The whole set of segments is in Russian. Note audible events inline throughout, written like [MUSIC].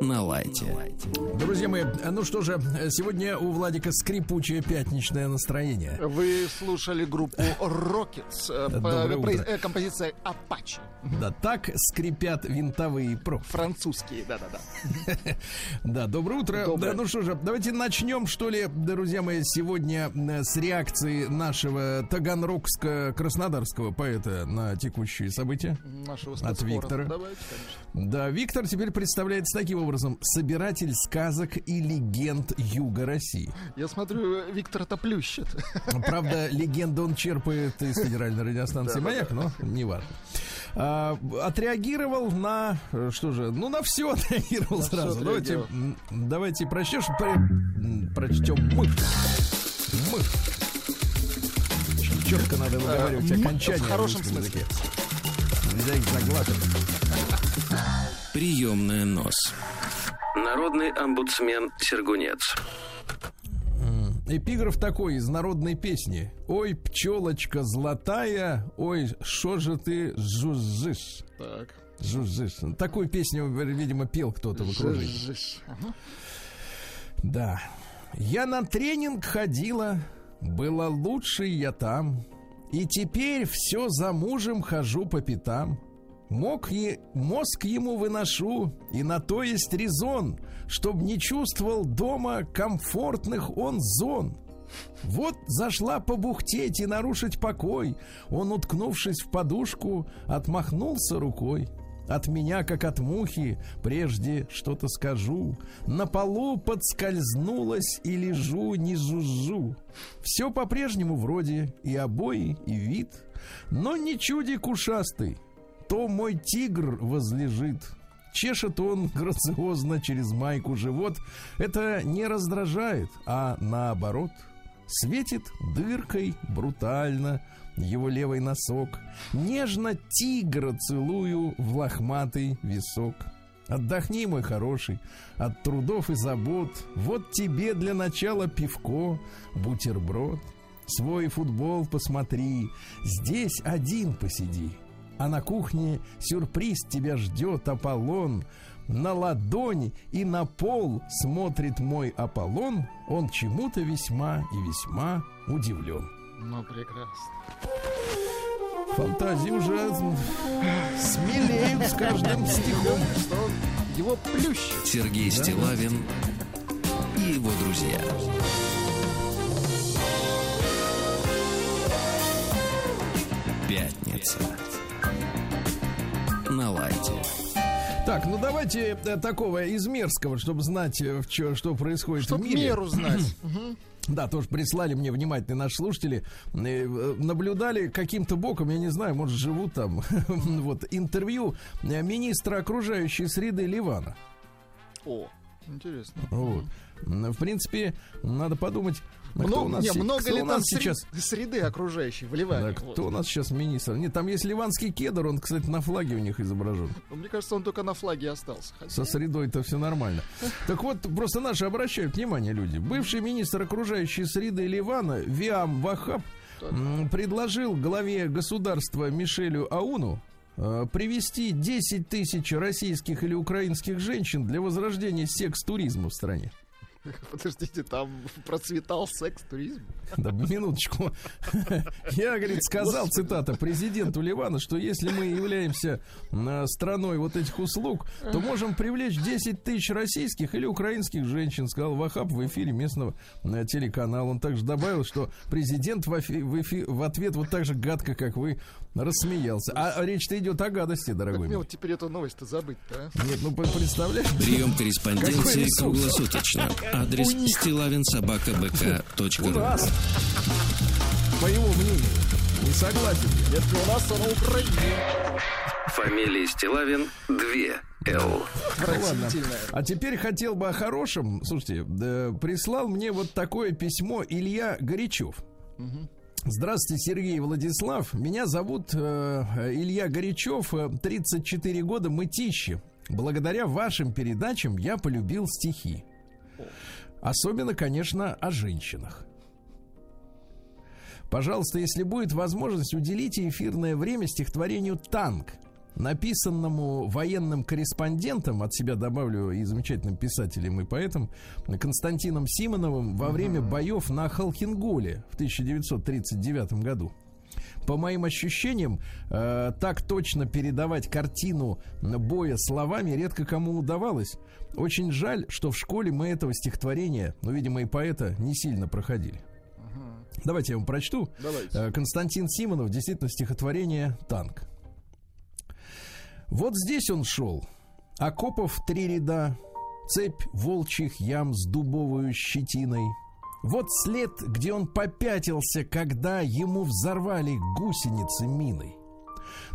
На лайте. Друзья мои, ну что же, сегодня у Владика скрипучее пятничное настроение. Вы слушали группу Rockets, э, э, композиция Apache. Да, так скрипят винтовые про. Французские, да-да-да. [LAUGHS] Да, доброе утро. Доброе. Да, ну что же, давайте начнем, что ли, друзья мои, сегодня э, с реакции нашего таганрогско-краснодарского поэта на текущие события. Нашего От. Виктора. Давайте. Да, Виктор теперь представляется таким образом. Собиратель сказок и легенд Юга России. Я смотрю, Виктор это плющит. Правда, легенду он черпает из федеральной радиостанции «Маяк», но не важно. А, отреагировал на э, что же? Ну на все отреагировал На сразу. Давайте, отреагировал. м, давайте прочтешь, про- прочтем мы. Мы. Четко надо выговаривать м, окончание в хорошем смысле. их заглатывать. Приемная нос. Народный омбудсмен Сергунец. Эпиграф такой из народной песни. Ой, пчелочка золотая, ой, что же ты жужжишь? Так. Жужжишь. Такую песню, видимо, пел кто-то в окружении. Ага. Да. Я на тренинг ходила, было лучше я там. И теперь все за мужем хожу по пятам. Мог е- мозг ему выношу, и на то есть резон, чтоб не чувствовал дома комфортных он зон. Вот зашла побухтеть и нарушить покой. Он, уткнувшись в подушку, отмахнулся рукой. От меня, как от мухи, прежде что-то скажу. На полу подскользнулась и лежу, не жужжу. Все по-прежнему вроде и обои, и вид. Но не чудик ушастый, то мой тигр возлежит. Чешет он грациозно через майку живот. Это не раздражает, а наоборот. Светит дыркой брутально его левый носок. Нежно тигра целую в лохматый висок. Отдохни, мой хороший, от трудов и забот. Вот тебе для начала пивко, бутерброд. Свой футбол посмотри, здесь один посиди. А на кухне сюрприз тебя ждет Аполлон. На ладонь и на пол смотрит мой Аполлон. Он чему-то весьма и весьма удивлен. Ну, прекрасно. Фантазии уже смелеют с каждым стихом. Что его плющит. Сергей Стилавин и его друзья. Пятница. На лайте. Так, ну давайте э, такого из мерзкого, чтобы знать, э, в чё- что происходит Чтоб в мире. меру знать. Да, тоже прислали мне внимательные наши слушатели. э, Наблюдали каким-то боком, я не знаю, может, живут там. [LAUGHS] Вот, интервью министра окружающей среды Ливана. О, интересно. Вот. В принципе, надо подумать, Много, у нас, не, много кто ли у нас там сейчас... сред- среды окружающей в Да, кто Вот. у нас сейчас министр? Нет, там есть ливанский кедр, он, кстати, на флаге у них изображен. Ну, Мне кажется, он только на флаге остался. Хотя- Со средой-то все нормально. Так вот, просто наши обращают внимание люди. Бывший министр окружающей среды Ливана Виам Вахаб предложил главе государства Мишелю Ауну э, привести 10 тысяч российских или украинских женщин для возрождения секс-туризма в стране. [LAUGHS] Подождите, там процветал секс-туризм? Да, минуточку. [LAUGHS] Я, говорит, сказал, цитата, президенту Ливана, что если мы являемся э, страной вот этих услуг, то можем привлечь 10 тысяч российских или украинских женщин, сказал Вахаб в эфире местного э, телеканала. Он также добавил, что президент в, эфи- в эфи- в ответ вот так же гадко, как вы, рассмеялся. А речь-то идет о гадости, Как дорогой мне мой. вот теперь эту новость-то забыть-то, а? Нет, ну представляешь? Прием корреспонденции круглосуточно. Адрес стилавинсобакабк.ру У нас, по его мнению, не согласен. Это у нас на Украине. Фамилия Стилавин 2 Л. Отвратительная. А теперь хотел бы о хорошем. Слушайте, да, прислал мне вот такое письмо Илья Горячев. Здравствуйте, Сергей Владислав. Меня зовут э, Илья Горячев, 34 года, мытищи. Благодаря вашим передачам я полюбил стихи. Особенно, конечно, о женщинах. Пожалуйста, если будет возможность, уделите эфирное время стихотворению «Танк», написанному военным корреспондентом, от себя добавлю и замечательным писателем и поэтом, Константином Симоновым во время боев на Халхинголе в 1939 году. По моим ощущениям, э, так точно передавать картину боя словами редко кому удавалось. Очень жаль, что в школе мы этого стихотворения, ну, видимо, и поэта, не сильно проходили. Давайте я вам прочту. Давайте. Э, Константин Симонов, действительно, стихотворение «Танк». Вот здесь он шел. Окопов три ряда, цепь волчьих ям с дубовую щетиной. Вот след, где он попятился, когда ему взорвали гусеницы миной.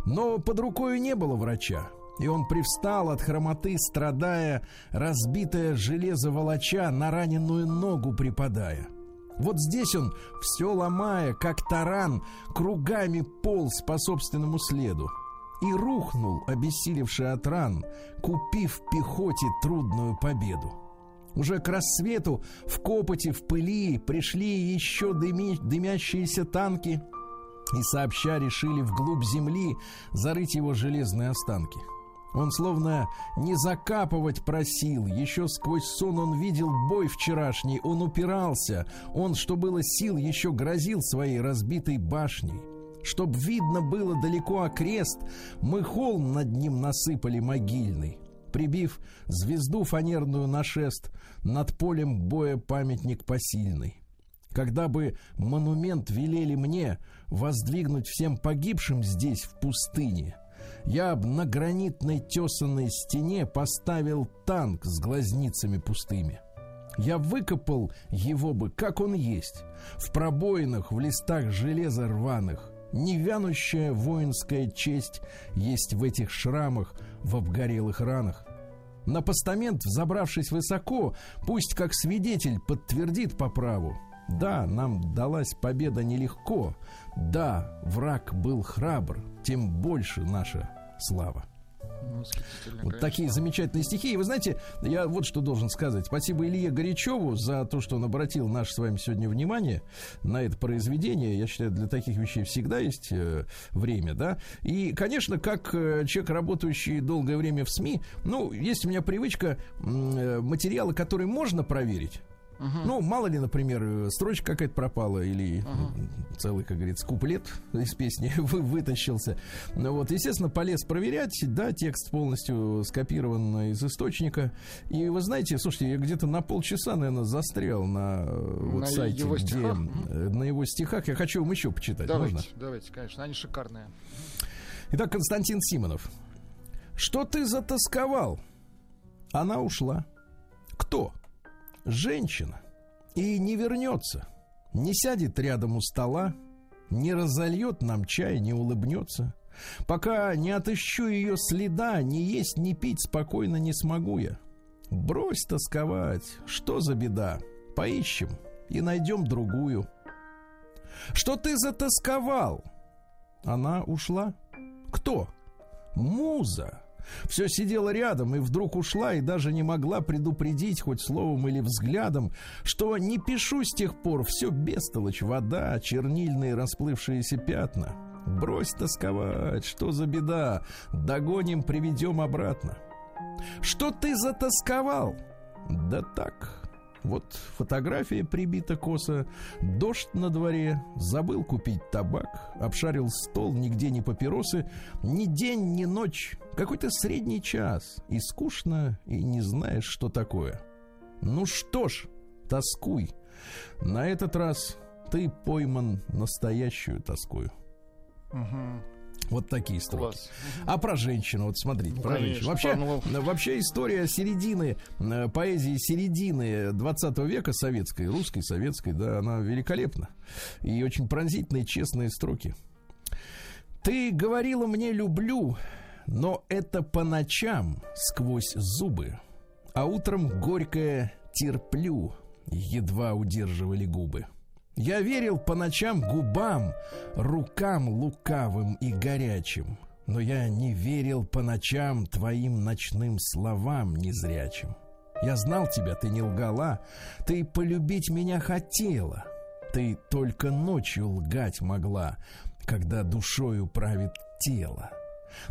Но под рукой не было врача, и он привстал от хромоты, страдая, разбитое железо волоча, на раненую ногу припадая. Вот здесь он, все ломая, как таран, кругами полз по собственному следу и рухнул, обессилевший от ран, купив пехоте трудную победу. Уже к рассвету в копоте, в пыли пришли еще дыми, дымящиеся танки и сообща решили вглубь земли зарыть его железные останки. Он словно не закапывать просил, еще сквозь сон он видел бой вчерашний, он упирался, он, что было сил, еще грозил своей разбитой башней. Чтоб видно было далеко окрест, мы холм над ним насыпали могильный. Прибив звезду фанерную на шест, над полем боя памятник посильный. Когда бы монумент велели мне воздвигнуть всем погибшим здесь, в пустыне, я б на гранитной тесанной стене поставил танк с глазницами пустыми. Я выкопал его бы, как он есть, в пробоинах, в листах железа рваных, Невянущая воинская честь есть в этих шрамах, в обгорелых ранах. На постамент, взобравшись высоко, пусть как свидетель подтвердит по праву. Да, нам далась победа нелегко. Да, враг был храбр, тем больше наша слава. Ну, вот такие замечательные стихи. И вы знаете, я вот что должен сказать. Спасибо Илье Горячеву за то, что он обратил наше с вами сегодня внимание на это произведение. Я считаю, для таких вещей всегда есть э, время, да. И, конечно, как э, человек, работающий долгое время в СМИ, ну, есть у меня привычка э, материалы, которые можно проверить, Uh-huh. Ну, мало ли, например, строчка какая-то пропала или uh-huh. целый, как говорится, куплет [LAUGHS] из песни [LAUGHS] вы, вытащился. Ну, вот, естественно, полез проверять, да, текст полностью скопирован из источника. И вы знаете, слушайте, я где-то на полчаса, наверное, застрял на, вот на сайте, его где, стихах? на его стихах. Я хочу вам еще почитать. Давайте, Можно? давайте, конечно, они шикарные. Итак, Константин Симонов. Что ты затасковал? Она ушла. Кто? Женщина и не вернется, не сядет рядом у стола, не разольет нам чай, не улыбнется. Пока не отыщу ее следа, ни есть, ни пить спокойно не смогу я. Брось тосковать, что за беда? Поищем и найдем другую. Что ты затасковал? Она ушла. Кто? Муза. Все сидела рядом и вдруг ушла и даже не могла предупредить хоть словом или взглядом, что не пишу с тех пор, все бестолочь, вода, чернильные расплывшиеся пятна. Брось тосковать, что за беда, догоним, приведем обратно. Что ты затасковал? Да так, вот фотография прибита косо, дождь на дворе, забыл купить табак, обшарил стол, нигде не папиросы, ни день, ни ночь, какой-то средний час, и скучно, и не знаешь, что такое. Ну что ж, тоскуй. На этот раз ты пойман настоящую тоскую. Угу. Вот такие строки. Класс. А про женщину, вот смотрите, Ну, про конечно, женщину. Вообще, ну- вообще история середины, э, поэзии середины 20 века советской, русской, советской, да, она великолепна. И очень пронзительные, честные строки. Ты говорила мне люблю, но это по ночам сквозь зубы, а утром горькое терплю, едва удерживали губы. Я верил по ночам губам, рукам лукавым и горячим, но я не верил по ночам твоим ночным словам незрячим. Я знал тебя, ты не лгала, ты полюбить меня хотела, ты только ночью лгать могла, когда душою правит тело.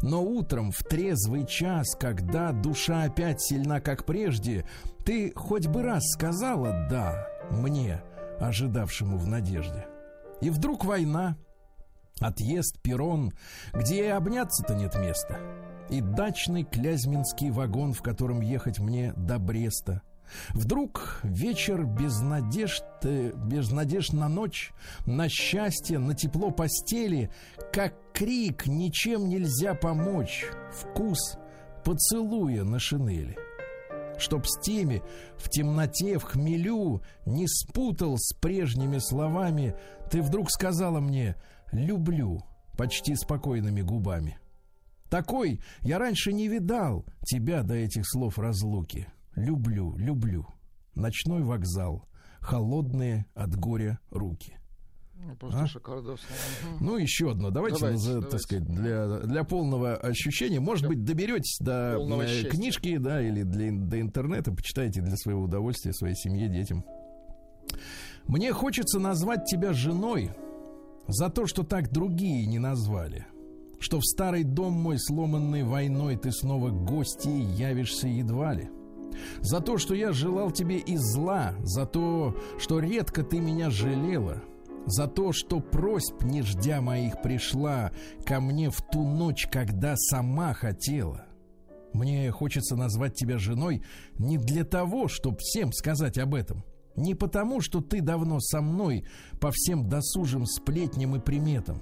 Но утром в трезвый час, когда душа опять сильна, как прежде, ты хоть бы раз сказала «да» мне, ожидавшему в надежде. И вдруг война, отъезд, перрон, где и обняться-то нет места. И дачный клязьминский вагон, в котором ехать мне до Бреста – Вдруг вечер без надежд, э, без надежд на ночь, на счастье, на тепло постели, как крик «Ничем нельзя помочь!» Вкус поцелуя на шинели. Чтоб с теми в темноте, в хмелю не спутал с прежними словами, ты вдруг сказала мне «люблю» почти спокойными губами. Такой я раньше не видал тебя до этих слов разлуки. Люблю, люблю. Ночной вокзал. Холодные от горя руки. Ну, просто а? шикардос. Ну, еще одно. Давайте, давайте, за, давайте. так сказать, для, для полного ощущения. Может быть, доберетесь до э, счастья. книжки, да, или для, до интернета, почитайте для своего удовольствия, своей семье, детям. Мне хочется назвать тебя женой за то, что так другие не назвали. Что в старый дом мой, сломанный войной, ты снова гостьей явишься едва ли. За то, что я желал тебе и зла, за то, что редко ты меня жалела, за то, что просьб не ждя моих пришла ко мне в ту ночь, когда сама хотела. Мне хочется назвать тебя женой не для того, чтобы всем сказать об этом, не потому, что ты давно со мной по всем досужим сплетням и приметам.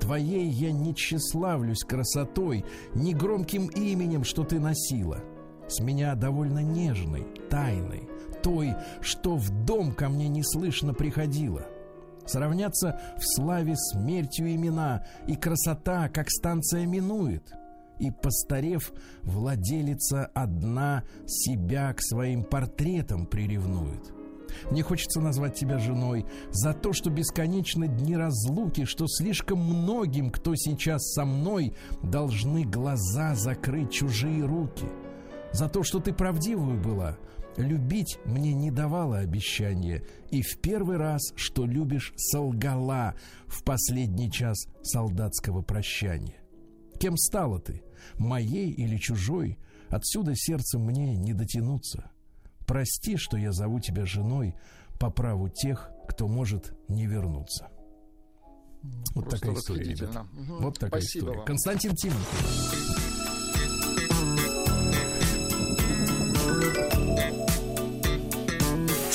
Твоей я не тщеславлюсь красотой, ни громким именем, что ты носила — с меня довольно нежной, тайной, той, что в дом ко мне неслышно приходила. Сравняться в славе смертью имена, и красота, как станция минует. И, постарев, владелица одна себя к своим портретам приревнует. Мне хочется назвать тебя женой за то, что бесконечно дни разлуки, что слишком многим, кто сейчас со мной, должны глаза закрыть чужие руки — за то, что ты правдивую была. Любить мне не давала обещания, и в первый раз, что любишь, солгала в последний час солдатского прощания. Кем стала ты, моей или чужой, отсюда сердцем мне не дотянуться. Прости, что я зову тебя женой по праву тех, кто может не вернуться. Вот Просто такая история, ребята. Угу. Вот такая Спасибо история. Вам. Константин Тимонов.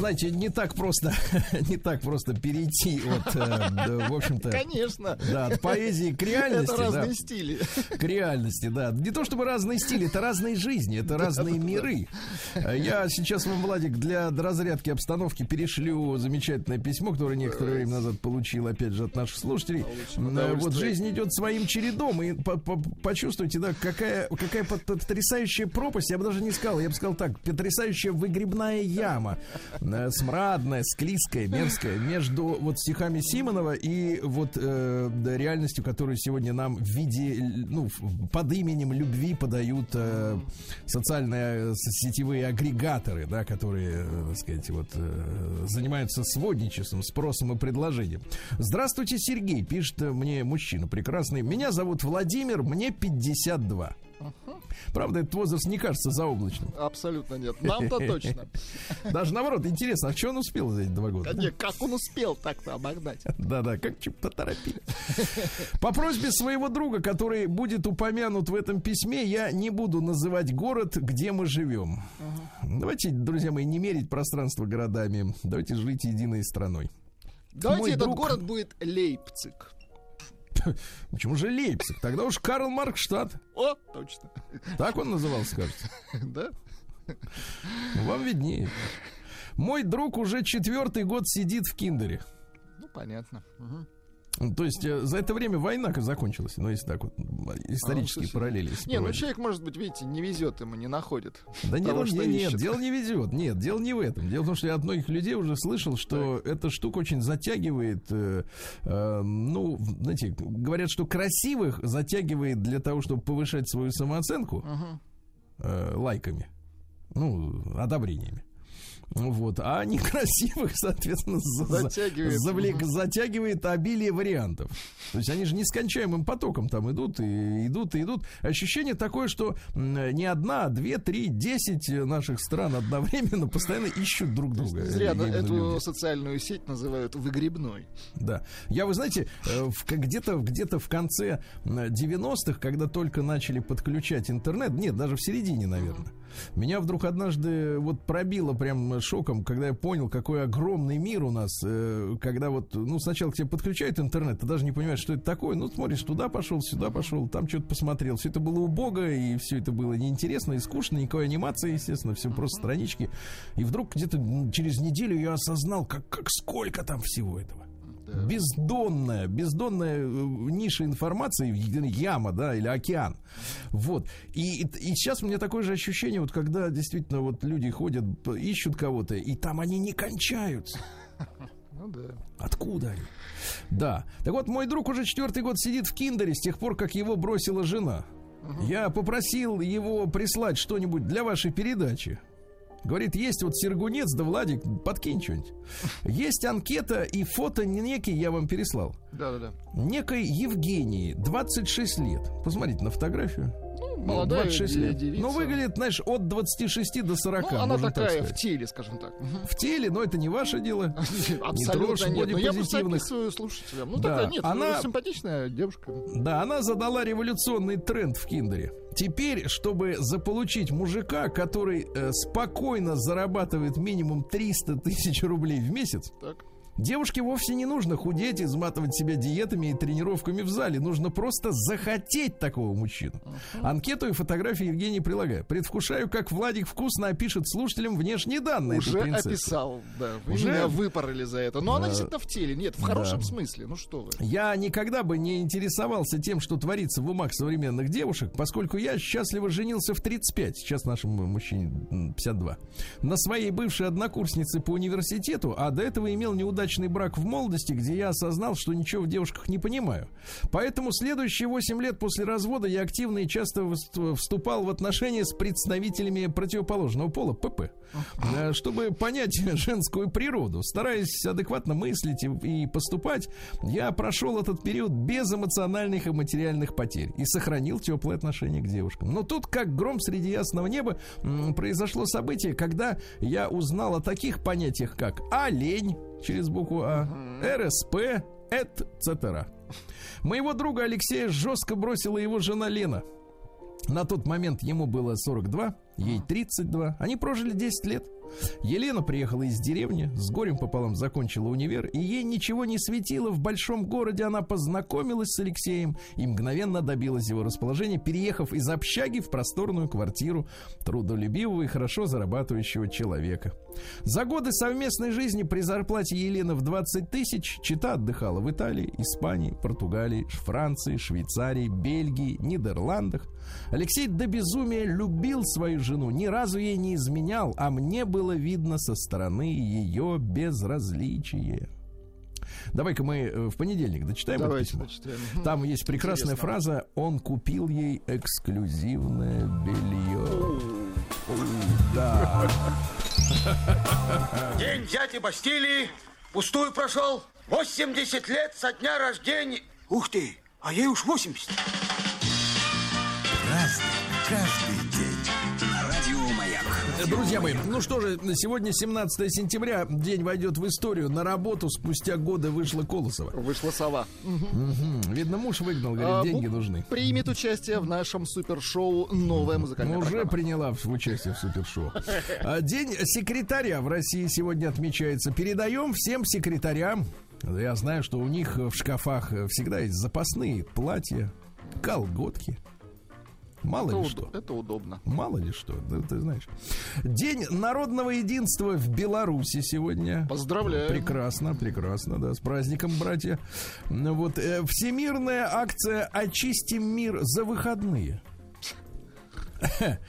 Знаете, не так просто, [LAUGHS] не так просто перейти от, э, в общем-то... Конечно. Да, от поэзии к реальности. Это разные да, стили. К реальности, да. Не то чтобы разные стили, это разные жизни, это разные миры. Я сейчас вам, Владик, для разрядки обстановки перешлю замечательное письмо, которое некоторое время назад получил, опять же, от наших слушателей. Вот жизнь идет своим чередом, и почувствуйте, да, какая, какая потрясающая пропасть, я бы даже не сказал, я бы сказал так, потрясающая выгребная яма э, смрадная, склизкая, мерзкая между вот стихами Симонова и вот э, реальностью, которую сегодня нам в виде, ну, под именем любви подают э, социальные сетевые агрегаторы, да, которые, э, так сказать, вот э, занимаются сводничеством, спросом и предложением. Здравствуйте, Сергей, пишет мне мужчина прекрасный. Меня зовут Владимир, мне 52. Правда, этот возраст не кажется заоблачным. Абсолютно нет. Нам-то [LAUGHS] точно. Даже наоборот, интересно, а что он успел за эти два года? Нет, как он успел так-то обогнать? Да-да, как чуть-то торопили. По просьбе своего друга, который будет упомянут в этом письме, я не буду называть город, где мы живем. Давайте, друзья мои, не мерить пространство городами. Давайте жить единой страной. Давайте Мой этот друг... город будет Лейпциг. [LAUGHS] Почему же Лейпциг? Тогда уж Карл Маркштадт. О, точно. Так он назывался, кажется. [LAUGHS] Да? Вам виднее. Мой друг уже четвертый год сидит в киндере. Ну, понятно. Угу. То есть э, за это время война закончилась, ну если так вот исторические А, параллели. Не, ну человек, может быть, видите, не везет ему, не находит. Да нет, того, нет, ищет. дело не везет. Нет, дело не в этом. Дело в том, что я от многих людей уже слышал, что эта штука очень затягивает. э, э, ну, знаете, говорят, что красивых затягивает для того, чтобы повышать свою самооценку Мгм. э, лайками, ну, одобрениями. Вот, а некрасивых, [LAUGHS] соответственно, за- за- Затягивает. завлек- затягивает обилие вариантов. То есть они же нескончаемым потоком там идут и идут и идут. Ощущение такое, что не одна, а две, три, десять наших стран одновременно постоянно ищут друг друга. Зря Именно эту люди. социальную сеть называют выгребной. Да. Я, вы знаете, э, где-то где-то в конце м, 90-х, когда только начали подключать интернет, нет, даже в середине, наверное, меня вдруг однажды вот пробило прям шоком, когда я понял, какой огромный мир у нас, э, когда вот, ну, сначала к тебе подключают интернет, ты даже не понимаешь, что это такое, ну, смотришь, туда пошел, сюда пошел, там что-то посмотрел, все это было убого, и все это было неинтересно и скучно, никакой анимации, естественно, все просто странички, и вдруг где-то через неделю я осознал, как, как сколько там всего этого бездонная, бездонная э, ниша информации, яма, да, или океан. Вот. И, и, и сейчас у меня такое же ощущение, вот когда действительно вот люди ходят, ищут кого-то, и там они не кончаются. Ну да. Откуда они? Да. Так вот, мой друг уже четвертый год сидит в киндере с тех пор, как его бросила жена. Я попросил его прислать что-нибудь для вашей передачи. Говорит, есть вот Сергунец, да Владик, подкинь что-нибудь. Есть анкета и фото некий я вам переслал. Да-да-да. Некой Евгении, 26 лет. Посмотрите на фотографию. Ну, Ну, молодая 26 де- лет. девица. Ну, выглядит, знаешь, от 26 до 40. Ну, она можно так такая в теле, скажем так. В теле, но это не ваше дело. [LAUGHS] трожь Абсолютно нет. Но я просто описываю слушателям. Ну, такая, нет, она- ну, симпатичная девушка. Да, она задала революционный тренд в Киндере. Теперь, чтобы заполучить мужика, который э, спокойно зарабатывает минимум 300 тысяч рублей в месяц, Так. Девушке вовсе не нужно худеть, изматывать себя диетами и тренировками в зале. Нужно просто захотеть такого мужчину. Анкету и фотографии Евгений прилагаю. Предвкушаю, как Владик вкусно опишет слушателям внешние данные Уже описал, да. Вы Уже? меня выпороли за это. Но она Да. действительно в теле. Нет, в хорошем смысле. Ну что вы. Я никогда бы не интересовался тем, что творится в умах современных девушек, поскольку я счастливо женился в 35, сейчас нашему мужчине м, 52, на своей бывшей однокурснице по университету, а до этого имел неудачный брак в молодости, где я осознал, что ничего в девушках не понимаю. Поэтому следующие 8 лет после развода я активно и часто вст- вступал в отношения с представителями противоположного пола, ПП, э, чтобы понять [LAUGHS] женскую природу. Стараясь адекватно мыслить и, поступать, я прошел этот период без эмоциональных и материальных потерь и сохранил теплые отношения к девушкам. Но тут, как гром среди ясного неба, произошло событие, когда я узнал о таких понятиях, как олень через букву А, РСП, etc. Моего друга Алексея жестко бросила его жена Лена. На тот момент ему было 42, ей 32. Они прожили 10 лет. Елена приехала из деревни, с горем пополам закончила универ, и ей ничего не светило. В большом городе она познакомилась с Алексеем и мгновенно добилась его расположения, переехав из общаги в просторную квартиру трудолюбивого и хорошо зарабатывающего человека. За годы совместной жизни при зарплате Елены в 20 тысяч Чита отдыхала в Италии, Испании, Португалии, Франции, Швейцарии, Бельгии, Нидерландах. Алексей до безумия любил свою жену, ни разу ей не изменял, а мне было видно со стороны ее безразличие. Давай-ка мы э, в понедельник дочитаем это Давайте письмо. почитаем. Мгм. Там есть прекрасная Интересно. фраза «Он купил ей эксклюзивное белье». Да. [LAUGHS] День дяди Бастилии пустую прошел. 80 лет со дня рождения. Ух ты, а ей уж 80. Разный, каждый день. Радио Маяк. Друзья мои, ну что же, сегодня 17 сентября, день войдет в историю. На работу спустя годы вышла Колосова. Вышла сова. Мгм. Видно, муж выгнал, говорит, А, деньги ну, нужны. Примет участие в нашем супершоу «Новая музыкальная уже программа». приняла в участие в супершоу. А, День секретаря в России сегодня отмечается. Передаем всем секретарям. Я знаю, что у них в шкафах всегда есть запасные платья, колготки. Мало это, ли уд- что. это удобно. Мало ли что, да, ты знаешь. День народного единства в Беларуси сегодня. Поздравляю. Прекрасно, прекрасно, да, с праздником, братья. Вот э, всемирная акция «Очистим мир за выходные».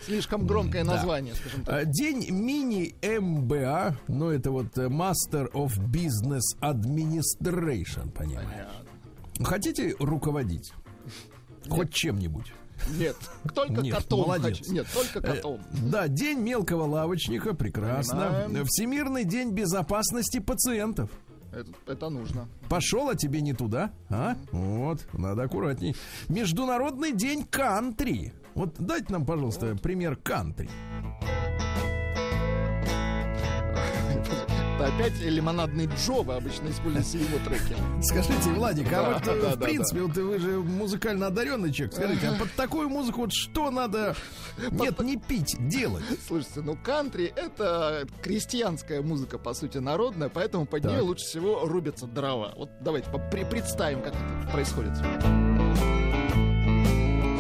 Слишком громкое Да. название, скажем так. А, День мини-МБА, ну это вот э, Master of Business Administration, понимаешь. Понятно. Хотите руководить? Хоть чем-нибудь. Нет, только Нет, котом молодец. хочу. Нет, только Э, котом. Да, День мелкого лавочника, прекрасно. Понимаем. Всемирный день безопасности пациентов. Это, это нужно. Пошел, а тебе не туда, а? Вот, надо аккуратней. Международный день кантри. Вот дайте нам, пожалуйста, пример кантри. Это опять лимонадный Джо, вы обычно используете его треки. Скажите, Владик, а Да, вот э, да, в да, принципе, вот вы же музыкально одаренный человек. Скажите, а под такую музыку вот что надо, нет, не пить, делать? Слушайте, ну кантри это крестьянская музыка, по сути, народная, поэтому под нее лучше всего рубятся дрова. Вот давайте представим, как это происходит.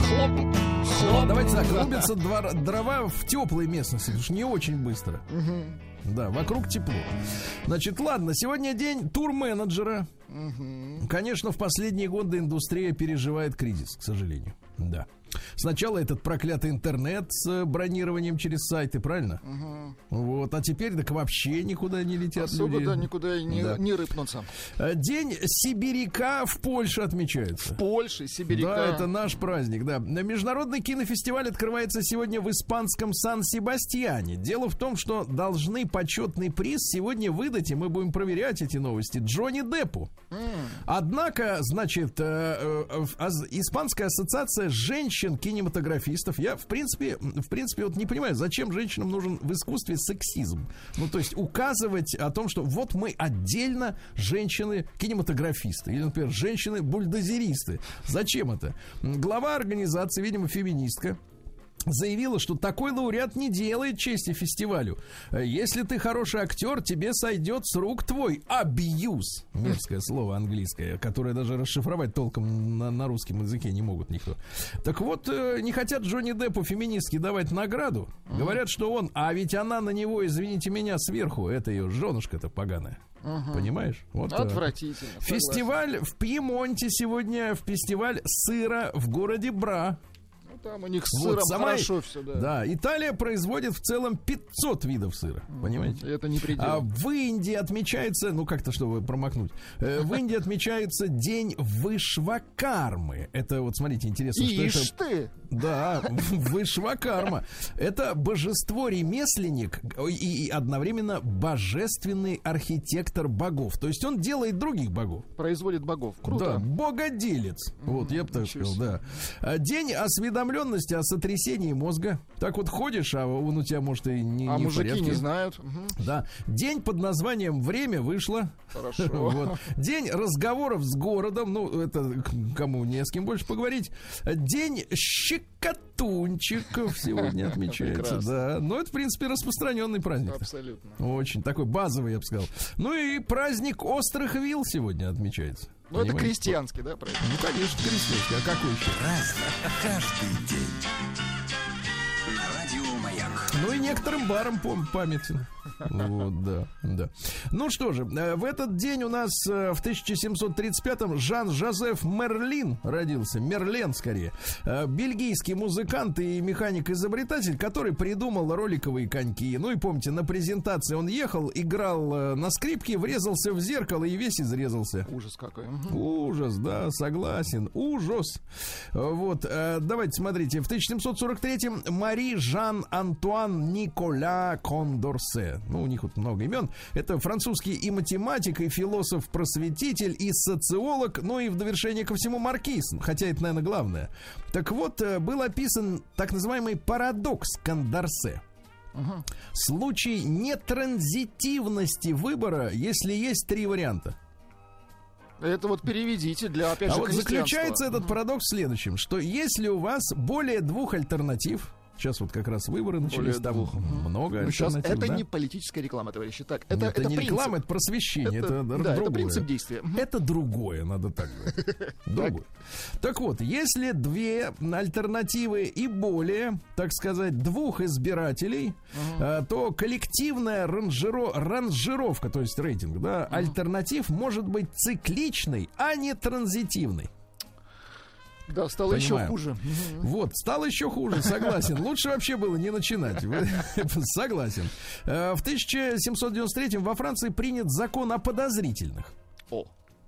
Хлоп, хлоп. Давайте так, рубятся дрова в теплой местности, потому что не очень быстро. Да, вокруг тепло. Значит, ладно, сегодня день турменеджера. Конечно, в последние годы индустрия переживает кризис, к сожалению. Да. Сначала этот проклятый интернет с э, бронированием через сайты, правильно? Вот, а теперь так вообще никуда не летят Особо люди. да, никуда и не, Да. не рыпнуться. Э, День сибиряка в Польше отмечается. Польши, Сибиряка. Да, это наш праздник, да. Международный кинофестиваль открывается сегодня в испанском Сан-Себастьяне. Дело в том, что должны почетный приз сегодня выдать, и мы будем проверять эти новости, Джонни Деппу. Однако, значит, э, э, в- аз- Испанская ассоциация женщин-кинематографистов, я, в принципе, в принципе, вот не понимаю, зачем женщинам нужен в искусстве сексизм. Ну, то есть указывать о том, что вот мы отдельно женщины-кинематографисты, или, например, женщины-бульдозеристы. Зачем это? Глава организации, видимо, феминистка, заявила, что такой лауреат не делает чести фестивалю. Э, Если ты хороший актер, тебе сойдет с рук твой абьюз. Мерзкое слово английское, которое даже расшифровать толком на, на русском языке не могут никто. Так вот, э, не хотят Джонни Деппу феминистки давать награду. Говорят, что он, а ведь она на него, извините меня, сверху, это ее женушка-то поганая. Понимаешь? Вот. Отвратительно. согласен. Фестиваль в Пьемонте сегодня, фестиваль сыра в городе Бра. Там у них с Вот сыром сама- хорошо все, да. Да, Италия производит в целом 500 видов сыра, понимаете? Это не предел. А в Индии отмечается, ну как-то, чтобы промахнуть, э, в Индии отмечается День Вышвакармы. Это вот, смотрите, интересно, что это... ты! Да, Вышвакарма. Это божество-ремесленник и, и одновременно божественный архитектор богов. То есть он делает других богов. Производит богов. Да, Круто. богоделец. Вот, я бы так ничего сказал, да. А, День осведомленности о сотрясении мозга. Так вот ходишь, а он у тебя, может, и не, а не мужики порядке. не знают. Да. День под названием «Время вышло». Хорошо. [LAUGHS] Вот. День разговоров с городом. Ну, это кому не с кем больше поговорить. День щекотунчиков сегодня отмечается. Да. Но это, в принципе, распространенный праздник. Абсолютно. Очень такой базовый, я бы сказал. Ну и праздник острых вил сегодня отмечается. Ну, это крестьянский, да, правильно? Ну, конечно, крестьянский. А какой еще? Разный, каждый день. Радио Маяк. Ну и некоторым барам памятен. Вот, да, да. Ну что же, э, в этот день у нас э, в 1735-м Жан-Жозеф Мерлин родился. Мерлен, скорее. Э, Бельгийский музыкант и механик-изобретатель, который придумал роликовые коньки. Ну и помните, на презентации он ехал, играл на скрипке, врезался в зеркало и весь изрезался. Ужас какой. Ужас, да, согласен. Ужас. Вот, давайте смотрите. В 1743-м Мари Жан-Антуан Николя Кондорсе. Ну, у них вот много имен. Это французский и математик, и философ-просветитель, и социолог, ну и в довершение ко всему маркиз. Хотя это, наверное, главное. Так вот, э, был описан так называемый парадокс Кондорсе. Случай нетранзитивности выбора, если есть три варианта. Это вот переведите для, опять А же, вот крестьянства. заключается этот парадокс в следующем, что если у вас более двух альтернатив, Сейчас вот как раз выборы начались, Более там двух. много Ну, сейчас это да? не политическая реклама, товарищи. Так, это, это, это не принцип. реклама, это просвещение, это, Это- да, это другое. принцип действия. Это другое, надо так говорить. [LAUGHS] Другое. Так вот, если две альтернативы и более, так сказать, двух избирателей, э, то коллективная ранжиро- ранжировка, то есть рейтинг, да, альтернатив может быть цикличной, а не транзитивной. Да, стало еще Понимаю. хуже. Мгм. Вот, стало еще хуже, согласен. [LAUGHS] Лучше вообще было не начинать. [LAUGHS] Согласен. Э, В 1793 во Франции принят закон о подозрительных. О,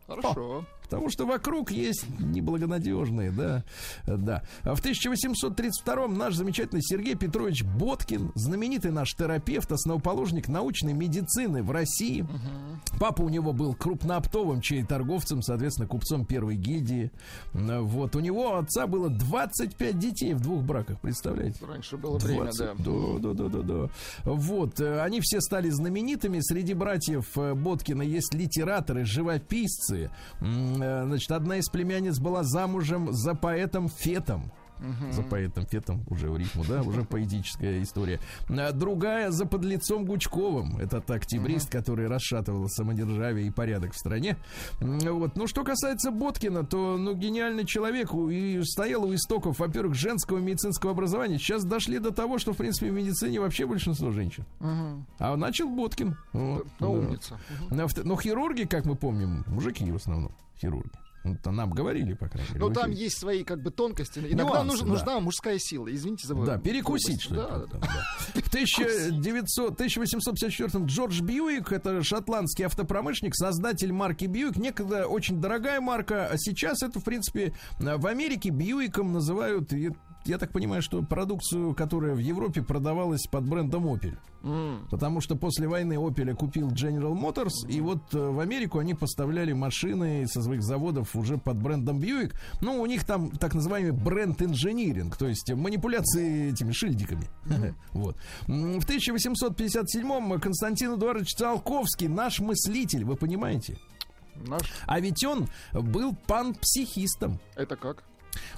хорошо. Потому что вокруг есть неблагонадежные, да, да. В 1832 наш замечательный Сергей Петрович Боткин, знаменитый наш терапевт, основоположник научной медицины в России. Папа у него был крупнооптовым торговцем, соответственно, купцом первой гильдии. Вот, у него отца было 25 детей в двух браках, представляете? Раньше было время, 20. да. Да, да, да, да, да. Вот, э, они все стали знаменитыми. Среди братьев э, Боткина есть литераторы, живописцы. Э, Значит, одна из племянниц была замужем за поэтом Фетом. За поэтом Фетом, уже в рифму, да, уже поэтическая история. А Другая за подлецом Гучковым. Этот октябрист, который расшатывал самодержавие и порядок в стране. Вот. Ну, что касается Боткина, то, ну, гениальный человек и стоял у истоков, во-первых, женского медицинского образования. Сейчас дошли до того, что, в принципе, в медицине вообще большинство женщин. Мгм. А начал Боткин. Вот, Да, да. умница. Но, в- но хирурги, как мы помним, мужики в основном, хирурги. Это нам говорили, по крайней мере. Ну, в там есть свои как бы тонкости. Иногда Нюансы, нуж- да. нужна мужская сила. Извините за Да, перекусить, что ли. Да, да. да. В 1900, 1854 Джордж Бьюик, это шотландский автопромышленник, создатель марки Бьюик. Некогда очень дорогая марка, а сейчас это, в принципе, в Америке Бьюиком называют, я, так понимаю, что продукцию, которая в Европе продавалась под брендом Opel. М. Потому что после войны Opel купил General Motors, и вот э, в Америку они поставляли машины со своих заводов уже под брендом Buick. Ну, у них там так называемый бренд-инжиниринг, то есть манипуляции этими шильдиками. [LAUGHS] Вот. М, В 1857-м Константин Эдуардович Циолковский, наш мыслитель, вы понимаете? Наш. А ведь он был пан-психистом. Это как?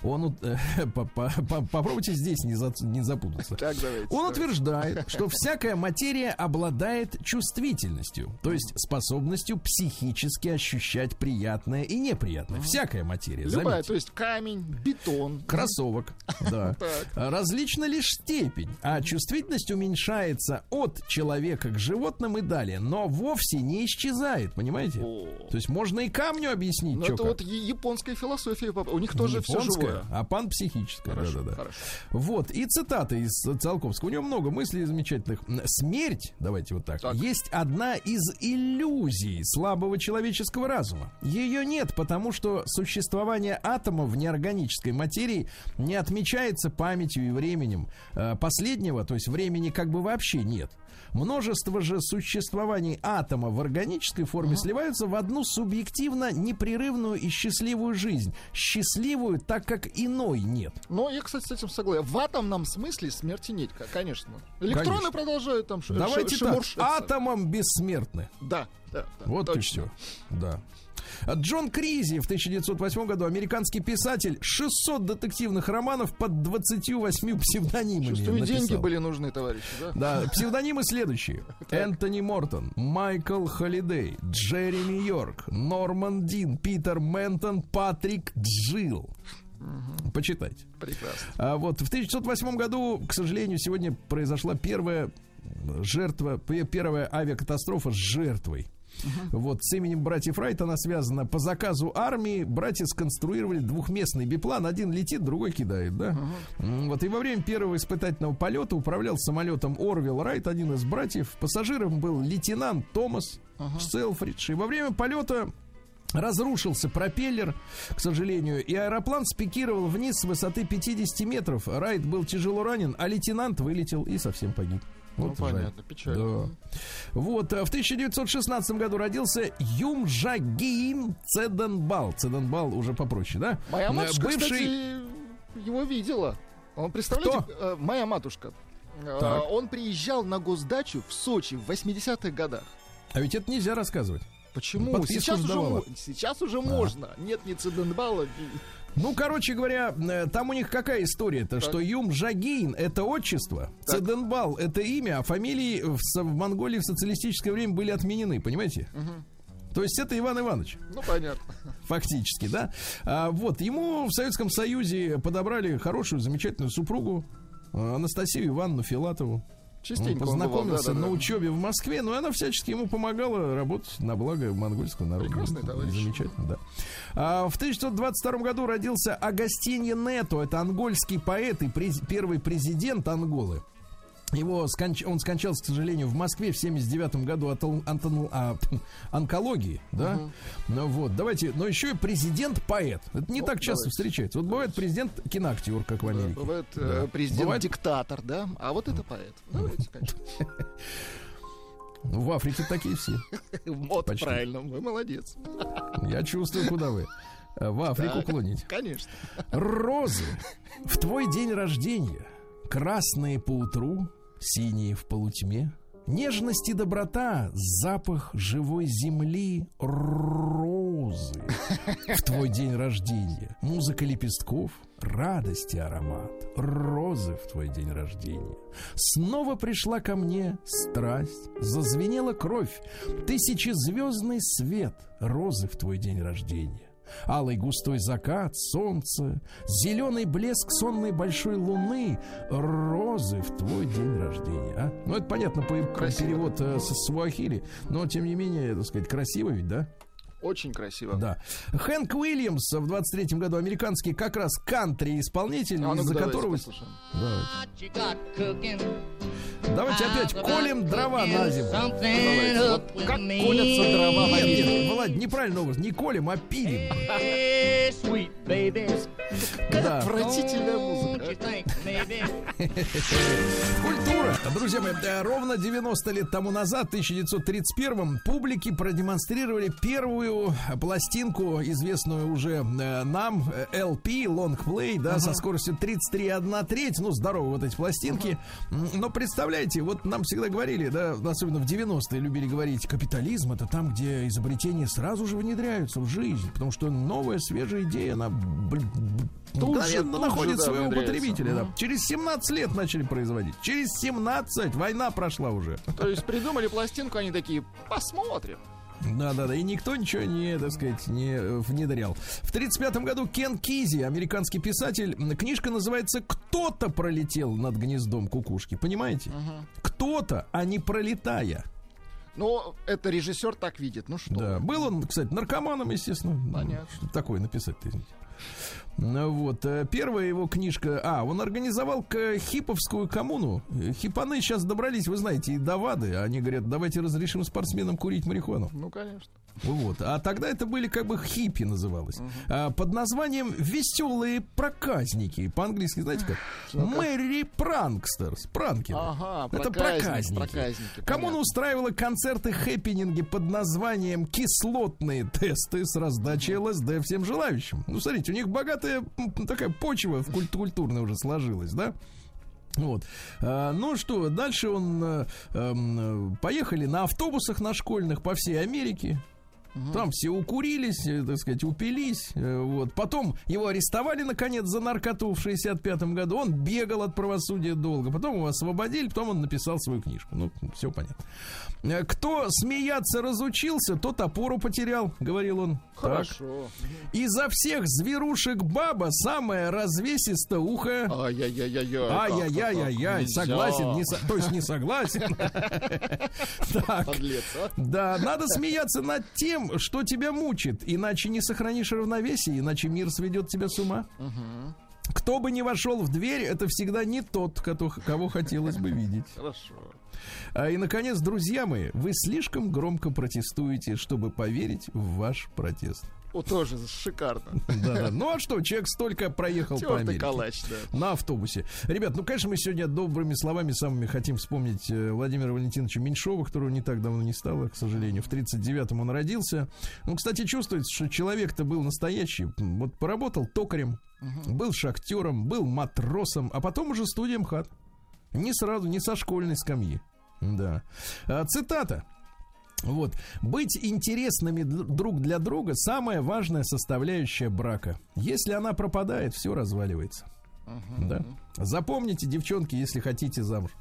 Он, э, [LAUGHS] по- по- по- попробуйте здесь не, за- не запутаться. Так, давайте. Он давайте. утверждает, [LAUGHS] что всякая материя обладает чувствительностью, то есть способностью психически ощущать приятное и неприятное. Всякая материя, Любая, заметьте. то есть камень, бетон. Кроссовок, [LAUGHS] да. Различна лишь степень, а чувствительность уменьшается от человека к животным и далее, но вовсе не исчезает, понимаете? То есть можно и камню объяснить, Ну, чё это как. вот японская философия. У них тоже все живое. а пан-психическая. Хорошо, да-да-да. хорошо. Вот, и цитаты из Циолковского. У него много мыслей замечательных. Смерть, давайте вот так, Так. есть одна из иллюзий слабого человеческого разума. Ее нет, потому что существование атома в неорганической материи не отмечается памятью и временем. Э, Последнего, то есть времени как бы вообще нет. Множество же существований атома в органической форме сливаются в одну субъективно непрерывную и счастливую жизнь. Счастливую, так как иной нет. Но я, кстати, с этим согласен. В атомном смысле смерти нет, конечно. Электроны Конечно. продолжают там ш- Давайте ш- так, атомом бессмертны. Да, да, да. Вот точно. и все. Да. Джон Кризи в 1908 году, американский писатель, 600 детективных романов под 28 псевдонимами Чувствую, написал. деньги были нужны, товарищи, да? Да, псевдонимы следующие. [LAUGHS] Энтони Мортон, Майкл Холидей, Джереми Йорк, Норман Дин, Питер Ментон, Патрик Джилл. Почитайте. Прекрасно. А вот в 1908 году, к сожалению, сегодня произошла первая жертва, первая авиакатастрофа с жертвой. Вот с именем братьев Райт она связана. По заказу армии братья сконструировали двухместный биплан. Один летит, другой кидает, да? М, Вот и во время первого испытательного полета управлял самолетом Орвилл Райт, один из братьев. Пассажиром был лейтенант Томас Селфридж. И во время полета Разрушился пропеллер, к сожалению, и аэроплан спикировал вниз с высоты 50 метров. Райт был тяжело ранен, а лейтенант вылетел и совсем погиб. Ну, Вот жаль. понятно, печально. Да. Вот, а в 1916 году родился Юмжагин Цеденбал. Цеденбал уже попроще, да? Моя Э, матушка, Бывший... кстати, его видела. Он, представляете, Кто? э, моя матушка. Э, Так. Он приезжал на госдачу в Сочи в 80-х годах. А ведь это нельзя рассказывать. Почему? Подписку Сейчас уже, сейчас уже можно. Нет ни Циденбала, Ну, короче говоря, э, там у них какая история-то, что Юм Жагин это отчество, Так. Цеденбал это имя, а фамилии в, в Монголии в социалистическое время были отменены, понимаете? То есть это Иван Иванович. Ну, понятно. Фактически, да. А, вот, ему в Советском Союзе подобрали хорошую, замечательную супругу э, Анастасию Ивановну Филатову. Частенько он он бывал, познакомился да-да-да. на учебе в Москве, но она всячески ему помогала работать на благо монгольского народа. Прекрасный товарищ. Замечательно, да. А, в 1922 году родился Агастиньо Нето. Это ангольский поэт и през- первый президент Анголы. Его сконч- он скончался, к сожалению, в Москве в 79 году от антон- а, онкологии, да? Ну вот, давайте, но еще и президент-поэт. Это не Ну, так часто давайте. встречается. Вот бывает президент-киноактер, как в Да, Америке. бывает Да. э, Бывает- президент-диктатор, да? А вот это поэт. Давайте, конечно. [LAUGHS] Ну, В Африке такие все. [LAUGHS] Вот, Почти. правильно, вы молодец. [LAUGHS] Я чувствую, куда вы. В Африку Так. клоните. Конечно. Розы в твой день рождения, красные по утру, синие в полутьме, нежность и доброта, запах живой земли, розы. В твой день рождения, музыка лепестков, радость и аромат, розы в твой день рождения. Снова пришла ко мне страсть, зазвенела кровь, тысячезвездный свет, розы в твой день рождения. Алый густой закат, солнце, зеленый блеск сонной большой луны, розы в твой день рождения. А? Ну, это понятно, по, по перевод э, со Суахили, но тем не менее, так сказать, красиво ведь, да? Очень красиво. Да. Хэнк Уильямс в 23-м году, американский как раз кантри-исполнитель, А из-за которого... Давайте. Давайте опять колем дрова на зиму. Давайте. Вот как колятся дрова в Нет, Америке. нет, Володь, неправильный образ. Не колем, а пилим. Да. Отвратительная музыка. [LAUGHS] Культура. Друзья мои, э, ровно 90 лет тому назад, в 1931 публике продемонстрировали первую пластинку, известную уже э, нам, э, LP, Long Play, да, со скоростью 33,1 треть. Ну, здорово вот эти пластинки. М, Но представляете, вот нам всегда говорили, да, особенно в 90-е любили говорить, капитализм это там, где изобретения сразу же внедряются в жизнь, потому что новая, свежая идея, она Тут же, тут находит же, да, своего потребителя. да. Через 17 лет начали производить. Через 17 война прошла уже. То есть придумали пластинку, они такие, посмотрим. Да, да, да. И никто ничего не, так сказать, не э, внедрял. В 35 году Кен Кизи, американский писатель, книжка называется «Кто-то пролетел над гнездом кукушки». Понимаете? Кто-то, а не пролетая. Ну, это режиссер так видит. Ну что? Да. Был он, кстати, наркоманом, естественно. Понятно. Что такое написать-то, извините. Ну Вот. э, Первая его книжка... А, он организовал к хиповскую коммуну. Э, Хипаны сейчас добрались, вы знаете, и до ВАДы. Они говорят, давайте разрешим спортсменам курить марихуану. Ну, конечно. Вот. А тогда это были как бы хиппи называлось. А, под названием «Веселые проказники». По-английски, знаете как? Ну-ка. Мэри Пранкстерс. Пранкеры. Ага, Это проказник, проказники. проказники, Коммуна устраивала концерты хэппининги под названием «Кислотные тесты» с раздачей ЛСД всем желающим. Ну, смотрите, у них богатая м, такая почва в культ- культурная уже сложилась, да? Вот. А, ну что, дальше он э, эм, поехали на автобусах на школьных по всей Америке. Там все укурились, э, так сказать, упились. э, Вот. Потом его арестовали, наконец, за наркоту в 65 году. Он бегал от правосудия долго. Потом его освободили, потом он написал свою книжку. Ну, все понятно. Э, Кто смеяться разучился, тот опору потерял, говорил он. Так. Хорошо. Изо всех зверушек баба самая развесисто ухо. Ай-яй-яй-яй. Ай-яй-яй-яй-яй, Нельзя. согласен, не со- то есть не согласен. [LAUGHS] Так, Подлец, а? да, надо смеяться над тем, что тебя мучит, иначе не сохранишь равновесие, иначе мир сведет тебя с ума. Кто бы ни вошел в дверь, это всегда не тот, кого хотелось бы видеть. Хорошо. А, и, наконец, друзья мои, вы слишком громко протестуете, чтобы поверить в ваш протест. О, тоже шикарно. Да-да. Ну а что, человек столько проехал по Америке. калач, да. На автобусе. Ребят, ну, конечно, мы сегодня добрыми словами самыми хотим вспомнить э, Владимира Валентиновича Меньшова, которого не так давно не стало, к сожалению. В 39-м он родился. Ну, кстати, чувствуется, что человек-то был настоящий. Вот поработал токарем, был шахтером, был матросом, а потом уже студием МХАТ. Не сразу, не со школьной скамьи. Да. А, цитата. Вот. Быть интересными друг для друга самая важная составляющая брака. Если она пропадает, все разваливается. Uh-huh. Да? Запомните, девчонки, если хотите замуж.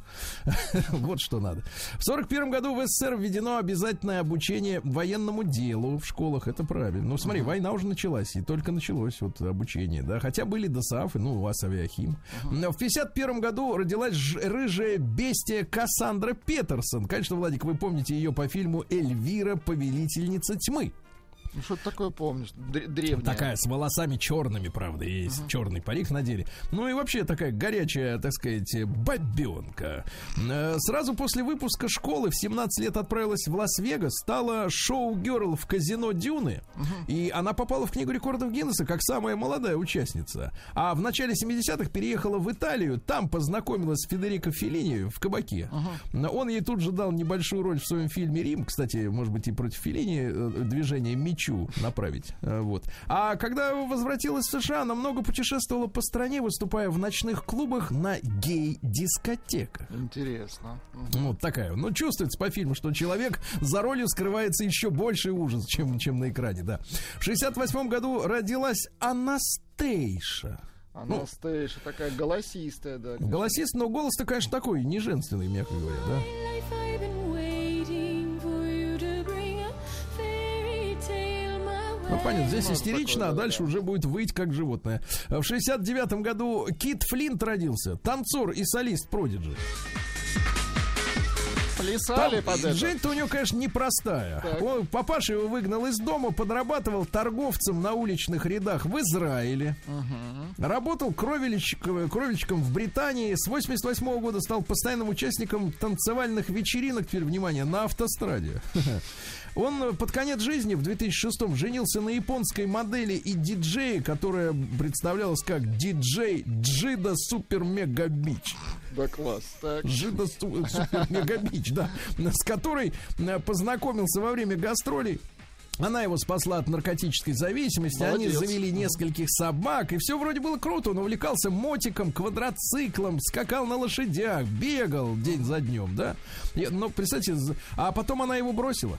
[LAUGHS] вот что надо. В сорок первом году в СССР введено обязательное обучение военному делу в школах. Это правильно. Ну, смотри, uh-huh. война уже началась, и только началось вот обучение, да. Хотя были ДОСАФы, ну, у вас авиахим. Uh-huh. В 51 году родилась рыжая бестия Кассандра Петерсон. Конечно, Владик, вы помните ее по фильму «Эльвира, повелительница тьмы». Ну, что-то такое помнишь, древнее. Такая, с волосами черными, правда, есть uh-huh. черный парик надели. Ну и вообще такая горячая, так сказать, бабенка. Э, сразу после выпуска школы в 17 лет отправилась в Лас-Вегас, стала шоу-герл в казино Дюны, uh-huh. и она попала в книгу рекордов Гиннесса как самая молодая участница. А в начале 70-х переехала в Италию, там познакомилась с Федерико Феллини в кабаке. Uh-huh. Он ей тут же дал небольшую роль в своем фильме «Рим», кстати, может быть, и против Феллини э, движение «Меч хочу направить. Э, вот. А когда возвратилась в США, она много путешествовала по стране, выступая в ночных клубах на гей-дискотеках. Интересно. Вот такая. Ну, чувствуется по фильму, что человек за ролью скрывается еще больше ужас, чем, чем на экране, да. В 68 году родилась Анастейша. Анастейша ну, такая голосистая, да. Голосистая, но голос-то, конечно, такой, не женственный, мягко говоря, да. Ну, понятно, здесь истерично, а дальше уже будет выть как животное. В 69-м году Кит Флинт родился, танцор и солист Продиджи. Плясали под это. Жизнь-то у него, конечно, непростая. Он, папаша его выгнал из дома, подрабатывал торговцем на уличных рядах в Израиле. Угу. Работал кровельщиком, кровельщиком в Британии. С 88 -го года стал постоянным участником танцевальных вечеринок, теперь, внимание, на автостраде. [LAUGHS] Он под конец жизни в 2006-м женился на японской модели и диджее, которая представлялась как диджей Джида Супер Мега Бич. Да, класс. Так. Джида Супер Мега Бич, да. С которой э, познакомился во время гастролей. Она его спасла от наркотической зависимости. Молодец. Они завели нескольких собак. И все вроде было круто. Он увлекался мотиком, квадроциклом, скакал на лошадях, бегал день за днем, да. Но, представьте, а потом она его бросила.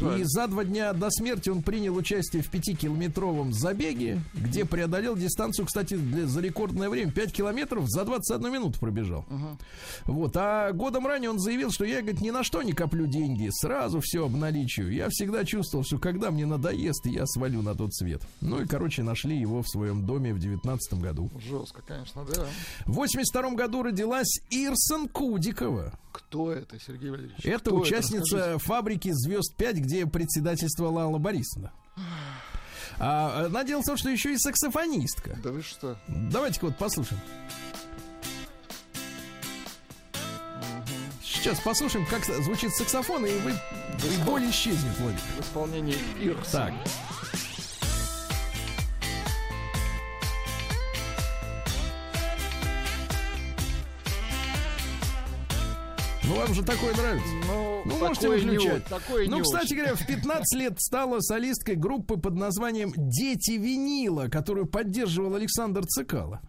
И за два дня до смерти он принял участие в пятикилометровом забеге, где преодолел дистанцию, кстати, для, за рекордное время 5 километров за 21 минуту пробежал. Угу. Вот. А годом ранее он заявил, что я, говорит, ни на что не коплю деньги, сразу все обналичиваю. Я всегда чувствовал, что когда мне надоест, я свалю на тот свет. Ну и, короче, нашли его в своем доме в 19 году. Жестко, конечно, да. В 82 году родилась Ирсон Кудикова. Кто это, Сергей Валерьевич? Это Кто участница это? фабрики «Звезд 5», где председательствовала Алла Борисовна. А, она дело в том, что еще и саксофонистка. Да вы что? Давайте-ка вот послушаем. Сейчас послушаем, как звучит саксофон, и вы боль исчезнет, Владимир. В исполнении Ирса. Так. Ну, вам же такое нравится. Ну, ну можете выключать. Не, такое ну, кстати говоря, в 15 лет стала солисткой группы под названием «Дети винила», которую поддерживал Александр Цикало.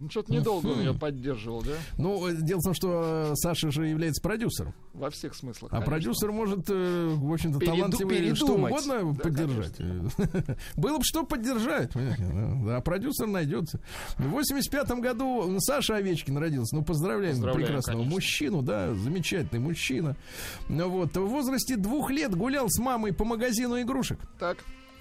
Ну, что-то недолго он ее поддерживал, да? Ну, дело в том, что э, Саша же является продюсером. Во всех смыслах. А конечно. продюсер может, э, в общем-то, Переду, талантливый что угодно да, поддержать. [LAUGHS] Было бы что поддержать. А продюсер найдется. В 85 году Саша Овечкин родился. Ну, поздравляем, поздравляем прекрасного конечно. мужчину, да, замечательный мужчина. Ну Вот, в возрасте двух лет гулял с мамой по магазину игрушек. Так.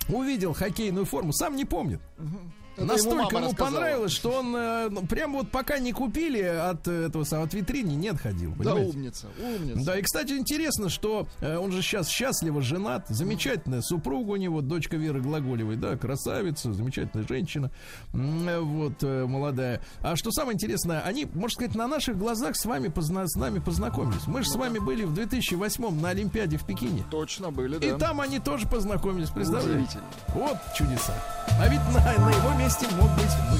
Увидел хоккейную форму, сам не помнит. Угу. Это Настолько ему, ему понравилось, что он э, ну, прям вот пока не купили от этого от витрины не отходил. Понимаете? Да, умница, умница. Да, и кстати интересно, что э, он же сейчас счастливо женат, замечательная супруга у него, дочка Веры Глаголевой, да, красавица, замечательная женщина, э, вот э, молодая. А что самое интересное, они, можно сказать, на наших глазах с вами позна с нами познакомились. Мы же с вами были в 2008 на Олимпиаде в Пекине. Точно были, да. И там они тоже познакомились, представляете? Вот чудеса. А ведь на, на его месте месте мог быть вы.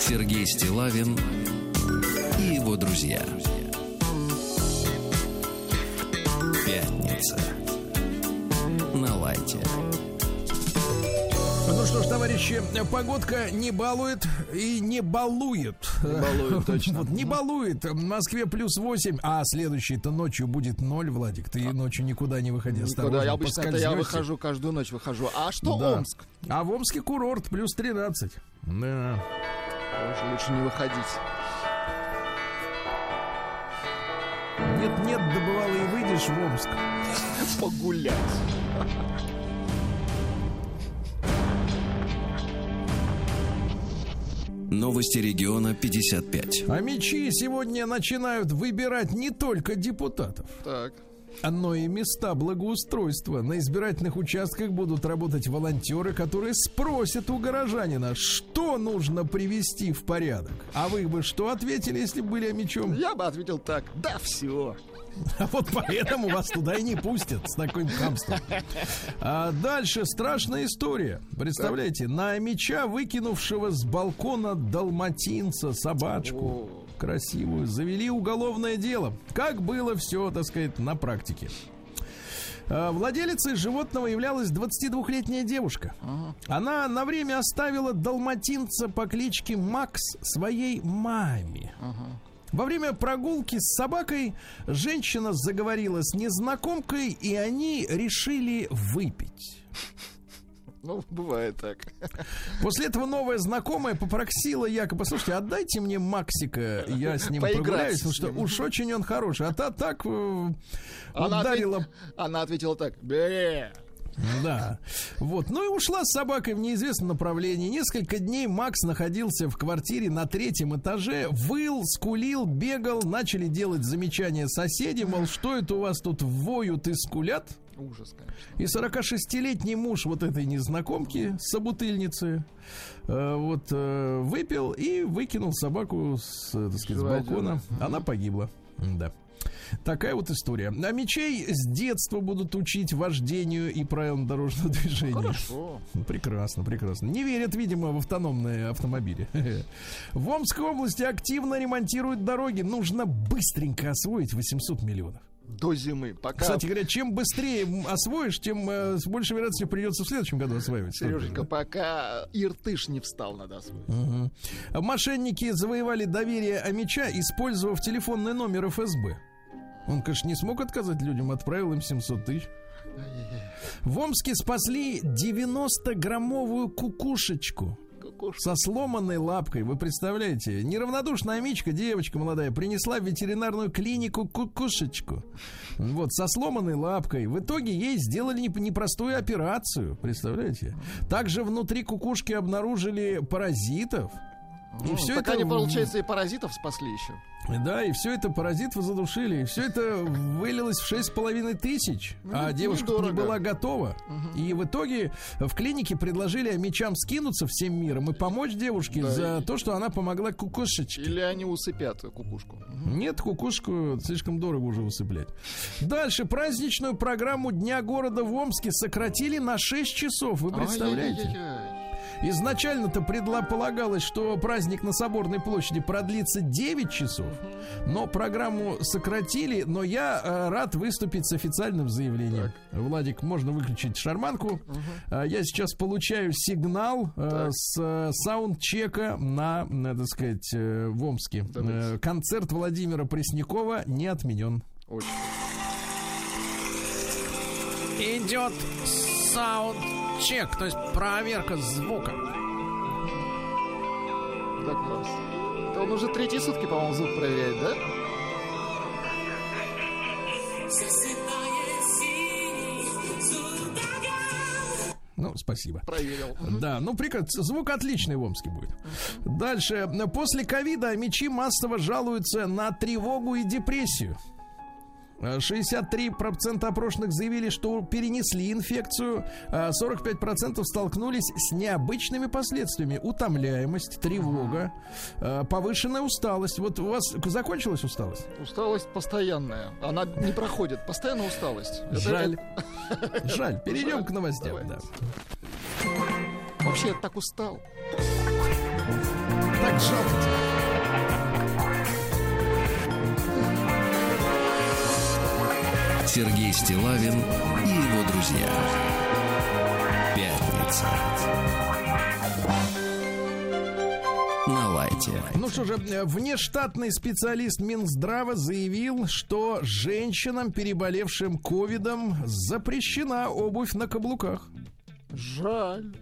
Сергей Стилавин и его друзья. Пятница. На лайте. Что ж, товарищи, погодка не балует и не балует. Не балует, точно. [LAUGHS] Вот, не балует. В Москве плюс 8, а следующей-то ночью будет 0, Владик. Ты ночью никуда не выходи, Никуда. Я обычно это я выхожу каждую ночь выхожу. А что Да. Омск? А в Омске курорт плюс 13. Да. Тоже лучше не выходить. Нет, нет, да бывало и выйдешь в Омск. [LAUGHS] Погулять. [LAUGHS] Новости региона 55. А мечи сегодня начинают выбирать не только депутатов, Так. но и места благоустройства. На избирательных участках будут работать волонтеры, которые спросят у горожанина, что нужно привести в порядок. А вы бы что ответили, если бы были мечом? Я бы ответил так. Да, все. А вот поэтому вас туда и не пустят с таким хамством. А дальше страшная история. Представляете, на меча, выкинувшего с балкона далматинца собачку красивую, завели уголовное дело. Как было все, так сказать, на практике. А, Владелицей животного являлась 22-летняя девушка. Она на время оставила далматинца по кличке Макс своей маме. Во время прогулки с собакой женщина заговорила с незнакомкой, и они решили выпить. Ну, бывает так. После этого новая знакомая попросила якобы, слушайте, отдайте мне Максика, я с ним Поиграть прогуляюсь, потому что ним». уж очень он хороший. А та так э, Она, ударила ответ- Она ответила так. Бе. Да. Вот. Ну и ушла с собакой в неизвестном направлении. Несколько дней Макс находился в квартире на третьем этаже, выл, скулил, бегал, начали делать замечания соседи, мол, что это у вас тут воют и скулят? Ужас, конечно. И 46-летний муж вот этой незнакомки, собутыльницы, э, вот э, выпил и выкинул собаку с, э, так сказать, с балкона. Она погибла. Да. Такая вот история. А мечей с детства будут учить вождению и правилам дорожного движения. Хорошо. Ну, Прекрасно, прекрасно. Не верят, видимо, в автономные автомобили. В Омской области активно ремонтируют дороги. Нужно быстренько освоить 800 миллионов. До зимы. Пока, Кстати говоря, чем быстрее освоишь, тем э, с большей вероятностью придется в следующем году осваивать. Сереженька, пока Иртыш не встал, надо освоить. Мгм. Мошенники завоевали доверие Амича, использовав телефонный номер ФСБ. Он, конечно, не смог отказать людям, отправил им 700 тысяч. В Омске спасли 90-граммовую кукушечку Кукушка. со сломанной лапкой. Вы представляете? Неравнодушная Амичка, девочка молодая, принесла в ветеринарную клинику кукушечку. Вот, со сломанной лапкой. В итоге ей сделали не- непростую операцию. Представляете? Также внутри кукушки обнаружили паразитов. И Ну, все так это они, получается, и паразитов спасли еще. Да, и все это паразитов задушили. И все это вылилось в шесть половиной тысяч. а Ну, девушка не недорого. была готова. И в итоге в клинике предложили мечам скинуться всем миром и помочь девушке Да, за и- то, что она помогла кукушечке. Или они усыпят кукушку. Мгм. Нет, кукушку слишком дорого уже усыплять. Дальше. Праздничную программу Дня города в Омске сократили на 6 часов. Вы представляете? Ай-яй-яй-яй. Изначально-то предполагалось, что праздник на Соборной площади продлится 9 часов, но программу сократили, но я э, рад выступить с официальным заявлением. Владик, можно выключить шарманку. А, я сейчас получаю сигнал э, Так. с э, саундчека на, так сказать, э, в Омске. Давайте. Э, концерт Владимира Преснякова не отменен. Очень. Идет саундчек, то есть проверка звука. Да, класс. Это он уже третьи сутки, по-моему, звук проверяет, да? Ну, спасибо. Проверил. Да, ну прекрасно. Звук отличный в Омске будет. Дальше. После ковида мечи массово жалуются на тревогу и депрессию. Э, 63% опрошенных заявили, что перенесли инфекцию, а 45% столкнулись с необычными последствиями. Утомляемость, тревога, э, повышенная усталость. Вот у вас закончилась усталость? Усталость постоянная. Она не проходит. Постоянно усталость. Это- Жаль. Жаль. Перейдем Жаль. к новостям. Да. Вообще, я так устал. Так жалко Сергей Стилавин и его друзья. Пятница. На. Ну что же, э, внештатный специалист Минздрава заявил, что женщинам, переболевшим ковидом, запрещена обувь на каблуках. Жаль.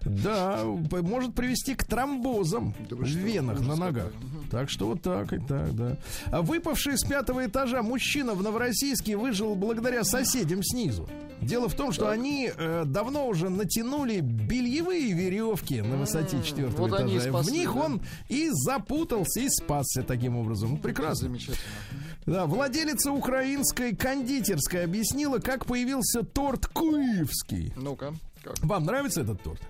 Да, может привести к тромбозам да в венах на ногах. Сказали. Так что вот так и так, да. А выпавший с пятого этажа мужчина в Новороссийске выжил благодаря соседям снизу. Дело в том, что они э, давно уже натянули бельевые веревки на высоте четвертого вот этажа. в спасли, них да? он и запутался, и спасся таким образом. Ну, Прекрасно. Замечательно. Да, владелица украинской кондитерской объяснила, как появился торт Куевский. Ну-ка, как? Вам нравится этот торт?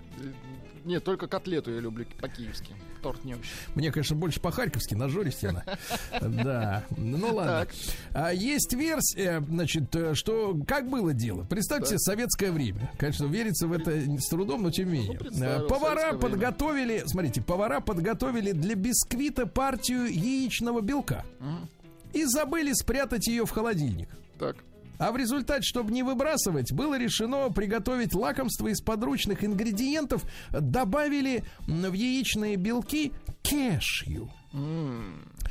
Нет, только котлету я люблю по-киевски. Торт не очень. Мне, конечно, больше по-харьковски, на Жористина. [LAUGHS] Да, ну ладно. А есть версия, значит, э, что как было дело. Представьте советское время. Конечно, верится в это с трудом, но тем не менее. Ну, представил, Э, Повара подготовили, смотрите, повара подготовили для бисквита партию яичного белка. И забыли спрятать ее в холодильник. Так. А в результате, чтобы не выбрасывать, было решено приготовить лакомство из подручных ингредиентов. Добавили в яичные белки кешью.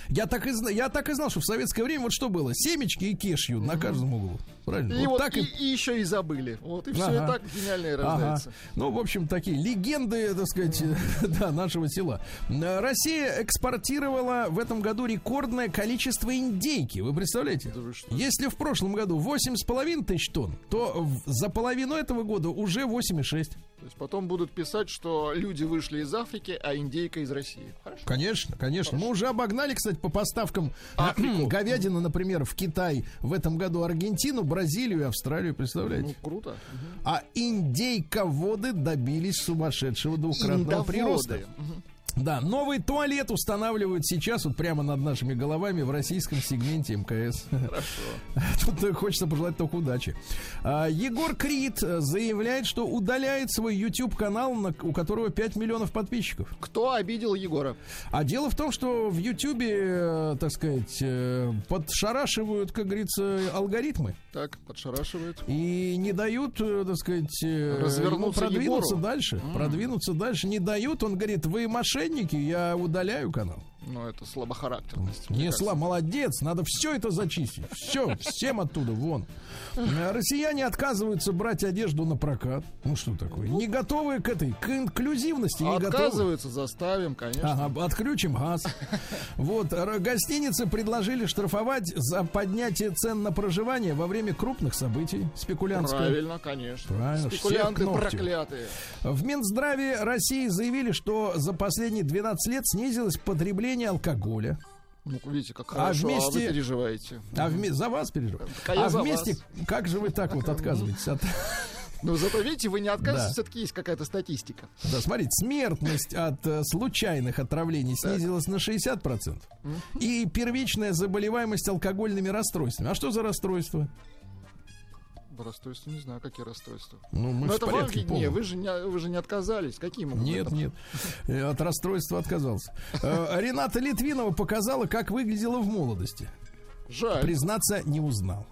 Я так, и, я так и знал, что в советское время вот что было? Семечки и кешью на каждом углу. Правильно? И вот, так и, и еще и забыли. Вот и все, Ага. и так гениально и Ага. рождается. Ну, в общем, такие легенды, так сказать, [LAUGHS] да, нашего села. Россия экспортировала в этом году рекордное количество индейки. Вы представляете? Да вы? Если в прошлом году 8,5 тысяч тонн, то за половину этого года уже 8,6. То есть потом будут писать, что люди вышли из Африки, а индейка из России. Хорошо. Конечно, конечно. Мы уже обогнали, кстати, по поставкам Африку. говядины, например, в Китай в этом году Аргентину, Бразилию и Австралию, представляете? Ну, круто. А индейководы добились сумасшедшего двукратного прироста. Индоводы. Да, новый туалет устанавливают сейчас вот прямо над нашими головами в российском сегменте МКС. [LAUGHS] Тут э, хочется пожелать только удачи. А, Егор Крид э, заявляет, что удаляет свой YouTube канал, на- у которого 5 миллионов подписчиков. Кто обидел Егора? А дело в том, что в YouTube, э, так сказать, подшарашивают, как говорится, алгоритмы Так, подшарашивает. и не дают, так сказать, Развернуться продвинуться Егору. дальше. Продвинуться дальше не дают. Он говорит, вы мошенники, я удаляю канал. Ну, это слабохарактерность. Не кажется. сла, молодец, надо все это зачистить. Все, всем оттуда, вон. Э, Россияне отказываются брать одежду на прокат. Ну что такое? Не готовы к этой, к инклюзивности, не готовы. Отказываются, заставим, конечно. Ага, отключим газ. Вот, р- гостиницы предложили штрафовать за поднятие цен на проживание во время крупных событий. Спекулянтское. Правильно, конечно. Правильно, Спекулянты проклятые. В Минздраве России заявили, что за последние 12 лет снизилось потребление алкоголя. Ну, видите, как А хорошо, а, вместе- вы переживаете. А вме- за вас переживаю. А А вместе, вас. как же вы так вот отказываетесь от... [LAUGHS] Но зато, видите, вы не отказываетесь, Да. все-таки есть какая-то статистика. Да, смотрите, смертность от э, случайных отравлений снизилась на 60%. И первичная заболеваемость алкогольными расстройствами. А что за расстройство? Расстройства, не знаю, какие расстройства. Ну, мы Но в это вам порядке виднее, полном. вы же, не, вы же не отказались. Какие могут Нет, быть? нет. От расстройства отказался. Э, Рената Литвинова показала, как выглядела в молодости. Жаль. Признаться, не узнал.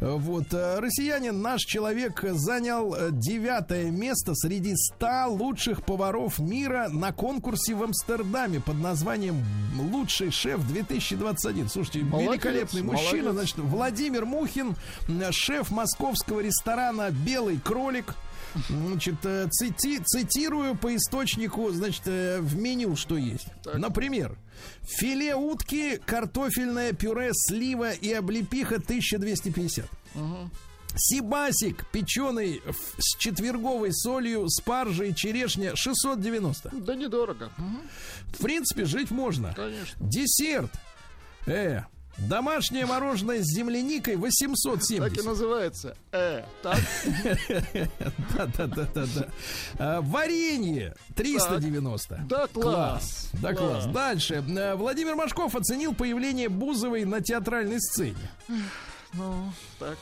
Э, Вот, э, россиянин, наш человек, э, занял э, девятое место среди ста лучших поваров мира на конкурсе в Амстердаме под названием «Лучший шеф 2021». Слушайте, Молодец, великолепный мужчина, молодец. значит, Владимир Мухин, м, шеф московского ресторана «Белый кролик». Значит, э, цити- цитирую по источнику, значит, э, в меню что есть. Так. Например, филе утки, картофельное пюре, слива и облепиха 1250. Сибасик, печеный с четверговой солью, спаржей, черешня 690. Да недорого. Мгм, В принципе, жить можно. Конечно. Десерт. Э, домашнее мороженое с земляникой Так и 870. называется. Э, так. [LAUGHS] Да-да-да-да-да. А, Варенье 390. Да, класс. Да, класс. Дальше. Э, Владимир Машков оценил появление Бузовой на театральной сцене. Ну, так.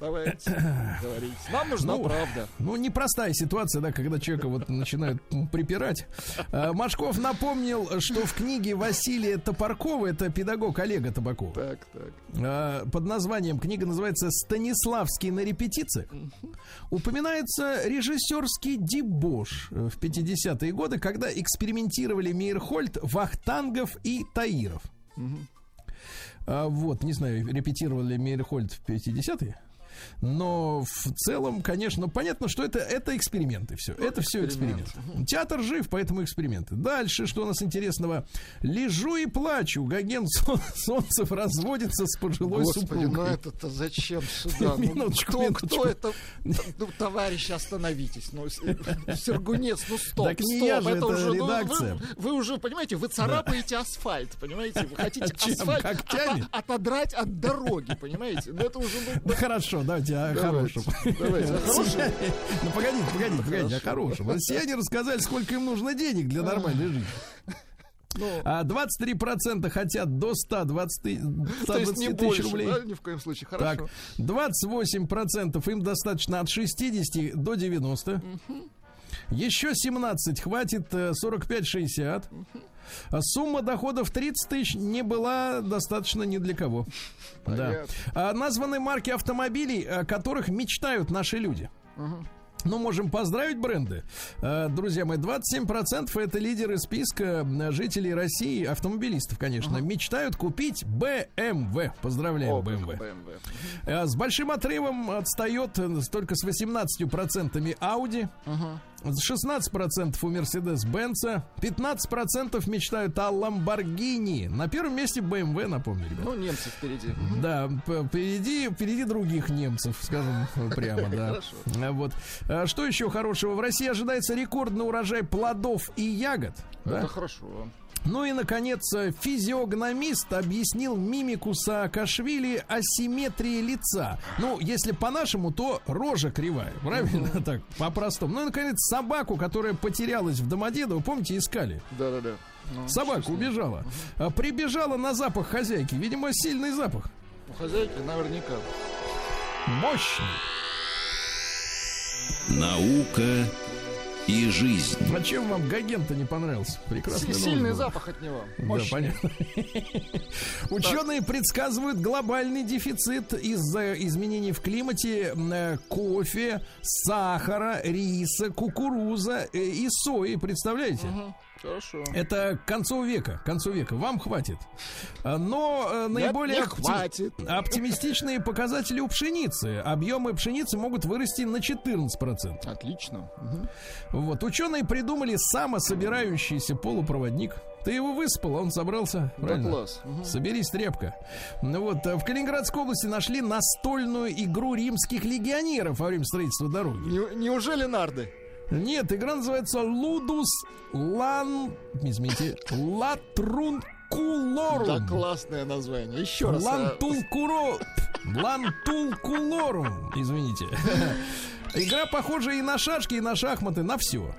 Давайте, [CLEARS THROAT] говорите. Нам нужна Ну, правда. Ну, непростая ситуация, да, когда человека вот начинают м, припирать. А, Машков напомнил, что в книге Василия Топоркова, это педагог Олега Табакова, Так, так. а, под названием, книга называется «Станиславский на репетициях», упоминается режиссерский дебош э, в 50-е годы, когда экспериментировали Мейерхольд, Вахтангов и Таиров. А, вот, не знаю, репетировали ли Мейерхольд в 50-е. Но в целом, конечно, понятно, что это, это эксперименты все. это все эксперимент. эксперимент. Театр жив, поэтому эксперименты. Дальше, что у нас интересного? Лежу и плачу. Гоген Солнцев разводится с пожилой Господи, ну супругой. это-то зачем сюда? Ну, Минуточку, кто, минуточку. кто это? Ну, товарищи, остановитесь. Ну, Сергунец, ну стоп, Так не стоп. я же, это уже, ну, редакция. вы, вы уже, понимаете, вы царапаете асфальт, понимаете? Вы хотите А чем, асфальт когтями? ото- отодрать от дороги, понимаете? Ну это уже... ну, Да хорошо, давайте о Давайте, хорошем. давайте, о хорошем. Ну погодите, погодите, погодите, о хорошем. Россияне рассказали, сколько им нужно денег для нормальной жизни. Ну, А 23% хотят до 120 ты- то есть 120 не тысяч больше, рублей. да, ни в коем случае. Так, Хорошо. 28% им достаточно от 60 до 90. Еще 17 хватит э, 45-60. А Сумма доходов 30 тысяч не была достаточно ни для кого. Да. Понятно. А названы марки автомобилей, о которых мечтают наши люди. Ну, можем поздравить бренды. Э, Друзья мои, 27% это лидеры списка жителей России, автомобилистов, конечно, мечтают купить BMW. Поздравляем, О, BMW. BMW. Э, С большим отрывом отстает э, только с 18% Audi, с 16% у Mercedes-Benz, 15% мечтают о Lamborghini. На первом месте BMW, напомню, ребят. Ну, немцы впереди. Да, впереди, впереди других немцев, скажем прямо, да. [LAUGHS] Хорошо. А Вот. А Что еще хорошего? В России ожидается рекордный урожай плодов и ягод. Это хорошо. Ну и, наконец, физиогномист объяснил мимику Саакашвили асимметрии лица. Ну, если по-нашему, то рожа кривая, [LAUGHS] правильно? Так, по-простому. Ну и, наконец, собаку, которая потерялась в Домодедово, помните, искали? Да-да-да. Ну, Собака убежала. А, Прибежала на запах хозяйки. Видимо, сильный запах. У хозяйки наверняка. Мощный. Наука и жизнь. А чем вам Гоген-то не понравился? Новый Сильный был. запах от него. Да, Мощный. понятно. [LAUGHS] Ученые предсказывают глобальный дефицит из-за изменений в климате э, кофе, сахара, риса, кукуруза э, и сои. Представляете? Мгм. Хорошо. Это к концу века. К концу века. Вам хватит. А, Но э, наиболее не опти- хватит. оптимистичные показатели у пшеницы. Объемы пшеницы могут вырасти на 14%. Отлично. Вот, ученые придумали самособирающийся полупроводник. Ты его выспал, а он собрался. Да правильно? класс. Соберись, тряпка. Ну вот, э, в Калининградской области нашли настольную игру римских легионеров во время строительства дороги. Не- Неужели нарды? Нет, игра называется Лудус Лан... Извините, Латрункулорум. Да, классное название. Еще раз. а, Лантулкуро... Лантулкулорум, извините. [LAUGHS] Игра похожа и на шашки, и на шахматы, на все.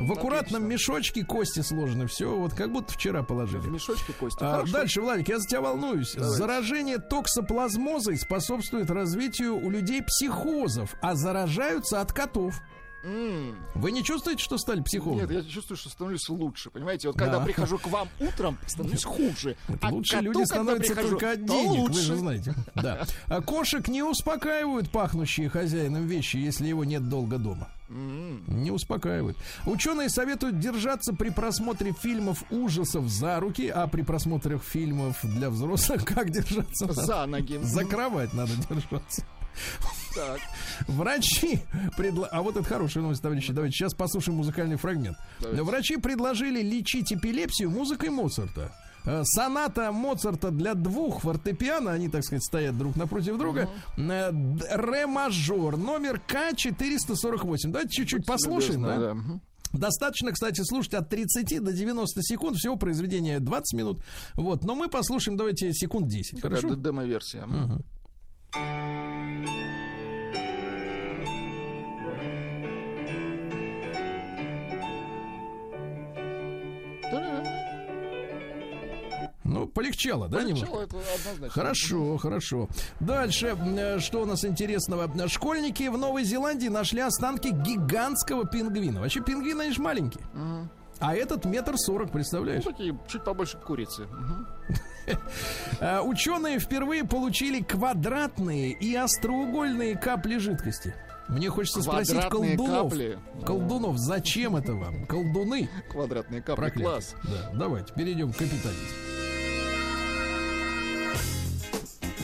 В аккуратном мешочке кости сложены, все, вот как будто вчера положили. В мешочке кости. А, Хорошо. дальше, Владик, я за тебя волнуюсь. Заражение токсоплазмозой способствует развитию у людей психозов, а заражаются от котов. Вы не чувствуете, что стали психологами? Нет, я чувствую, что становлюсь лучше. Понимаете, вот когда Да. прихожу к вам утром, становлюсь хуже. А Лучше коту, люди когда становятся прихожу, только от денег, вы лучше. же знаете. [LAUGHS] Да. А кошек не успокаивают пахнущие хозяином вещи, если его нет долго дома. Не успокаивают. Ученые советуют держаться при просмотре фильмов ужасов за руки, а при просмотре фильмов для взрослых [LAUGHS] как держаться? За ноги. За кровать надо держаться. Так. Врачи предла... А вот это хорошая новость, товарищи. Давайте сейчас послушаем музыкальный фрагмент. Давайте. Врачи предложили лечить эпилепсию музыкой Моцарта. Э, Соната Моцарта для двух фортепиано, они, так сказать, стоят друг напротив друга. Э, Ре мажор, номер К448. Давайте чуть-чуть послушаем, Любезно, да? Достаточно, кстати, слушать от 30 до 90 секунд. Всего произведение 20 минут. Вот, но мы послушаем, давайте, секунд 10. Такая Хорошо? демо-версия. Мгм. Ну, полегчало, да? Полегчало, это однозначно. Хорошо, хорошо. Дальше, э, что у нас интересного? Школьники в Новой Зеландии нашли останки гигантского пингвина. Вообще пингвины, они же маленькие. А этот метр сорок, Ну, представляешь? такие чуть побольше курицы. А, [LAUGHS] Ученые впервые получили квадратные и остроугольные капли жидкости. Мне хочется спросить Квадратные колдунов. капли. Колдунов, зачем это вам? Колдуны. Квадратные капли. Проклятые. Класс. Да, давайте перейдем к капитализму.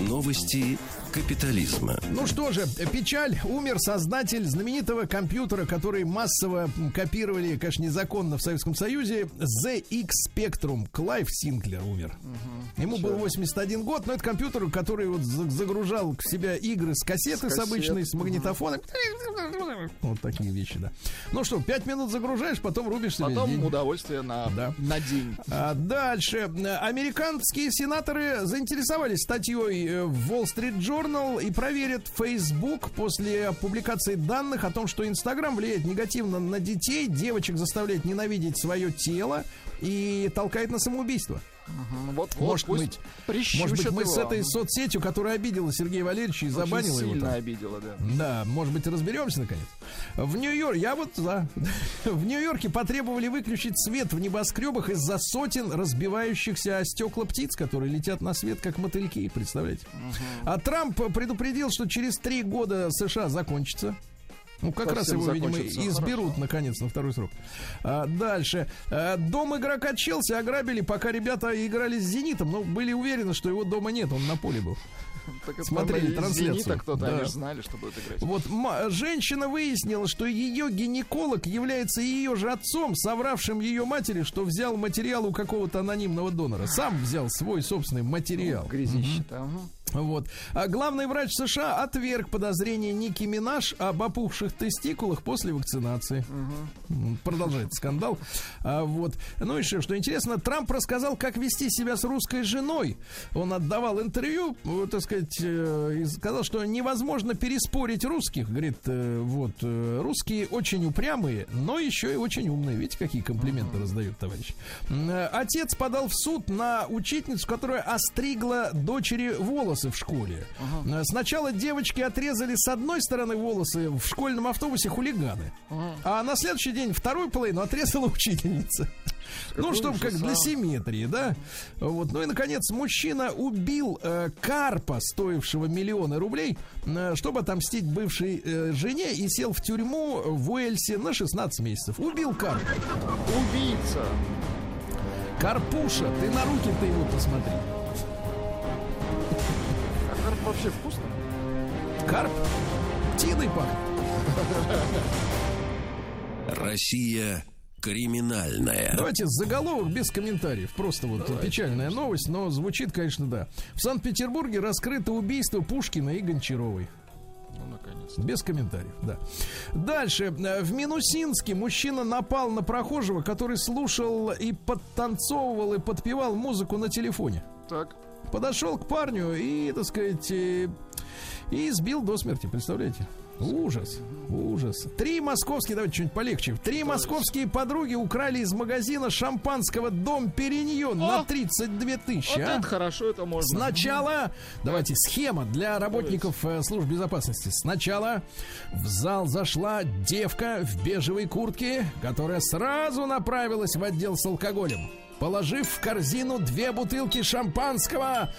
Новости капитализма. Ну что же, печаль. Умер создатель знаменитого компьютера, который массово копировали, конечно, незаконно в Советском Союзе. ZX Spectrum. Клайв Синклер умер. Ему был 81 год, но это компьютер, который вот за- загружал в себя игры с кассеты с, С кассет. обычной, с магнитофоном. Вот такие вещи, да. Ну что, 5 минут загружаешь, потом рубишь себе Потом день. удовольствие на, Да. на день. А дальше. Американские сенаторы заинтересовались статьей э, в Wall Street Journal и проверят Facebook после публикации данных о том, что Инстаграм влияет негативно на детей, девочек заставляет ненавидеть свое тело и толкает на самоубийство. Вот, вот, Может пусть быть, Может быть, мы с его. этой соцсетью, которая обидела Сергея Валерьевича и Очень забанила его сильно обидела, да. Да, может быть, разберемся наконец. В Нью-Йорке, я вот за. [LAUGHS] В Нью-Йорке потребовали выключить свет в небоскребах из-за сотен разбивающихся о стекла птиц, которые летят на свет, как мотыльки, представляете? А Трамп предупредил, что через три года США закончится. Ну, как раз его, видимо, изберут, Хорошо. наконец, на второй срок. А, дальше. А, дом игрока Челси ограбили, пока ребята играли с «Зенитом», но были уверены, что его дома нет, он на поле был. Так Смотрели трансляцию. «Зенита» кто-то, Да. они же знали, что будет играть. Вот женщина выяснила, что ее гинеколог является ее же отцом, совравшим ее матери, что взял материал у какого-то анонимного донора. Сам взял свой собственный материал. Грязище-то. ага. Вот. А главный врач США отверг подозрение Ники Минаж об опухших тестикулах после вакцинации. М, Продолжается скандал. А, вот. Ну еще что интересно, Трамп рассказал, как вести себя с русской женой. Он отдавал интервью, вот, так сказать, э, и сказал, что невозможно переспорить русских. Говорит, э, вот, э, русские очень упрямые, но еще и очень умные. Видите, какие комплименты раздают товарищ. Э, Отец подал в суд на учительницу, которая остригла дочери волосы в школе. Э, Сначала девочки отрезали с одной стороны волосы в школьном автобусе хулиганы. А на следующий день вторую половину отрезала [LAUGHS] учительница. Ну, Какой чтобы как для а. симметрии, да? Вот. Ну и, наконец, мужчина убил э, карпа, стоившего миллионы рублей, э, чтобы отомстить бывшей э, жене и сел в тюрьму в Уэльсе на 16 месяцев. Убил карпа. Убийца. Карпуша, ты на руки-то его посмотри. Вообще вкусно? Карп птиной пахнет. [LAUGHS] Россия криминальная. Давайте заголовок без комментариев. Просто вот печальная новость, но звучит, конечно, да. В Санкт-Петербурге раскрыто убийство Пушкина и Гончаровой. Ну, наконец. Без комментариев, да. Дальше. В Минусинске мужчина напал на прохожего, который слушал и подтанцовывал и подпевал музыку на телефоне. Так. Подошел к парню и, так сказать, э, и сбил до смерти, представляете? Ужас, ужас. Три московские, давайте что-нибудь полегче. Три московские подруги украли из магазина шампанского Дом Периньон на О! 32 тысячи. Вот а? это хорошо, это можно. Сначала, давайте, схема для работников э, служб безопасности. Сначала в зал зашла девка в бежевой куртке, которая сразу направилась в отдел с алкоголем. Положив в корзину две бутылки шампанского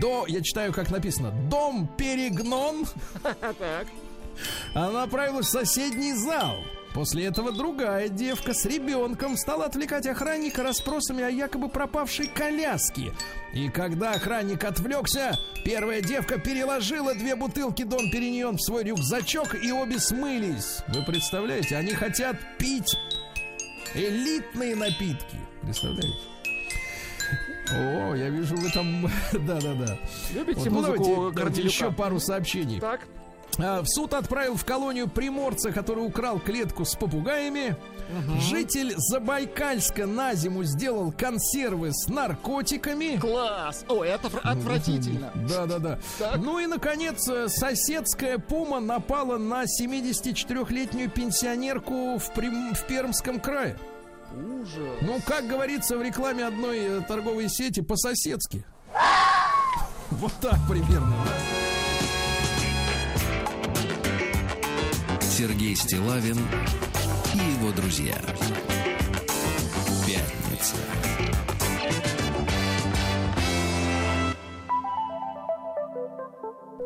до, я читаю, как написано, дом Перегнон, [LAUGHS] она направилась в соседний зал. После этого другая девка с ребенком стала отвлекать охранника расспросами о якобы пропавшей коляске. И когда охранник отвлекся, первая девка переложила две бутылки Дон Периньон в свой рюкзачок и обе смылись. Вы представляете, они хотят пить элитные напитки. Представляете? О, я вижу, вы там... [LAUGHS] Да-да-да. Любите Вот, ну, музыку давайте, давайте Гордеюка? еще пару сообщений. Так. А, В суд отправил в колонию приморца, который украл клетку с попугаями. Житель Забайкальска на зиму сделал консервы с наркотиками. Класс. Ой, это отвратительно. Да, да, да. Так. Ну и, наконец, э, соседская пума напала на 74-летнюю пенсионерку в, Прим- в Пермском крае. Ужас. Ну, как говорится в рекламе одной э, торговой сети, по-соседски. [LAUGHS] Вот так примерно. Сергей Стилавин и его друзья. Пятница.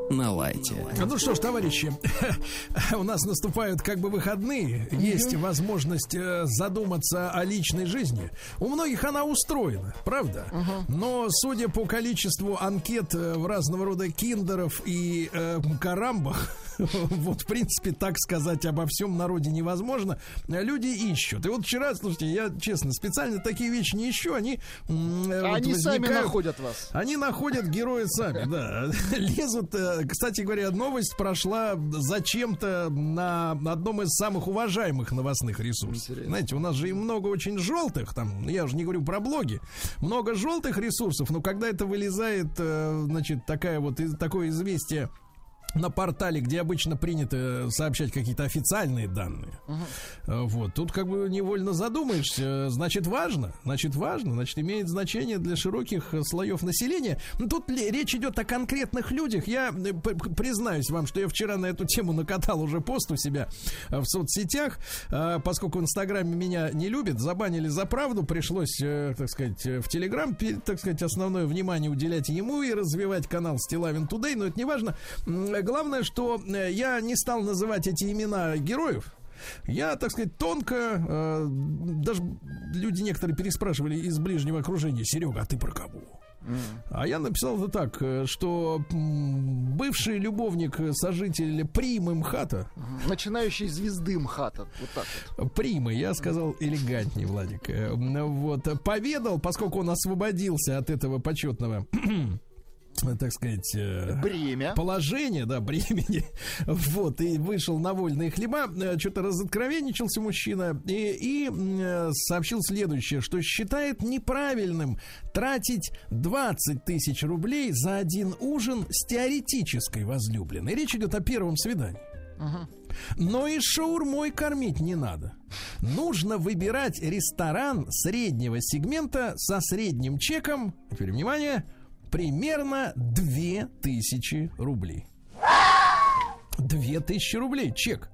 На лайте. Ну что ж, товарищи, [LAUGHS] у нас наступают как бы выходные. Есть возможность э, задуматься о личной жизни. У многих она устроена, правда? Но судя по количеству анкет э, в разного рода киндеров и э, карамбах, [LAUGHS] [LAUGHS] вот, в принципе, так сказать обо всем народе невозможно. Люди ищут. И вот вчера, слушайте, я честно, специально такие вещи не ищу. Они, э, Они сами находят вас. они находят героя сами, да. [LAUGHS] Лезут. э, Кстати говоря, новость прошла зачем-то на одном из самых уважаемых новостных ресурсов. Интересно. Знаете, у нас же и много очень желтых, там, я уже не говорю про блоги, много желтых ресурсов, но когда это вылезает, э, значит, такая вот, такое известие на портале, где обычно принято сообщать какие-то официальные данные. Э, Вот. Тут как бы невольно задумаешься. Значит, важно. Значит, важно. Значит, имеет значение для широких э, слоев населения. Ну, тут речь идет о конкретных людях. Я э, признаюсь вам, что я вчера на эту тему накатал уже пост у себя э, в соцсетях. Э, Поскольку в Инстаграме меня не любят, забанили за правду. Пришлось, э, так сказать, э, в Телеграм, так сказать, основное внимание уделять ему и развивать канал Стилавин Тудей. Но это не важно. М, Главное, что э, я не стал называть эти имена героев. Я, так сказать, тонко, э, даже люди некоторые переспрашивали из ближнего окружения, Серега, а ты про кого? А я написал это так, э, что бывший любовник э, сожителя Примы МХАТа, Начинающий звезды МХАТа. Вот так вот. Примы, я сказал элегантнее, Владик, э, вот, поведал, поскольку он освободился от этого почетного, так сказать, э, Бремя. положение, да, [LAUGHS] бремени, вот, и вышел на вольные хлеба, э, что-то разоткровенничался мужчина и, и, э, сообщил следующее, что считает неправильным тратить 20 тысяч рублей за один ужин с теоретической возлюбленной. Речь идет о первом свидании. Но и шаурмой кормить не надо. Нужно выбирать ресторан среднего сегмента со средним чеком, теперь внимание, примерно 2000 рублей. 2000 рублей чек.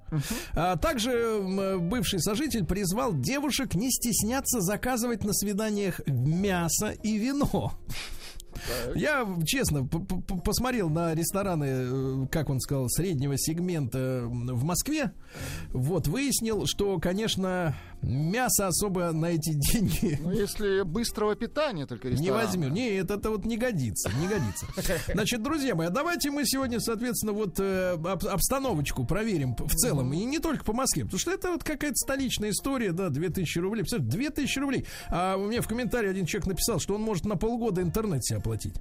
А также бывший сожитель призвал девушек не стесняться заказывать на свиданиях мясо и вино. Я, честно, посмотрел на рестораны, э, как он сказал, среднего сегмента в Москве. Вот, выяснил, что, конечно, мясо особо на эти деньги Ну, если быстрого питания только не ресторан. возьму. Нет, это вот не годится, не годится. [LAUGHS] Значит, друзья мои, а давайте мы сегодня, соответственно, вот э, об- обстановочку проверим в целом. И не только по Москве. Потому что это вот какая-то столичная история, да, 2000 рублей. Представляете, 2000 рублей. А у меня в комментарии один человек написал, что он может на полгода интернет себе оплатить.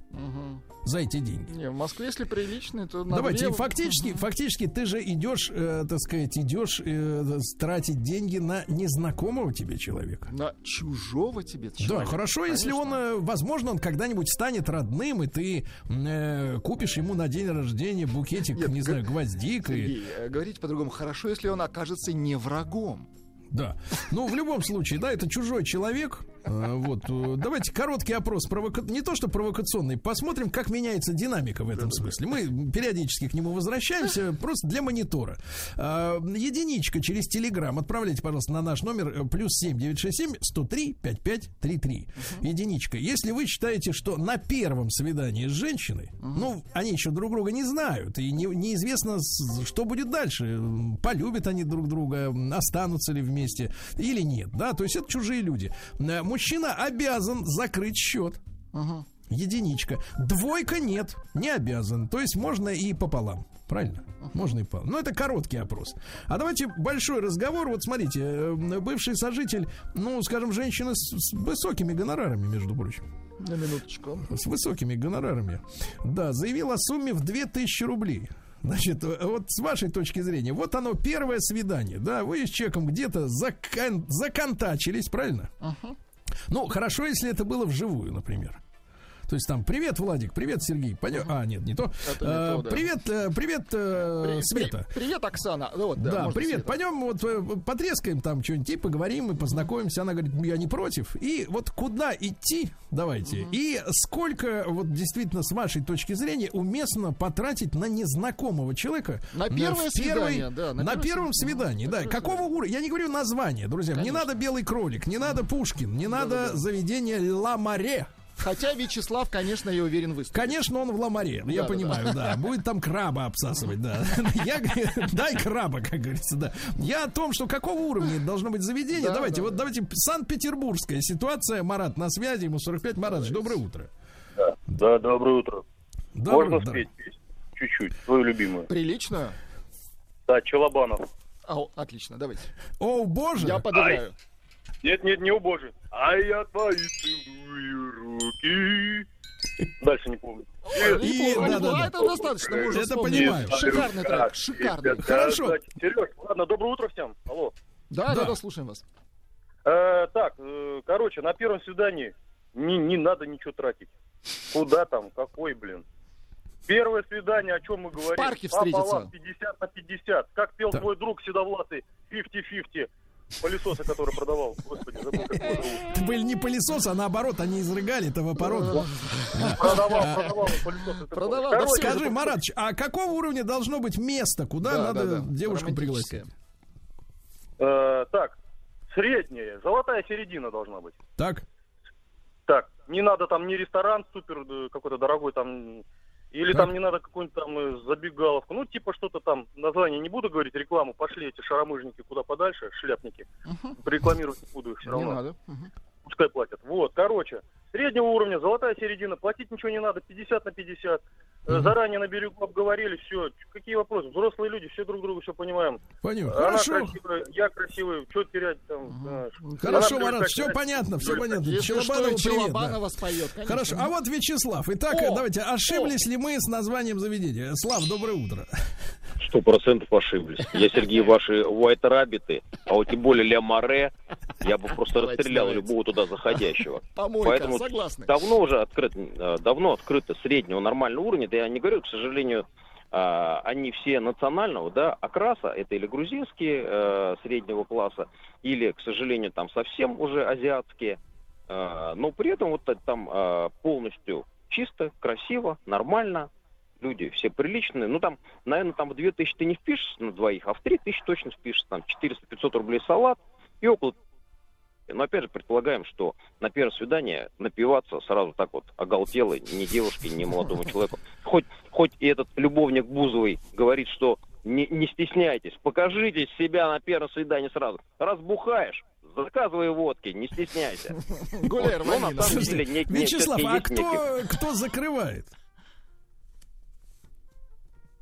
За эти деньги. Не, в Москве, если приличный, то на Давайте, и две- фактически, [LAUGHS] фактически ты же идешь, э, так сказать, идешь э, тратить деньги на незнакомого тебе человека. На чужого тебе Да, человека. хорошо, если он, Конечно. э, возможно, он когда-нибудь станет родным, и ты э, купишь ему на день рождения букетик, Нет, не г- знаю, гвоздик. и- Сергей, э, говорите по-другому. Хорошо, если он окажется не врагом. Да. Ну, в любом случае, да, это чужой человек. Э, Вот. э, Давайте короткий опрос. провока- Не то, что провокационный. Посмотрим, как меняется динамика в этом смысле. Мы периодически к нему возвращаемся, просто для монитора. А, Единичка через Телеграм. Отправляйте, пожалуйста, на наш номер э, плюс 7967 103 5533. Единичка. Если вы считаете, что на первом свидании с женщиной, ну, они еще друг друга не знают, и не- неизвестно, что будет дальше. Полюбят они друг друга, останутся ли вместе или нет, да, то есть это чужие люди. Э, Мужчина обязан закрыть счет. Единичка. Двойка нет, не обязан. То есть можно и пополам. Правильно? Можно и пополам. Но это короткий опрос. А давайте большой разговор. Вот смотрите, э, бывший сожитель, ну, скажем, женщина с, с высокими гонорарами, между прочим. На минуточку. С высокими гонорарами. Да, заявил о сумме в 2000 рублей. Значит, э, вот с вашей точки зрения, вот оно первое свидание, да, вы с человеком где-то закон- законтачились, правильно? Ну, хорошо, если это было вживую, например. То есть там привет, Владик, привет, Сергей. Поня... А, нет, не то. Это не Э, то, да. Привет, э, привет, э, При- Света. при- Привет, Оксана. Ну вот, да, Да, привет. Света. Пойдем вот э, потрескаем там что-нибудь и поговорим и познакомимся. Она говорит, я не против. И вот куда идти, давайте. И сколько вот действительно с вашей точки зрения уместно потратить на незнакомого человека На первое свидание, да, на на, первом свидании, да. Какого уровня? Я не говорю название, друзья. Не Конечно. надо белый кролик, не надо Пушкин, не надо заведение Ла Маре. Хотя Вячеслав, конечно, я уверен, выступит. Конечно, он в ламаре, я Да-да-да. понимаю, да. Будет там краба обсасывать, да. [LAUGHS] Я, дай краба, как говорится, да. Я о том, что какого уровня должно быть заведение. Да, давайте, да, вот да. давайте Санкт-Петербургская ситуация. Марат на связи, ему 45. Марат, доброе утро. Да, доброе утро. Доброе Можно спеть? Чуть-чуть, свою любимую. Приличную? Да, Челобанов. О, отлично, давайте. О, боже! Я подыграю. Нет, нет, не у Божий. А я твои целую руки. Дальше не помню. И- да, да, да. Это достаточно, можно Это вспомнить. понимаю. Шикарный трек, шикарный. Хорошо. Сереж, ладно, доброе утро всем. Алло. Да, да, Да. да, слушаем вас. Э, так, э, короче, на первом свидании не, не надо ничего тратить. Куда там, какой, блин. Первое свидание, о чем мы говорим? парке встретиться. Пополам, 50 на 50. Как пел Так. твой друг седовласый 50-50. Пылесоса, который продавал. Господи, забыл, как его зовут. Были не пылесосы, а наоборот, они изрыгали это в оборот. Продавал, продавал пылесосы. Продавал, да. Скажи, Маратч, а какого уровня должно быть место, куда Да, надо да, да. девушку пригласить? Э, так, средняя, золотая середина должна быть. Так? Так, не надо там ни ресторан супер э, какой-то дорогой там, или Так. там не надо какую-нибудь там э, забегаловку. Ну, типа что-то там, название не буду говорить, рекламу, пошли эти шаромыжники куда подальше, шляпники. Рекламировать не буду их все Не равно. надо. Мгм. Пускай платят. Вот, короче, среднего уровня, золотая середина, платить ничего не надо, 50 на 50. Э, Заранее на берегу обговорили, все. Какие вопросы? Взрослые люди, все друг друга все понимаем. Понял. Она Хорошо. красивая, я красивый, что терять там, знаешь. Хорошо, Марат, все понятно, все понятно. Если что, Челобанова да. споет. конечно. Хорошо, а вот Вячеслав. Итак, О! давайте, ошиблись ли мы с названием заведения? Слав, доброе утро. Сто процентов ошиблись. Я, Сергей, ваши White Rabbit, а вот тем более Ля Море, я бы просто расстрелял любого туда заходящего. [LAUGHS] Помойка, Поэтому согласны. давно уже открыт, э, давно открыто среднего нормального уровня. Да я не говорю, к сожалению, а, они все национального, да, окраса, это или грузинские э, среднего класса, или, к сожалению, там совсем уже азиатские. Э, но при этом вот там э, полностью чисто, красиво, нормально, люди все приличные. Ну, там, наверное, там в 2000 ты не впишешься на двоих, а в 3000 точно впишешься. Там 400-500 рублей салат и около... Но опять же, предполагаем, что на первое свидание напиваться сразу так вот оголтело ни девушке, ни молодому человеку. Хоть, хоть и этот любовник Бузовый говорит, что не, не стесняйтесь, покажите себя на первом свидании сразу. Разбухаешь, заказывай водки, не стесняйся. [LAUGHS] Гуляй, Вот, ну, на рванина. самом деле, не- не- Вячеслав, а есть некий- кто, кто закрывает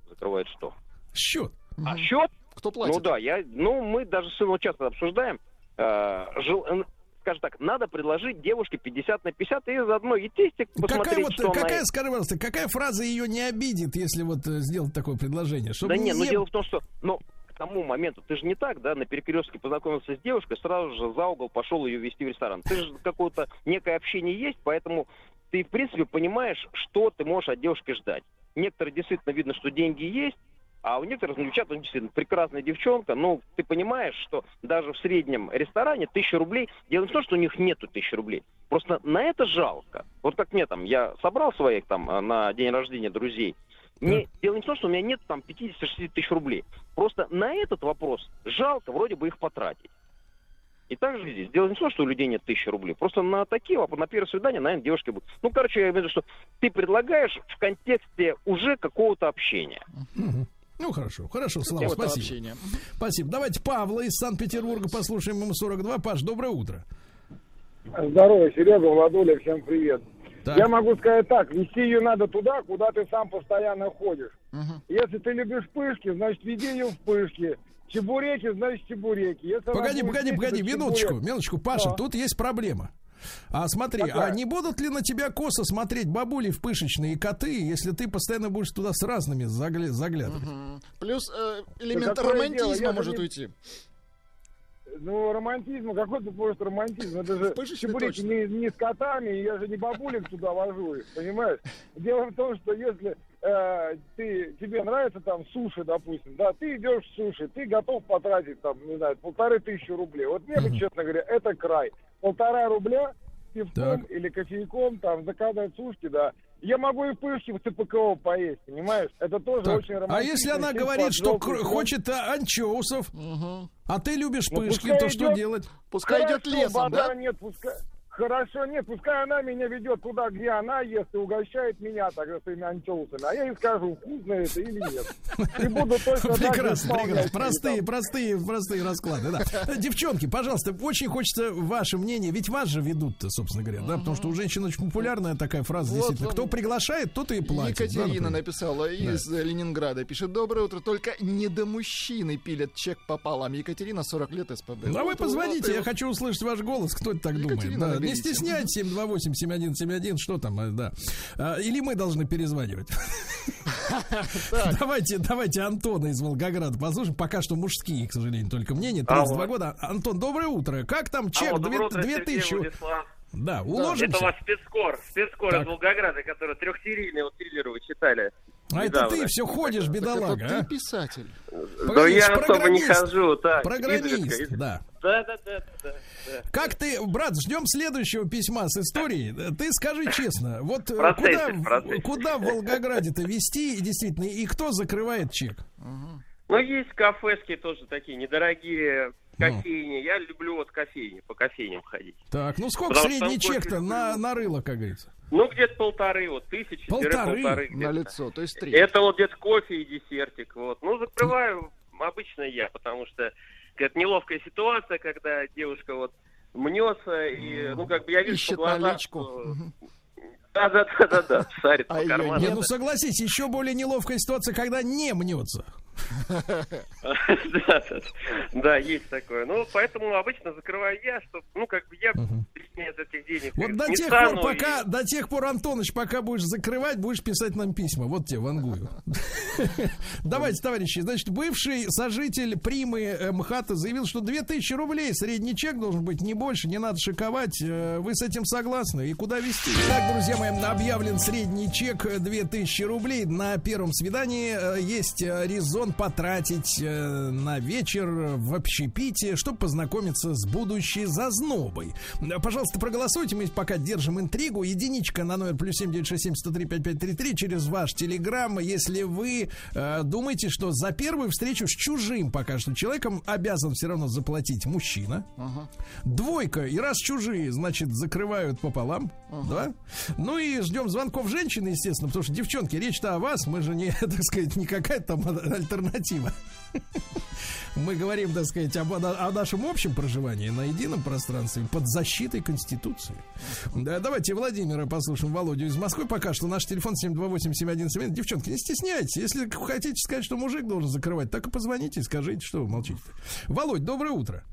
Закрывает что? счет? А счет? Кто платит? Ну да, я, ну мы даже с сыном часто обсуждаем. Э, жел- э, скажем так, надо предложить девушке 50 на 50 и заодно и тестик посмотреть, Какая, вот, что она... какая, скажи, пожалуйста, какая фраза ее не обидит, если вот э, сделать такое предложение? Чтобы Да не, ну дело в том, что, ну, к тому моменту, ты же не так, да, на перекрестке познакомился с девушкой, сразу же за угол пошел ее вести в ресторан. Ты же какое-то некое общение есть, поэтому ты, в принципе, понимаешь, что ты можешь от девушки ждать. Некоторые действительно видно, что деньги есть, а у некоторых ну, девчат, ну, действительно, прекрасная девчонка, но ты понимаешь, что даже в среднем ресторане тысяча рублей, дело не в том, что у них нету тысячи рублей, просто на это жалко. Вот как мне там, я собрал своих там э, на день рождения друзей, мне, дело не в том, что у меня нет там 50-60 тысяч рублей. Просто на этот вопрос жалко вроде бы их потратить. И так же здесь. Дело не в том, что у людей нет тысячи рублей. Просто на такие вопросы, на первое свидание, наверное, девушки будут. Ну, короче, я имею в виду, что ты предлагаешь в контексте уже какого-то общения. Мгм. Ну, хорошо, хорошо, Слава, Вот спасибо. общение. Спасибо. Давайте Павла из Санкт-Петербурга послушаем, ему 42. Паш, доброе утро. Здорово, Серега, Владуля, всем привет. Так. Я могу сказать так, вести ее надо туда, куда ты сам постоянно ходишь. Мгм. Если ты любишь пышки, значит веди ее в пышки. Чебуреки, значит чебуреки. Если Погоди, погоди, погоди, минуточку, чебурек. минуточку, Паша, Да. тут есть проблема. А смотри, Какая? а не будут ли на тебя косо смотреть бабули в пышечные коты, если ты постоянно будешь туда с разными загля- заглядывать? Мгм. Плюс э, элемент дело, романтизма может не- уйти. ну, романтизм, какой ты может романтизм? Это же чебуреки не, не с котами, и я же не бабулек туда вожу их, понимаешь? Дело в том, что если э, ты, тебе нравится там суши, допустим, да, ты идешь в суши, ты готов потратить там, не знаю, полторы тысячи рублей. Вот мне, бы, честно говоря, это край. Полтора рубля пивком Так. или кофейком, там, заказать сушки, да. Я могу и в пышке в ЦПКО поесть, понимаешь? Это тоже Так, очень А романтично. если она говорит, что кр- хочет а, анчоусов, а ты любишь Ну, пышки, пускай то что идет. делать? Пускай идет Хорошо, лесом, да? Нет, пускай... Хорошо, нет, пускай она меня ведет туда, где она ест, и угощает меня тогда своими анчоусами. А я ей скажу, вкусно это или нет. И буду точно Прекрасно, прекрасно. Простые, там. простые, простые расклады, да. Девчонки, пожалуйста, очень хочется ваше мнение, ведь вас же ведут-то, собственно говоря, да, потому что у женщин очень популярная такая фраза, Вот действительно. Кто приглашает, тот и платит. да, Екатерина написала из э, Ленинграда. Пишет, доброе утро, только не до мужчины пилят чек пополам. Екатерина, 40 лет СПБ. Ну, а вы Вот, позвоните, я вот. хочу услышать ваш голос, кто это так Екатерина, думает. Не стесняйтесь, 728-7171, что там, э, да. А, Или мы должны перезванивать. Давайте, давайте Антона из Волгограда послушаем. Пока что мужские, к сожалению, только мнения. 32 Алло. года. Антон, доброе утро. Как там чек? Алло, Две- доброе утро, две Сергей тысячи. Владислав. Да, Это у уложимся. вас спецкор, спецкор из Волгограда, который трехсерийный, вот триллер вы читали. А это недавно. ты все ходишь, Так это бедолага, ты а? писатель. Да Погоди, я ж особо не хожу, так. Программист, изредка, изредка. да. Да, да, да, да, да. Как ты, брат, ждем следующего письма с историей. Ты скажи честно, вот э, Процессе, куда, в- процессе. куда в Волгограде-то вести, и действительно, и кто закрывает чек? Ну, есть кафешки тоже такие недорогие, Ну. кофейни. Я люблю вот кофейни, по кофейням ходить. Так, ну сколько Потому средний чек-то на, на рыло, как говорится? Ну, где-то полторы, вот, тысячи Полторы? полторы На лицо, то есть три. Это вот где-то кофе и десертик, вот. Ну, закрываю обычно я, потому что какая-то неловкая ситуация, когда девушка вот мнется, и, ну, как бы я вижу Ищет по глазам, что-. Да, да, да, да, да, шарит А по её карманам. Не, ну согласись, еще более неловкая ситуация, когда не мнется. Да, есть такое. Ну, поэтому обычно закрываю я, чтобы, ну, как бы я без этих денег Вот до тех пор, пока, до тех пор, Антоныч, пока будешь закрывать, будешь писать нам письма. Вот тебе, вангую. [LAUGHS] Давайте, товарищи, значит, бывший сожитель Примы э, МХАТа заявил, что 2000 рублей средний чек должен быть, не больше, не надо шиковать. Э, Вы с этим согласны? И куда вести? Так, друзья мои, объявлен средний чек э, 2000 рублей. На первом свидании э, есть э, резон потратить э, на вечер в общепите, чтобы познакомиться с будущей зазнобой. Э, Пожалуйста, проголосуйте, мы пока держим интригу. Единичка на номер плюс семь девять шесть семь сто три пять пять три три через ваш телеграм. Если вы э, думаете, что за первую встречу с чужим пока что человеком обязан все равно заплатить мужчина. Двойка, и раз чужие, значит, закрывают пополам. Да? Ну и ждем звонков женщины, естественно, потому что, девчонки, речь-то о вас, мы же не, [LAUGHS] так сказать, не какая-то там альтернатива. [LAUGHS] Мы говорим, так сказать, об, о нашем общем проживании на едином пространстве под защитой Конституции. Да, давайте Владимира послушаем, Володю из Москвы. Пока что наш телефон 728-7171. Девчонки, не стесняйтесь. Если хотите сказать, что мужик должен закрывать, так и позвоните и скажите, что вы молчите. Володь, доброе утро.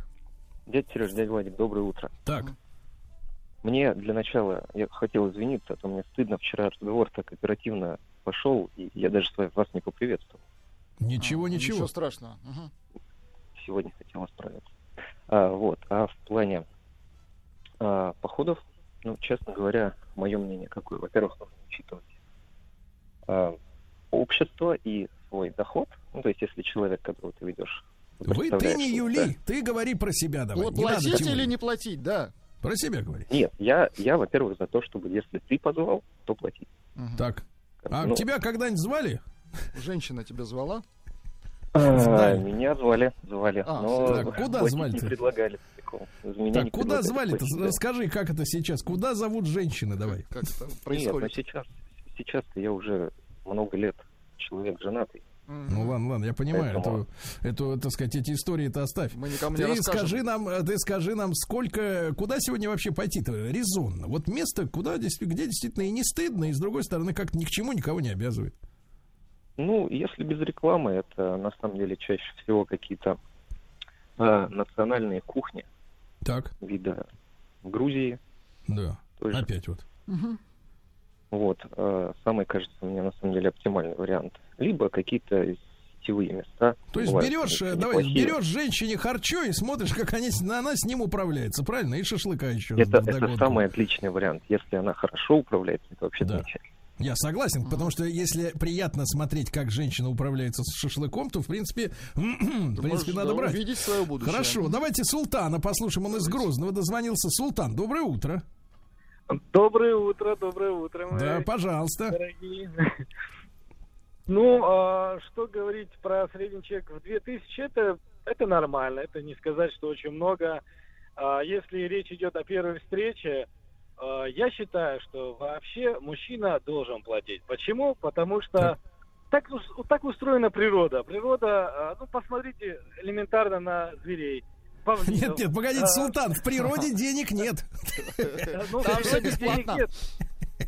Дядя Сереж, дядя Владик, доброе утро. Так, Мне для начала, я хотел извиниться, а то мне стыдно, вчера разговор так оперативно пошел, и я даже вас не поприветствовал. Ничего, ничего. Ничего страшного. Мгм. Сегодня хотел исправиться. А, вот, а в плане а, походов, ну, честно говоря, мое мнение какое? Во-первых, нужно учитывать а, общество и свой доход. Ну, то есть, если человек, которого ты ведешь... Вы, ты не Юли, ты говори про себя давай. Вот не платить или не платить, да. Про себя говори. Нет, я, я, во-первых, за то, чтобы если ты позвал, то платить. Так. А Ну, тебя когда-нибудь звали? Женщина тебя звала? а, Знаю. меня звали, звали. А, но так, куда звали-то? не предлагали. меня Так, не куда звали-то? да. Расскажи, как это сейчас? Куда зовут женщины? Давай. Как это Нет, но происходит? сейчас, сейчас-то я уже много лет человек женатый. Ну ладно, ладно, я понимаю. Поэтому- Эту, эту, так сказать, эти истории-то оставь. Мы никому не Ты расскажем. скажи нам, ты скажи нам, сколько, куда сегодня вообще пойти-то резонно? Вот место, куда действительно, где действительно и не стыдно, и с другой стороны, как ни к чему никого не обязывает. Ну, если без рекламы, это на самом деле чаще всего какие-то а, национальные кухни Так, вида Грузии. да. той же. Опять вот. Вот, а, самый, кажется, мне на самом деле оптимальный вариант. Либо какие-то гостевые места. То есть бывают берешь, э, давай, неплохие. берешь женщине харчо и смотришь, как они, с- она с ним управляется, правильно? И шашлыка еще. Это, это самый отличный вариант. Если она хорошо управляется, это вообще Да. замечательно. Я согласен, потому что если приятно смотреть, как женщина управляется с шашлыком, то, в принципе, [CLEARS THROAT] в принципе, надо да, брать. увидеть свое будущее. Хорошо, давайте Султана послушаем. Он из Грозного дозвонился. Султан, доброе утро. Доброе утро, доброе утро, мои Да, пожалуйста. дорогие. Ну, а, что говорить про средний чек в 2000, это, это нормально, это не сказать, что очень много. А, Если речь идет о первой встрече, я считаю, что вообще мужчина должен платить. Почему? Потому что так, так устроена природа. Природа, а, ну, посмотрите элементарно на зверей. Павлинов. [LAUGHS] Нет, нет, погодите, А, Султан, в природе [LAUGHS] денег нет. ну, в Там денег бесплатно. нет.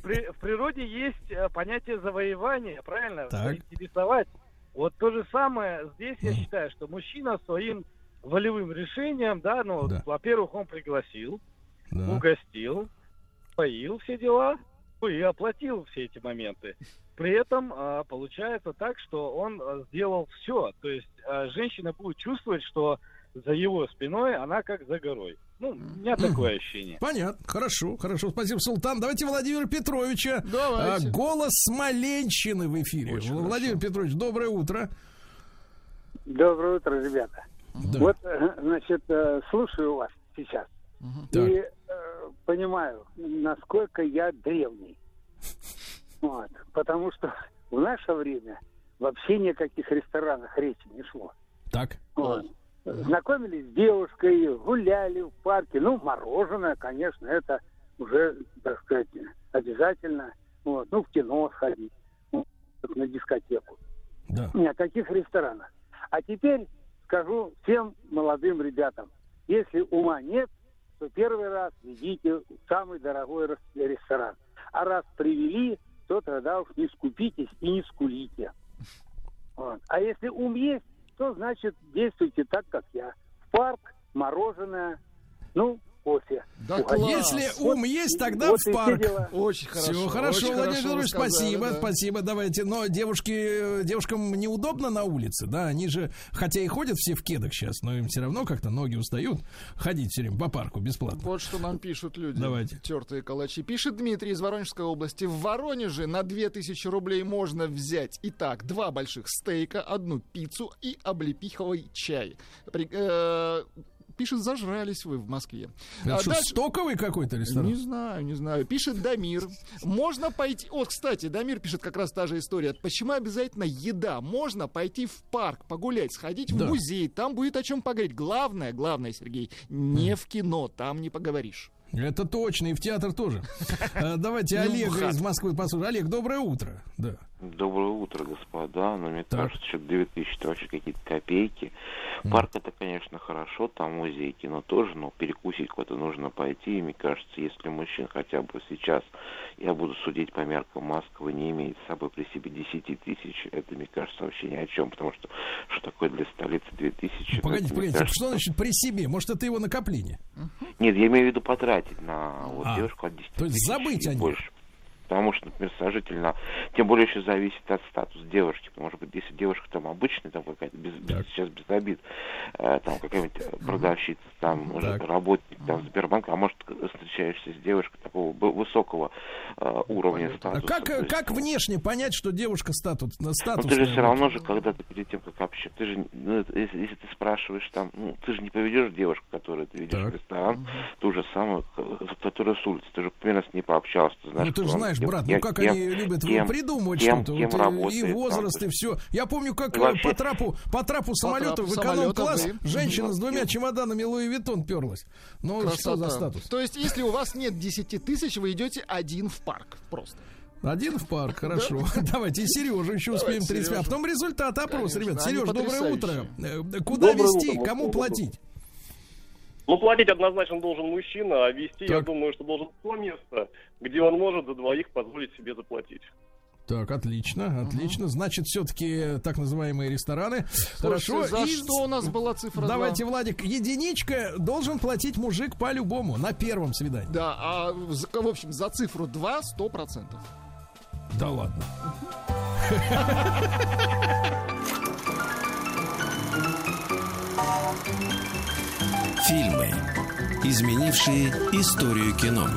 При- в природе есть э, понятие завоевания, правильно? Так. Заинтересовать. Вот то же самое здесь я считаю, что мужчина своим волевым решением, да, ну, Да. во-первых, он пригласил, Да. угостил, поил все дела, ну, и оплатил все эти моменты. При этом а, получается так, что он а, сделал все. То есть а, женщина будет чувствовать, что за его спиной она как за горой. Ну, у меня такое ощущение. Понятно, хорошо, хорошо, спасибо, Султан. Давайте Владимира Петровича. Давайте. А, голос Смоленщины в эфире. Очень Владимир Петрович, доброе утро. Доброе утро, ребята. Да. Вот, э, значит, э, слушаю вас сейчас Так. и э, понимаю, насколько я древний. [LAUGHS] Вот. Потому что в наше время вообще ни о каких ресторанах речи не шло. Так. Вот. Знакомились с девушкой, гуляли в парке. Ну, мороженое, конечно, это уже, так сказать, обязательно. Вот. Ну, в кино сходить, ну, на дискотеку. Да. Ни о каких ресторанах. А теперь скажу всем молодым ребятам, если ума нет, то первый раз ведите в самый дорогой рес- ресторан. А раз привели, то тогда уж не скупитесь и не скулите. Вот. А если ум есть, то значит действуйте так, как я. В парк, мороженое, ну, кофе. Да класс. Если ум есть, тогда вот в и парк. Очень хорошо. Все хорошо, очень Владимир сказали, спасибо, да. спасибо. Давайте. Но девушки, девушкам неудобно на улице, да, они же, хотя и ходят все в кедах сейчас, но им все равно как-то ноги устают ходить все время по парку бесплатно. Вот что нам пишут люди. Давайте. Тертые калачи. Пишет Дмитрий из Воронежской области. В Воронеже на 2000 рублей можно взять, итак, два больших стейка, одну пиццу и облепиховый чай. При- э, Пишет, зажрались вы в Москве. Это А что, дальше- стоковый какой-то ресторан? Не знаю, не знаю. Пишет Дамир. Можно пойти... Вот, кстати, Дамир пишет как раз та же история. Почему обязательно еда? Можно пойти в парк, погулять, сходить Да. в музей. Там будет о чем поговорить. Главное, главное, Сергей, не в кино. Там не поговоришь. Это точно, и в театр тоже. [LAUGHS] А, Давайте Ну, Олега из Москвы послушаем. Олег, доброе утро. Да. Доброе утро, господа. Но мне Так. кажется, что 2000 это вообще какие-то копейки. Парк это, конечно, хорошо, там музей, кино тоже, но перекусить куда-то нужно пойти. И мне кажется, если мужчин хотя бы сейчас, я буду судить по меркам Москвы, не имеет с собой при себе 10 тысяч, это, мне кажется, вообще ни о чем, потому что что такое для столицы 2000? ну, это, Погодите, погодите, кажется, что значит при себе? Может, это его накопление? Нет, я имею в виду потратить на вот А, девушку от 10 то есть забыть о ней. больше. Потому что, например, сожительно, тем более еще зависит от статуса девушки. Может быть, если девушка там обычная, там какая-то без, без- сейчас без обид, э, там какая-нибудь э, продавщица, там Так. работник там Сбербанка, а может встречаешься с девушкой такого высокого э, уровня А статуса. как, то есть, как внешне понять, что девушка статус, ну, статус ты же все равно же, когда ты перед тем, как общаться, ты же, ну, если, если ты спрашиваешь там, ну, ты же не поведешь девушку, которую ты видишь в ресторан, ту же самую, к- которая с улицы, ты же примерно с ней пообщался, ты знаешь, Ну ты же знаешь, брат, ну как кем- они любят кем- придумывать что-то. кем Вот, и- работает, и там, возраст, то и все. Я помню, как э, вообще- по трапу, по трапу самолета в эконом-класс да. женщина с двумя чемоданами Луи Виттон перлась. Ну что за статус? То есть, если у вас нет 10 тысяч, вы идете один в парк. Просто. Один в парк, хорошо. [LAUGHS] Давайте и Сережу еще успеем Давайте 30 минут. А Сережу. потом результат опроса, Конечно, ребят. они Сереж, доброе утро. Э, Куда Доброе вести? утро, Кому платить? Ну, платить однозначно должен мужчина, а вести, я Так. думаю, что должен то место, где он может за двоих позволить себе заплатить. Так, отлично, отлично. Значит, все-таки так называемые рестораны. Хорошо. за и что у нас была цифра Давайте, два? Владик, единичка должен платить мужик по-любому на первом свидании. Да, а в общем, за цифру 2 100%. Да ладно. [LAUGHS] Фильмы, изменившие историю кино.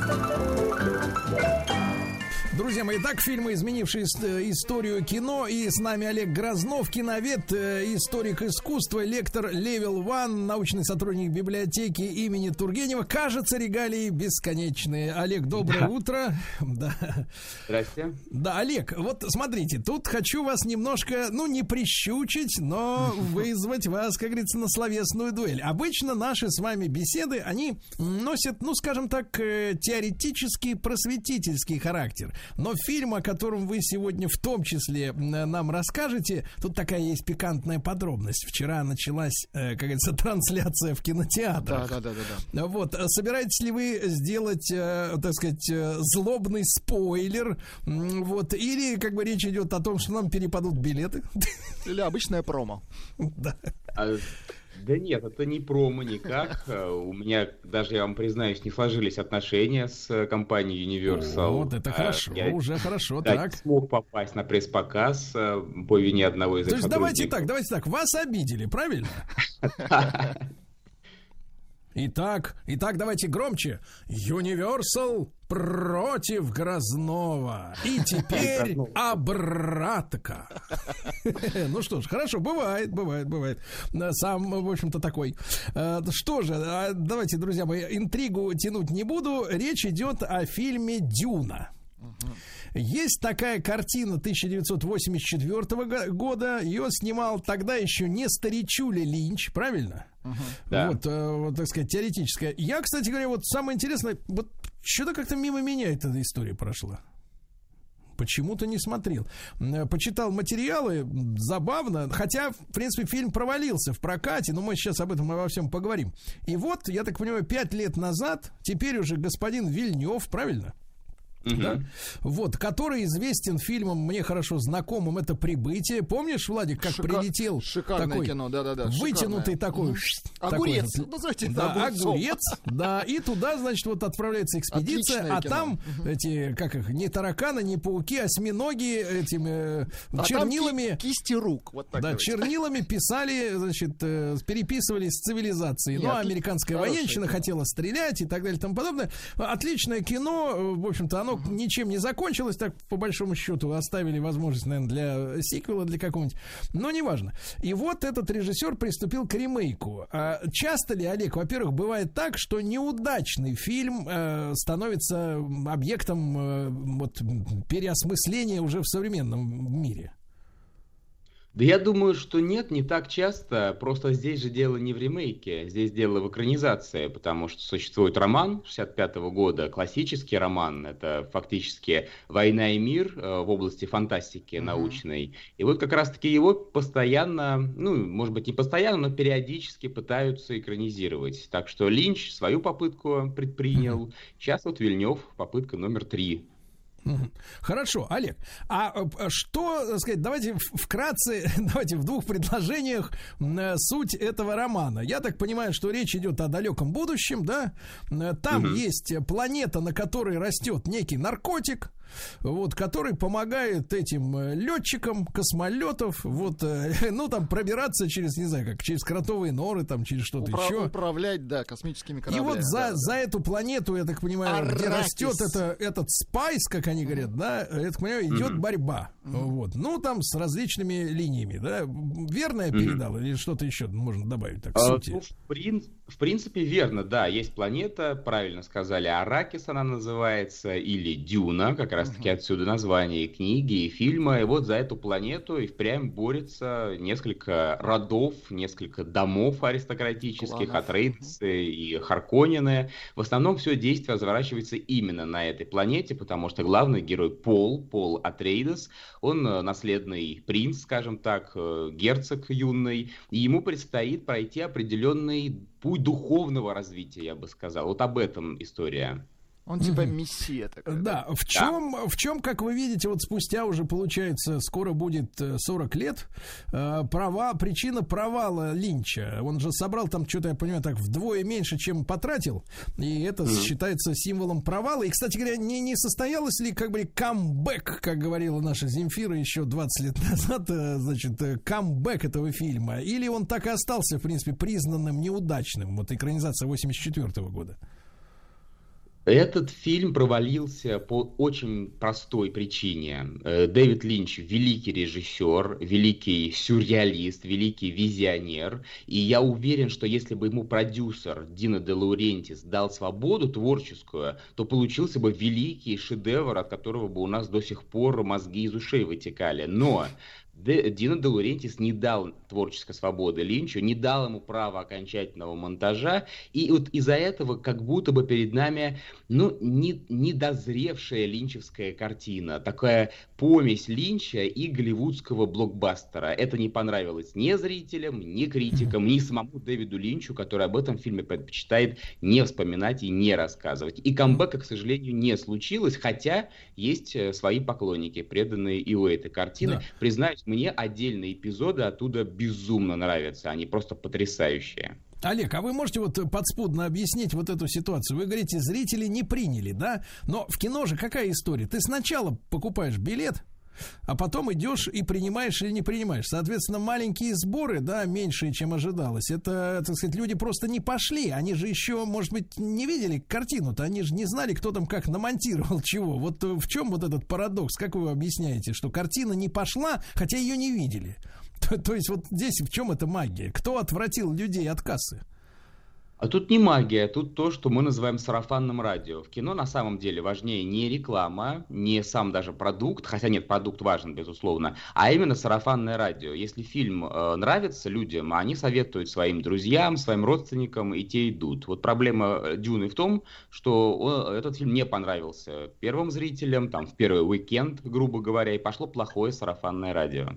Друзья мои, так фильмы, изменившие ис- историю кино. И с нами Олег Грознов, киновед, э, историк искусства, лектор Level One, научный сотрудник библиотеки имени Тургенева. Кажется, регалии бесконечные. Олег, доброе Да. утро. [LAUGHS] Да. Здрасте. Да, Олег, вот смотрите, тут хочу вас немножко, ну, не прищучить, но [LAUGHS] вызвать вас, как говорится, на словесную дуэль. Обычно наши с вами беседы, они носят, ну, скажем так, э, теоретический, просветительский характер. Но фильм, о котором вы сегодня в том числе м, нам расскажете, тут такая есть пикантная подробность. Вчера началась, э, как говорится, [LAUGHS] трансляция в кинотеатрах. Да, да, да, да, да. Вот, а собираетесь ли вы сделать, э, так сказать, э, злобный спойлер? Вот, или как бы речь идет о том, что нам перепадут билеты? [LAUGHS] Или обычное промо. Да. Да нет, это не промо никак. [LAUGHS] Э, У меня, даже я вам признаюсь, не сложились отношения с э, компанией Universal. Вот это А, хорошо, я, уже хорошо, да, так. смог попасть на пресс-показ э, по вине одного из То есть давайте так, давайте так, вас обидели, правильно? [LAUGHS] Итак, итак, давайте громче. Universal против Грозного. И [LAUGHS] теперь обратка. [LAUGHS] Ну что ж, хорошо, бывает, бывает, бывает. Сам, в общем-то, такой. Э, Что же, а, давайте, друзья мои, интригу тянуть не буду. Речь идет о фильме «Дюна». Есть такая картина 1984 го- года. Ее снимал тогда еще не старичуля Линч, правильно? Да. Вот, э, вот, так сказать, теоретическая. Я, кстати говоря, вот самое интересное, вот что-то как-то мимо меня эта история прошла. Почему-то не смотрел. М, Почитал материалы, забавно. Хотя, в принципе, фильм провалился в прокате, но мы сейчас об этом обо всем поговорим. И вот, я так понимаю, пять лет назад, теперь уже господин Вильнев, правильно? Да? Вот, который известен фильмом, мне хорошо знакомым, это «Прибытие». Помнишь, Владик, как Шика- прилетел шикарное такой кино, да-да-да, вытянутый шикарное. такой, шт, Огурец, такой, назовите это да, огурцом. огурец, да, и туда, значит, вот отправляется экспедиция, Отличное а кино. там эти, как их, не тараканы, не пауки, осьминоги этими э, А там чернилами... ки- кисти рук, вот так Да, говорить. чернилами писали, значит, э, переписывались с цивилизацией. Ну, Нет, а американская военщина кино. хотела стрелять и так далее и тому подобное. Отличное кино, э, в общем-то, оно ничем не закончилось, так по большому счету оставили возможность, наверное, для сиквела, для какого-нибудь. Но неважно. И вот этот режиссер приступил к ремейку. А часто ли, Олег, во-первых, бывает так, что неудачный фильм э, становится объектом э, вот, переосмысления уже в современном мире? Да я думаю, что нет, не так часто. Просто здесь же дело не в ремейке, здесь дело в экранизации, потому что существует роман 65 года, классический роман, это фактически «Война и мир» э, в области фантастики научной. И вот как раз-таки его постоянно, ну, может быть, не постоянно, но периодически пытаются экранизировать. Так что Линч свою попытку предпринял, сейчас вот Вильнев, попытка номер три. Хорошо, Олег. А э, что, так сказать, давайте вкратце, [LAUGHS] давайте в двух предложениях э, суть этого романа. Я так понимаю, что речь идет о далеком будущем, да? Э, Там Мгм. есть планета, на которой растет некий наркотик, вот, который помогает этим э, летчикам космолетов, вот, э, [LAUGHS] ну, там, пробираться через, не знаю, как, через кротовые норы, там, через что-то Упра- еще. Управлять, да, космическими И кораблями. вот за, да. за эту планету, я так понимаю, где Арrakis. растет это, этот спайс, как они говорят, да, я так понимаю, идет Мгм. борьба. Вот. Ну, там с различными линиями, да. Верно я передал или что-то еще можно добавить так, А, сути? ну, в, прин- в принципе, верно, да, есть планета, правильно сказали, Аракис она называется, или Дюна, как раз-таки отсюда название и книги, и фильма, и вот за эту планету и впрямь борется несколько родов, несколько домов аристократических, Кланов. Атрейдсы и Харконины. В основном все действие разворачивается именно на этой планете, потому что главный герой Пол, Пол Атрейдес, он э, наследный принц, скажем так, э, герцог юный, и ему предстоит пройти определенный путь духовного развития, я бы сказал. Вот об этом история. Он типа мессия такой. Да, в чем, в чем, как вы видите, вот спустя уже получается, скоро будет э, 40 лет, э, права, причина провала Линча. Он же собрал там что-то, я понимаю, так вдвое меньше, чем потратил, и это считается символом провала. И, кстати говоря, не, не состоялось ли как бы камбэк, как говорила наша Земфира еще 20 лет назад, э, значит, э, камбэк этого фильма, или он так и остался, в принципе, признанным неудачным, вот экранизация 84 года? Этот фильм провалился по очень простой причине. Э, Дэвид Линч – великий режиссер, великий сюрреалист, великий визионер. И я уверен, что если бы ему продюсер Дина де Лаурентис дал свободу творческую, то получился бы великий шедевр, от которого бы у нас до сих пор мозги из ушей вытекали. Но Дина де Лаурентис не дал творческой свободы Линчу, не дал ему права окончательного монтажа, и вот из-за этого как будто бы перед нами, ну, не, недозревшая линчевская картина, такая помесь Линча и голливудского блокбастера. Это не понравилось ни зрителям, ни критикам, ни самому Дэвиду Линчу, который об этом фильме предпочитает не вспоминать и не рассказывать. И камбэка, к сожалению, не случилось, хотя есть э, свои поклонники, преданные и у этой картины. Да. Признаюсь, мне отдельные эпизоды оттуда безумно нравятся, они просто потрясающие. Олег, а вы можете вот подспудно объяснить вот эту ситуацию? Вы говорите, зрители не приняли, да? Но в кино же какая история? Ты сначала покупаешь билет, а потом идешь и принимаешь или не принимаешь. Соответственно, маленькие сборы, да, меньшие, чем ожидалось. Это, так сказать, люди просто не пошли. Они же еще, может быть, не видели картину-то. Они же не знали, кто там как намонтировал [LAUGHS] чего. Вот в чем вот этот парадокс? Как вы объясняете, что картина не пошла, хотя ее не видели? То, есть вот здесь в чем эта магия? Кто отвратил людей от кассы? А тут не магия, тут то, что мы называем сарафанным радио. В кино на самом деле важнее не реклама, не сам даже продукт, хотя нет, продукт важен, безусловно, а именно сарафанное радио. Если фильм э, нравится людям, они советуют своим друзьям, своим родственникам, и те идут. Вот проблема э, Дюны в том, что он, этот фильм не понравился первым зрителям, там, в первый уикенд, грубо говоря, и пошло плохое сарафанное радио.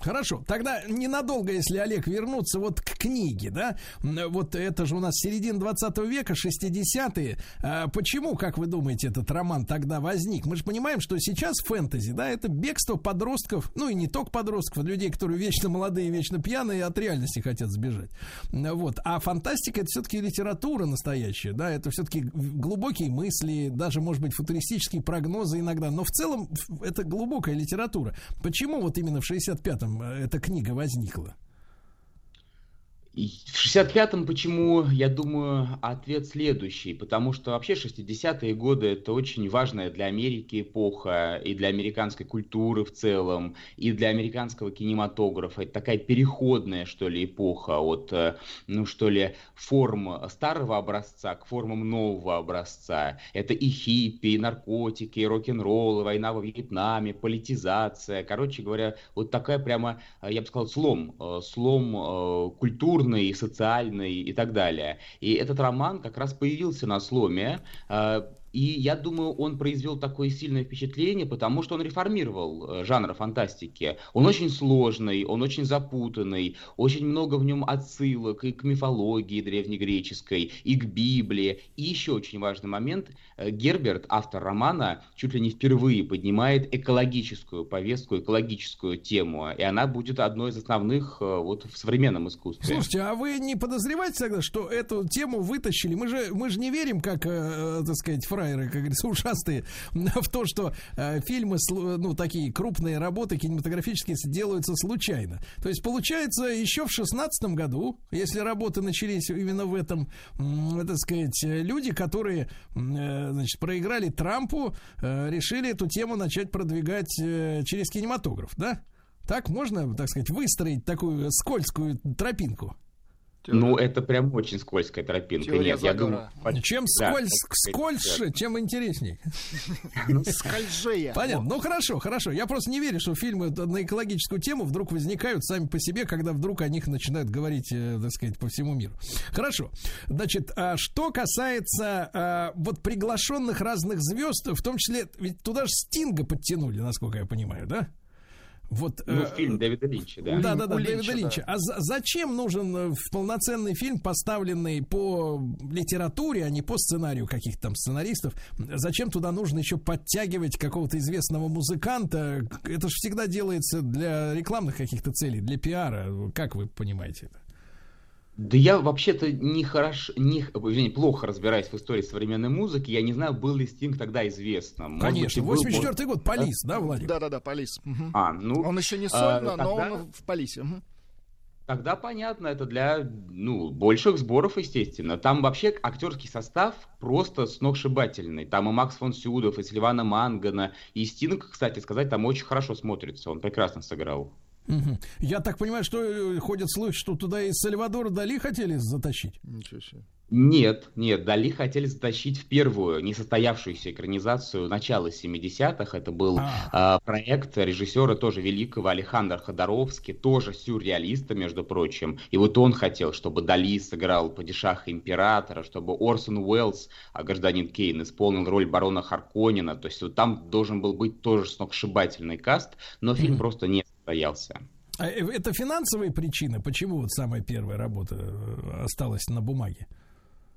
Хорошо, тогда ненадолго, если Олег вернуться вот к книге, да, вот это же у нас середина 20 века, 60-е. А почему, как вы думаете, этот роман тогда возник? Мы же понимаем, что сейчас фэнтези, да, это бегство подростков, ну и не только подростков, людей, которые вечно молодые, вечно пьяные, от реальности хотят сбежать. Вот, а фантастика это все-таки литература настоящая, да, это все-таки глубокие мысли, даже, может быть, футуристические прогнозы иногда, но в целом это глубокая литература. Почему вот именно в 60 65-м эта книга возникла? В 65-м почему, я думаю, ответ следующий. Потому что вообще 60-е годы это очень важная для Америки эпоха, и для американской культуры в целом, и для американского кинематографа. Это такая переходная, что ли, эпоха от, ну что ли, форм старого образца к формам нового образца. Это и хиппи, и наркотики, и рок-н-ролл, и война во Вьетнаме, политизация. Короче говоря, вот такая прямо, я бы сказал, слом, слом культуры культурный, социальный и так далее. И этот роман как раз появился на сломе. И я думаю, он произвел такое сильное впечатление, потому что он реформировал жанр фантастики. Он очень сложный, он очень запутанный, очень много в нем отсылок и к мифологии древнегреческой, и к Библии. И еще очень важный момент. Герберт, автор романа, чуть ли не впервые поднимает экологическую повестку, экологическую тему. И она будет одной из основных вот, в современном искусстве. Слушайте, а вы не подозреваете тогда, что эту тему вытащили? Мы же, мы же не верим, как, э, так сказать, фраеры, как говорится, [LAUGHS] ушастые, в то, что э, фильмы, ну, такие крупные работы кинематографические делаются случайно. То есть, получается, еще в шестнадцатом году, если работы начались именно в этом, э, так сказать, люди, которые, э, значит, проиграли Трампу, э, решили эту тему начать продвигать э, через кинематограф, да? Так можно, так сказать, выстроить такую скользкую тропинку? Ну, это прям очень скользкая тропинка. Теория Нет, я думаю... Чем Да, скольз, сказать, скользше, тем интересней. [LAUGHS] Скольжея. Понятно. Ну хорошо, хорошо. Я просто не верю, что фильмы на экологическую тему вдруг возникают сами по себе, когда вдруг о них начинают говорить, э, так сказать, по всему миру. Хорошо. Значит, а что касается а, вот приглашенных разных звезд, в том числе, ведь туда же Стинга подтянули, насколько я понимаю, да? Вот, Ну, э, фильм Дэвида Линча, да. Да, да, да, Дэвида Линча, Линча. А за- зачем нужен э, в полноценный фильм, поставленный по литературе, а не по сценарию каких-то там сценаристов? Зачем туда нужно еще подтягивать какого-то известного музыканта? Это же всегда делается для рекламных каких-то целей, для пиара. Как вы понимаете это? Да я вообще-то не хорошо, не, извини, плохо разбираюсь в истории современной музыки. Я не знаю, был ли Стинг тогда известно. Может быть, Конечно, и был, 84 год, Полис, да, Владик? Да-да-да, Полис. А, ну, Он еще не а, сольно, но тогда- он в Полисе. Тогда понятно, это для ну, больших сборов, естественно. Там вообще актерский состав просто сногсшибательный. Там и Макс фон Сюдов, и Сильвана Мангана, и Стинг, кстати сказать, там очень хорошо смотрится. Он прекрасно сыграл. Мгм. Я так понимаю, что э, ходят слухи, что туда из Сальвадора Дали хотели затащить? Ничего себе. Нет, нет, Дали хотели затащить в первую несостоявшуюся экранизацию начала 70-х. Это был а, проект режиссера тоже великого Алехандра Ходоровски, тоже сюрреалиста, между прочим. И вот он хотел, чтобы Дали сыграл падишаха императора, чтобы Орсон Уэллс, а гражданин Кейн, исполнил роль барона Харконина. То есть вот там должен был быть тоже сногсшибательный каст, но фильм Мгм. просто не состоялся. А э, это финансовые причины? Почему вот самая первая работа э, осталась на бумаге?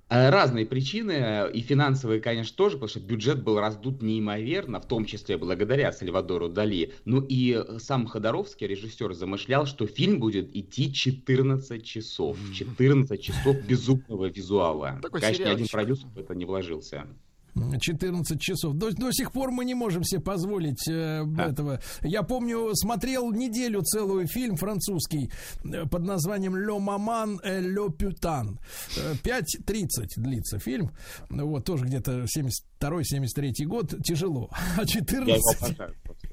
Э, Разные причины, э, и финансовые, конечно, тоже, потому что бюджет был раздут неимоверно, в том числе благодаря Сальвадору Дали. Ну и сам Ходоровский, режиссер, замышлял, что фильм будет идти 14 часов. 14 часов безумного визуала. Такой конечно, ни один продюсер в это не вложился. 14 часов. До, до сих пор мы не можем себе позволить э, этого. Я помню, смотрел неделю целую фильм французский э, под названием «Ле Маман э, Ле Пютан». Э, 5.30 длится фильм. Вот, тоже где-то 72-73 год. Тяжело. А 14...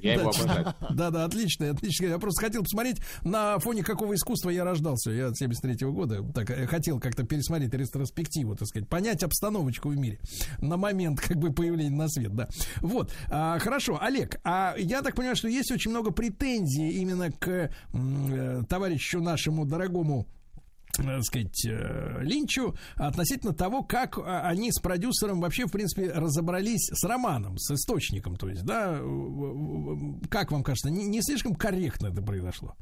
Я. Я его Да, обожаю. [LAUGHS] Да, да, отлично, отлично. Я просто хотел посмотреть, на фоне какого искусства я рождался. Я 73-го года. Так, э, хотел как-то пересмотреть ретроспективу, так сказать, понять обстановочку в мире на момент как бы появления на свет, да. Вот, а, хорошо, Олег, а я так понимаю, что есть очень много претензий именно к м, э, товарищу нашему дорогому так сказать, э, Линчу относительно того, как а, они с продюсером вообще, в принципе, разобрались с романом, с источником, то есть, да, э, э, как вам кажется, не, не слишком корректно это произошло?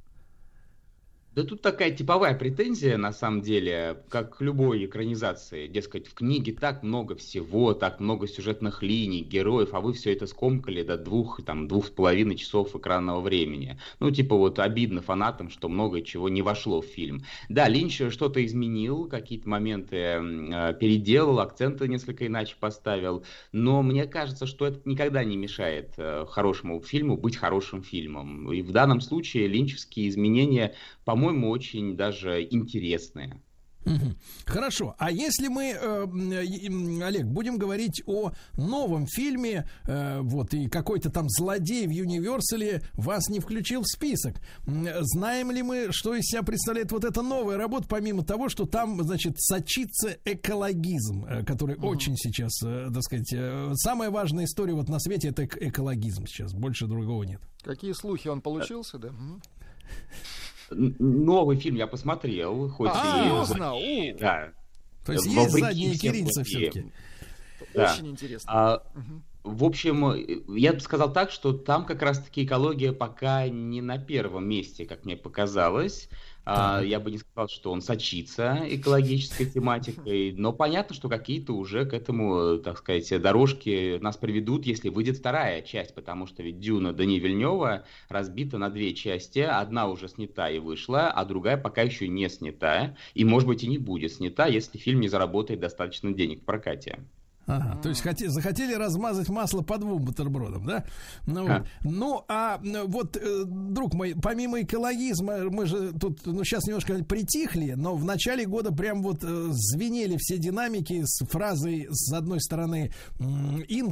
Да тут такая типовая претензия, на самом деле, как к любой экранизации. Дескать, в книге так много всего, так много сюжетных линий, героев, а вы все это скомкали до двух, там, двух с половиной часов экранного времени. Ну, типа вот обидно фанатам, что много чего не вошло в фильм. Да, Линч что-то изменил, какие-то моменты э, переделал, акценты несколько иначе поставил, но мне кажется, что это никогда не мешает э, хорошему фильму быть хорошим фильмом. И в данном случае линчевские изменения, по-моему, очень даже интересные. Хорошо. А если мы, э, э, Олег, будем говорить о новом фильме, э, вот, и какой-то там злодей в Юниверсале вас не включил в список. Знаем ли мы, что из себя представляет вот эта новая работа, помимо того, что там, значит, сочится экологизм, который очень сейчас, так сказать, самая важная история вот на свете это эк- экологизм сейчас, больше другого нет. Какие слухи он получился, да? Мгм. Новый фильм я посмотрел, хоть А, и... У. Да. То есть есть задние киринцы все-таки. Да. Очень интересно. А, в общем, я бы сказал так, что там как раз-таки экология пока не на первом месте, как мне показалось. А, я бы не сказал, что он сочится экологической тематикой, но понятно, что какие-то уже к этому, так сказать, дорожки нас приведут, если выйдет вторая часть, потому что ведь Дюна Дани Вильнева разбита на две части, одна уже снята и вышла, а другая пока еще не снята, и, может быть, и не будет снята, если фильм не заработает достаточно денег в прокате. Ага, то есть хоте- захотели размазать масло по двум бутербродам, да? Ну, вот. А. ну а вот, э, друг мой, помимо экологизма, мы же тут, ну, сейчас немножко притихли, но в начале года прям вот э, звенели все динамики с фразой, с одной стороны,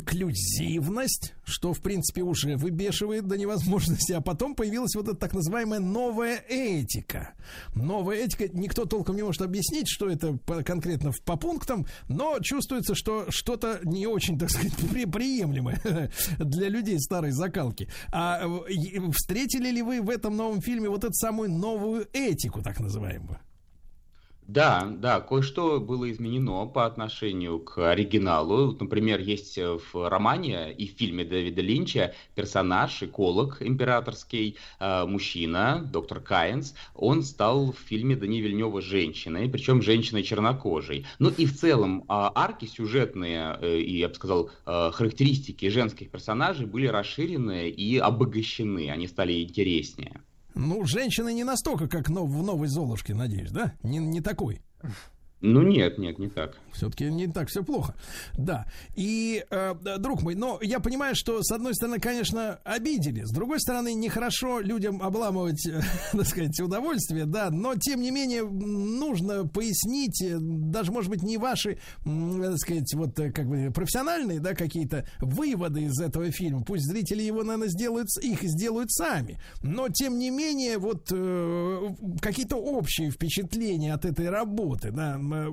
инклюзивность, что, в принципе, уже выбешивает до невозможности, а потом появилась вот эта так называемая новая этика. Новая этика, никто толком не может объяснить, что это по- конкретно по пунктам, но чувствуется, что что-то не очень, так сказать, при- приемлемое [LAUGHS] для людей старой закалки. А э, встретили ли вы в этом новом фильме вот эту самую новую этику, так называемую? Да, да, кое-что было изменено по отношению к оригиналу. Например, есть в романе и в фильме Дэвида Линча персонаж, эколог императорский, э, мужчина, доктор Кайнс. Он стал в фильме Дани Вильнева женщиной, причем женщиной чернокожей. Ну и в целом а, арки сюжетные э, и, я бы сказал, э, характеристики женских персонажей были расширены и обогащены, они стали интереснее. Ну, женщины не настолько, как в новой Золушке, надеюсь, да? Не, не такой. Ну нет, нет, не так. Все-таки не так все плохо. Да. И, э, друг мой, но я понимаю, что с одной стороны, конечно, обидели, с другой стороны, нехорошо людям обламывать, э, [LAUGHS] так сказать, удовольствие, да, но тем не менее нужно пояснить, э, даже, может быть, не ваши, э, так сказать, вот как бы профессиональные, да, какие-то выводы из этого фильма. Пусть зрители его, наверное, сделают, их сделают сами. Но, тем не менее, вот э, какие-то общие впечатления от этой работы, да, Э,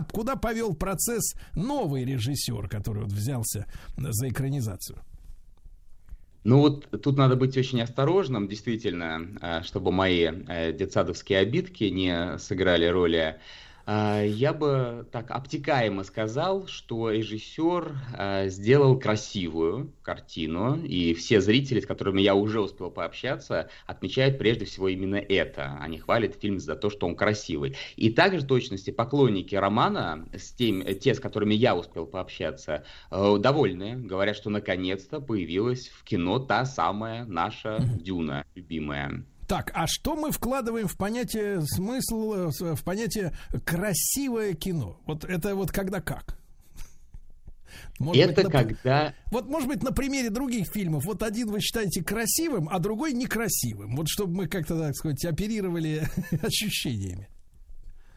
куда, повел процесс новый режиссер, который вот взялся за экранизацию? Ну вот тут надо быть очень осторожным, действительно, э, чтобы мои э, детсадовские обидки не сыграли роли а, я бы так обтекаемо сказал, что режиссер а, сделал красивую картину, и все зрители, с которыми я уже успел пообщаться, отмечают прежде всего именно это. Они хвалят фильм за то, что он красивый. И также в точности поклонники романа, с тем, те, с которыми я успел пообщаться, э, довольны, говорят, что наконец-то появилась в кино та самая наша Дюна любимая. Так, а что мы вкладываем в понятие смысл, э, в понятие красивое кино? Вот это вот когда как? Может это быть, на... когда... Вот, может быть, на примере других фильмов, вот один вы считаете красивым, а другой некрасивым. Вот чтобы мы как-то, так сказать, оперировали [LAUGHS] ощущениями.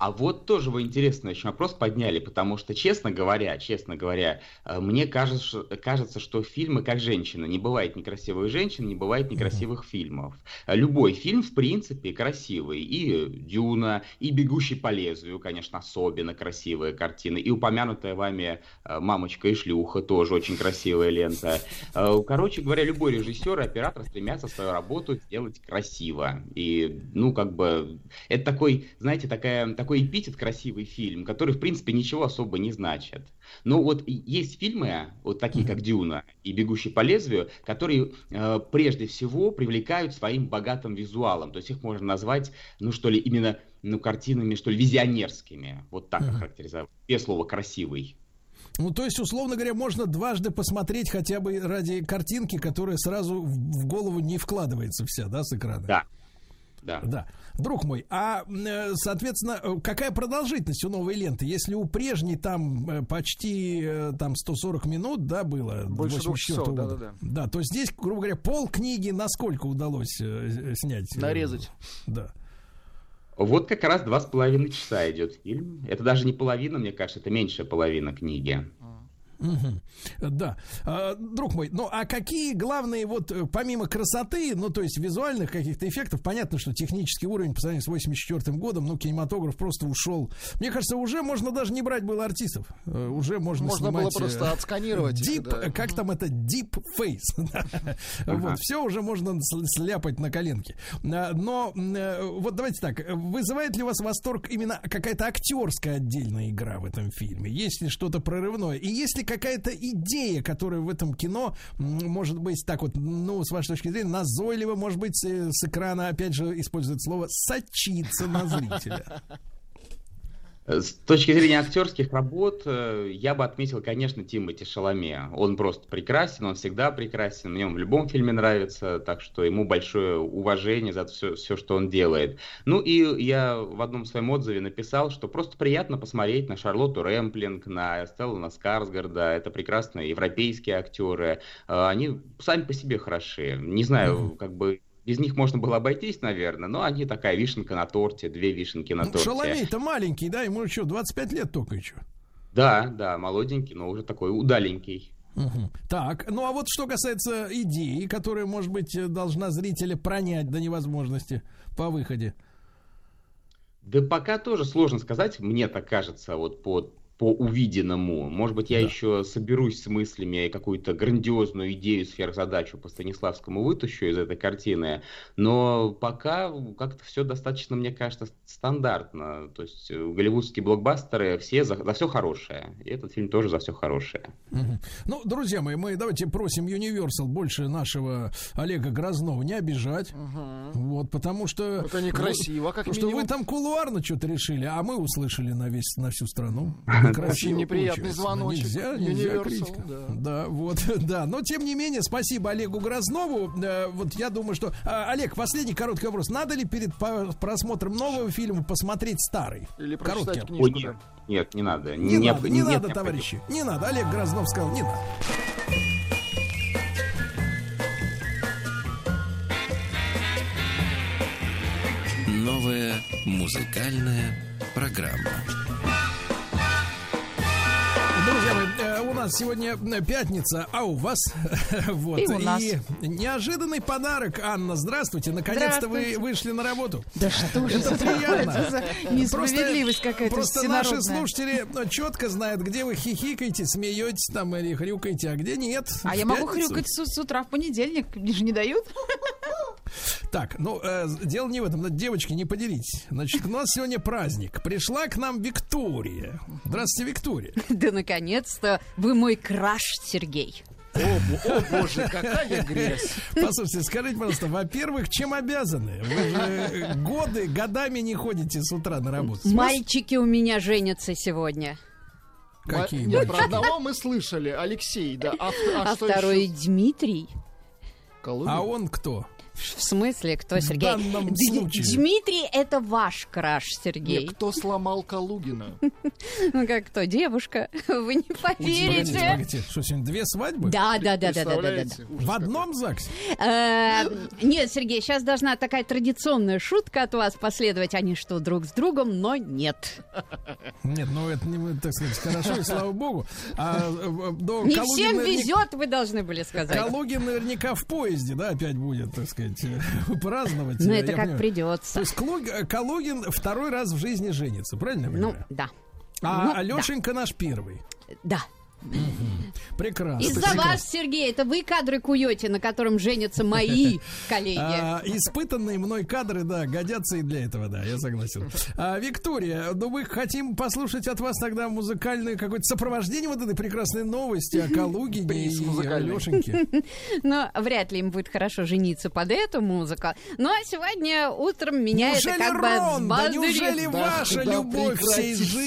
А вот тоже вы интересный очень вопрос подняли, потому что, честно говоря, честно говоря, э, мне кажется, кажется, что фильмы как женщина. Не бывает некрасивых женщин, не бывает некрасивых фильмов. Любой фильм, в принципе, красивый. И «Дюна», и «Бегущий по лезвию», конечно, особенно красивые картины. И упомянутая вами э, «Мамочка и шлюха» тоже очень красивая лента. Э, короче говоря, любой режиссер и оператор стремятся свою работу сделать красиво. И, ну, как бы, это такой, знаете, такая, такой такой эпитет красивый фильм, который, в принципе, ничего особо не значит. Но вот есть фильмы, вот такие как «Дюна» и «Бегущий по лезвию», которые э, прежде всего привлекают своим богатым визуалом. То есть их можно назвать, ну что ли, именно ну, картинами, что ли, визионерскими. Вот так uh-huh. характеризовать. Без слова «красивый». Ну, то есть, условно говоря, можно дважды посмотреть хотя бы ради картинки, которая сразу в голову не вкладывается вся, да, с экрана? Да. Да. да. Друг мой, а, э, соответственно, э, какая продолжительность у новой ленты? Если у прежней там э, почти там 140 минут, да, было? Больше двух часов, да, да, да. Да, то здесь, грубо говоря, пол книги насколько удалось снять? Нарезать. Да. Вот как раз два с половиной часа идет фильм. Это даже не половина, мне кажется, это меньшая половина книги. Угу. Да. А, друг мой, ну а какие главные вот э, помимо красоты, ну то есть визуальных каких-то эффектов, понятно, что технический уровень по сравнению с 84 годом, ну кинематограф просто ушел. Мне кажется, уже можно даже не брать было артистов. Э, уже можно Можно снимать, было просто э, отсканировать. [LAUGHS] Deep, да. как там это, deep face. [LAUGHS] Вот, все уже можно сляпать на коленке. А, но вот давайте так, вызывает ли у вас восторг именно какая-то актерская отдельная игра в этом фильме? Есть ли что-то прорывное? И есть ли какая-то идея, которая в этом кино может быть так вот, ну, с вашей точки зрения, назойливо, может быть, э, с экрана, опять же, использует слово «сочиться» на зрителя? [LAUGHS] С точки зрения актерских работ, э, я бы отметил, конечно, Тимати Шаломе. Он просто прекрасен, он всегда прекрасен, мне он в любом фильме нравится, так что ему большое уважение за все, все, что он делает. Ну и я в одном своем отзыве написал, что просто приятно посмотреть на Шарлотту Рэмплинг, на Стеллана Скарсгарда, это прекрасные европейские актеры, э, они сами по себе хороши. Не знаю, как бы без них можно было обойтись, наверное, но они такая вишенка на торте, две вишенки на ну, торте. Шаломей-то маленький, да, ему еще 25 лет только еще. Да, да, молоденький, но уже такой удаленький. Угу. Так, ну а вот что касается идеи, которая, может быть, должна зрителя пронять до невозможности по выходе. Да пока тоже сложно сказать, мне так кажется, вот по по увиденному. Может быть, я да. еще соберусь с мыслями и какую-то грандиозную идею, сверхзадачу по Станиславскому вытащу из этой картины, но пока как-то все достаточно, мне кажется, стандартно. То есть э, голливудские блокбастеры все за, за все хорошее. И этот фильм тоже за все хорошее. Угу. Ну, друзья мои, мы давайте просим Universal больше нашего Олега Грознова не обижать. Угу. Вот, потому что... Это некрасиво, как Потому что вы там кулуарно что-то решили, а мы услышали на, весь, на всю страну. [LAUGHS] Очень неприятный звоночек. Нельзя, нельзя критика. Да. да, вот, [LAUGHS] да. Но, тем не менее, спасибо Олегу Грознову. Э, вот я думаю, что... А, Олег, последний короткий вопрос. Надо ли перед просмотром нового фильма посмотреть старый? Или прочитать книжку? Нет, нет, не надо. Не, не надо, не нет, надо, товарищи. Не надо. Олег Грознов сказал, не надо. Новая музыкальная программа. У нас сегодня э, пятница, а у вас [LAUGHS] вот и, у нас. и неожиданный подарок. Анна, здравствуйте. Наконец-то вы вышли на работу. Да что же это приятно. Несправедливость какая-то Просто наши слушатели э, четко знают, где вы хихикаете, смеетесь там или хрюкаете, а где нет. А я могу хрюкать с утра в понедельник, мне же не дают. [LAUGHS] Так, ну, э, дело не в этом. Девочки, не поделитесь. Значит, у нас сегодня праздник. Пришла к нам Виктория. Здравствуйте, Виктория. [LAUGHS] Да, наконец-то вы мой краш, Сергей. О, о боже, какая грязь. [LAUGHS] Послушайте, скажите, пожалуйста, во-первых, чем обязаны? Вы же годы, годами не ходите с утра на работу. Мальчики у меня женятся сегодня. Какие Нет, про одного мы слышали, Алексей, да. А, а, а второй еще? Дмитрий. А он кто? В смысле, кто, Сергей? В данном случае. Дмитрий — это ваш краш, Сергей. Нет, кто сломал Калугина? [LAUGHS] Ну как кто? Девушка. [LAUGHS] Вы не поверите. Погодите, погодите. Что, сегодня две свадьбы? Да, да, да, да, да, да. В одном ЗАГСе? Э, нет, Сергей, сейчас должна такая традиционная шутка от вас последовать. Они что, друг с другом, но нет. [LAUGHS] Нет, ну это не, так сказать, хорошо, и слава богу. А, не всем везет, вы должны были сказать. Калугин наверняка в поезде, да, опять будет, так сказать сказать, [LAUGHS] праздновать. Ну, это как понимаю. придется. То есть Калугин второй раз в жизни женится, правильно ну? Ну, да. А ну, Алешенька да. наш первый. Да. Прекрасно. Из-за вас, Сергей, это вы кадры куете, на котором женятся мои [LAUGHS] коллеги. А, испытанные мной кадры, да, годятся и для этого, да, я согласен. А, Виктория, ну мы хотим послушать от вас тогда музыкальное какое-то сопровождение вот этой прекрасной новости о Калугине и Алешеньке. [LAUGHS] Ну, вряд ли им будет хорошо жениться под эту музыку. Ну, а сегодня утром меня это как бы да неужели ваша любовь всей жизни,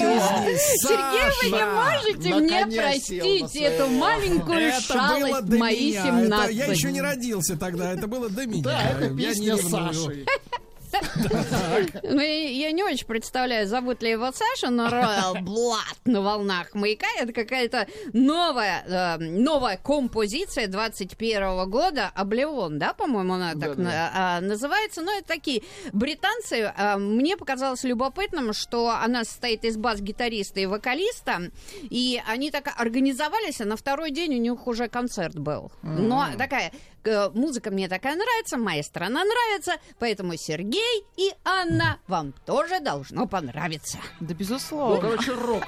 Сергей, вы не можете мне простить простите эту маленькую это шалость мои меня. 17. Это, я еще не родился тогда, это было до меня. Да, это песня Саши. Ну, я не очень представляю, зовут ли его Саша, но Royal Blood на волнах маяка это какая-то новая, э, новая композиция 21 года, Облеон, да, по-моему, она так а, называется. Но это такие британцы. А, мне показалось любопытным, что она состоит из бас-гитариста и вокалиста, и они так организовались, а на второй день у них уже концерт был. Но такая Э, музыка мне такая нравится, моя страна нравится, поэтому Сергей и Анна вам тоже должно понравиться. Да, безусловно. Ну, короче, рок.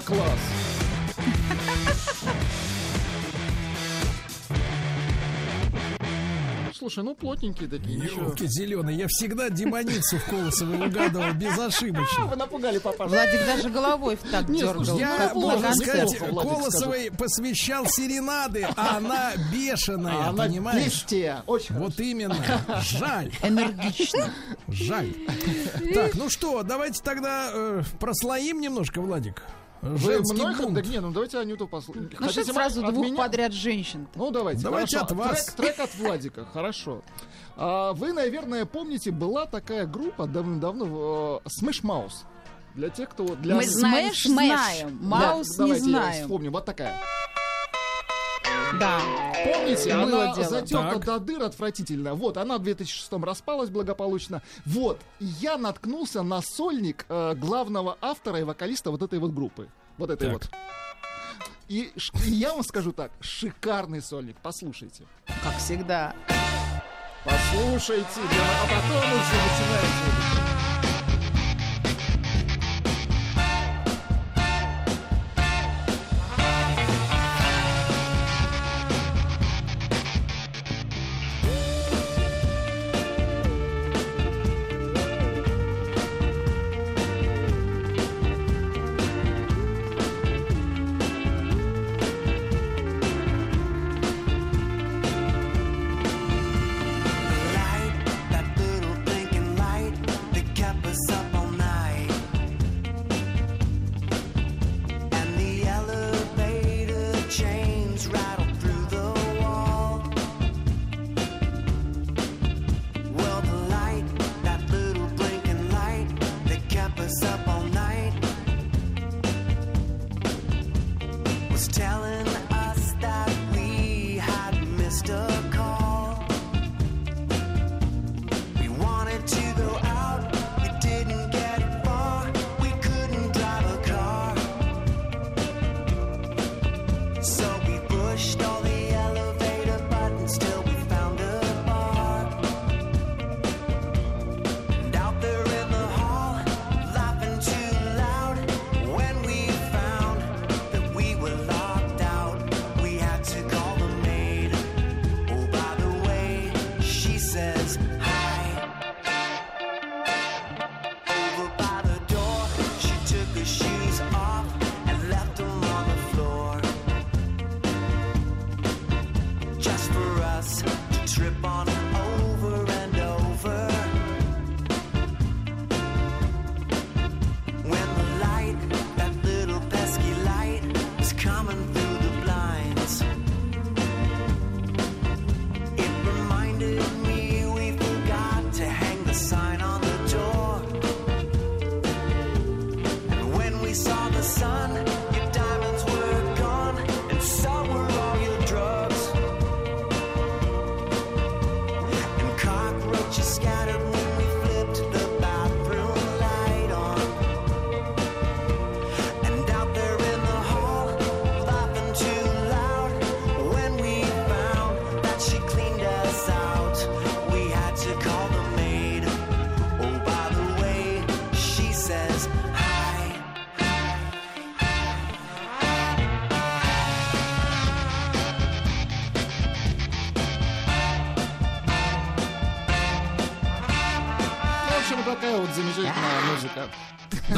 Класс. Слушай, ну плотненькие такие. Елки зеленые, я всегда демоницу в Колосовой угадывал безошибочно. Вы напугали папа. Владик даже головой в так Не, дергал. слушай, Я, можно сказать, скажу. Колосовой посвящал серенады, а она бешеная, А она понимаешь? бестия. Очень Вот именно. Жаль. Энергично. Жаль. Так, ну что, давайте тогда э, прослоим немножко, Владик. Вы Женский мной бунт. Да не, ну давайте Анюту послушаем. Ну что Хотите сразу от двух меня? подряд женщин Ну давайте. Давайте хорошо. от вас. Трек, трек от Владика, хорошо. А, вы, наверное, помните, была такая группа давным-давно э, Smash Mouth. Для тех, кто... Для... Мы знаем Смэш. знаем, Да, Маус не давайте я знаем. вспомню. Вот такая. Да. Помните, Было она дело. затерта Так. до дыр отвратительно. Вот, она в 2006 распалась благополучно. Вот, и я наткнулся на сольник э, главного автора и вокалиста вот этой вот группы. Вот этой Так. вот. И, и я вам скажу так, шикарный сольник, послушайте. Как всегда. Послушайте, да, а потом уже начинайте.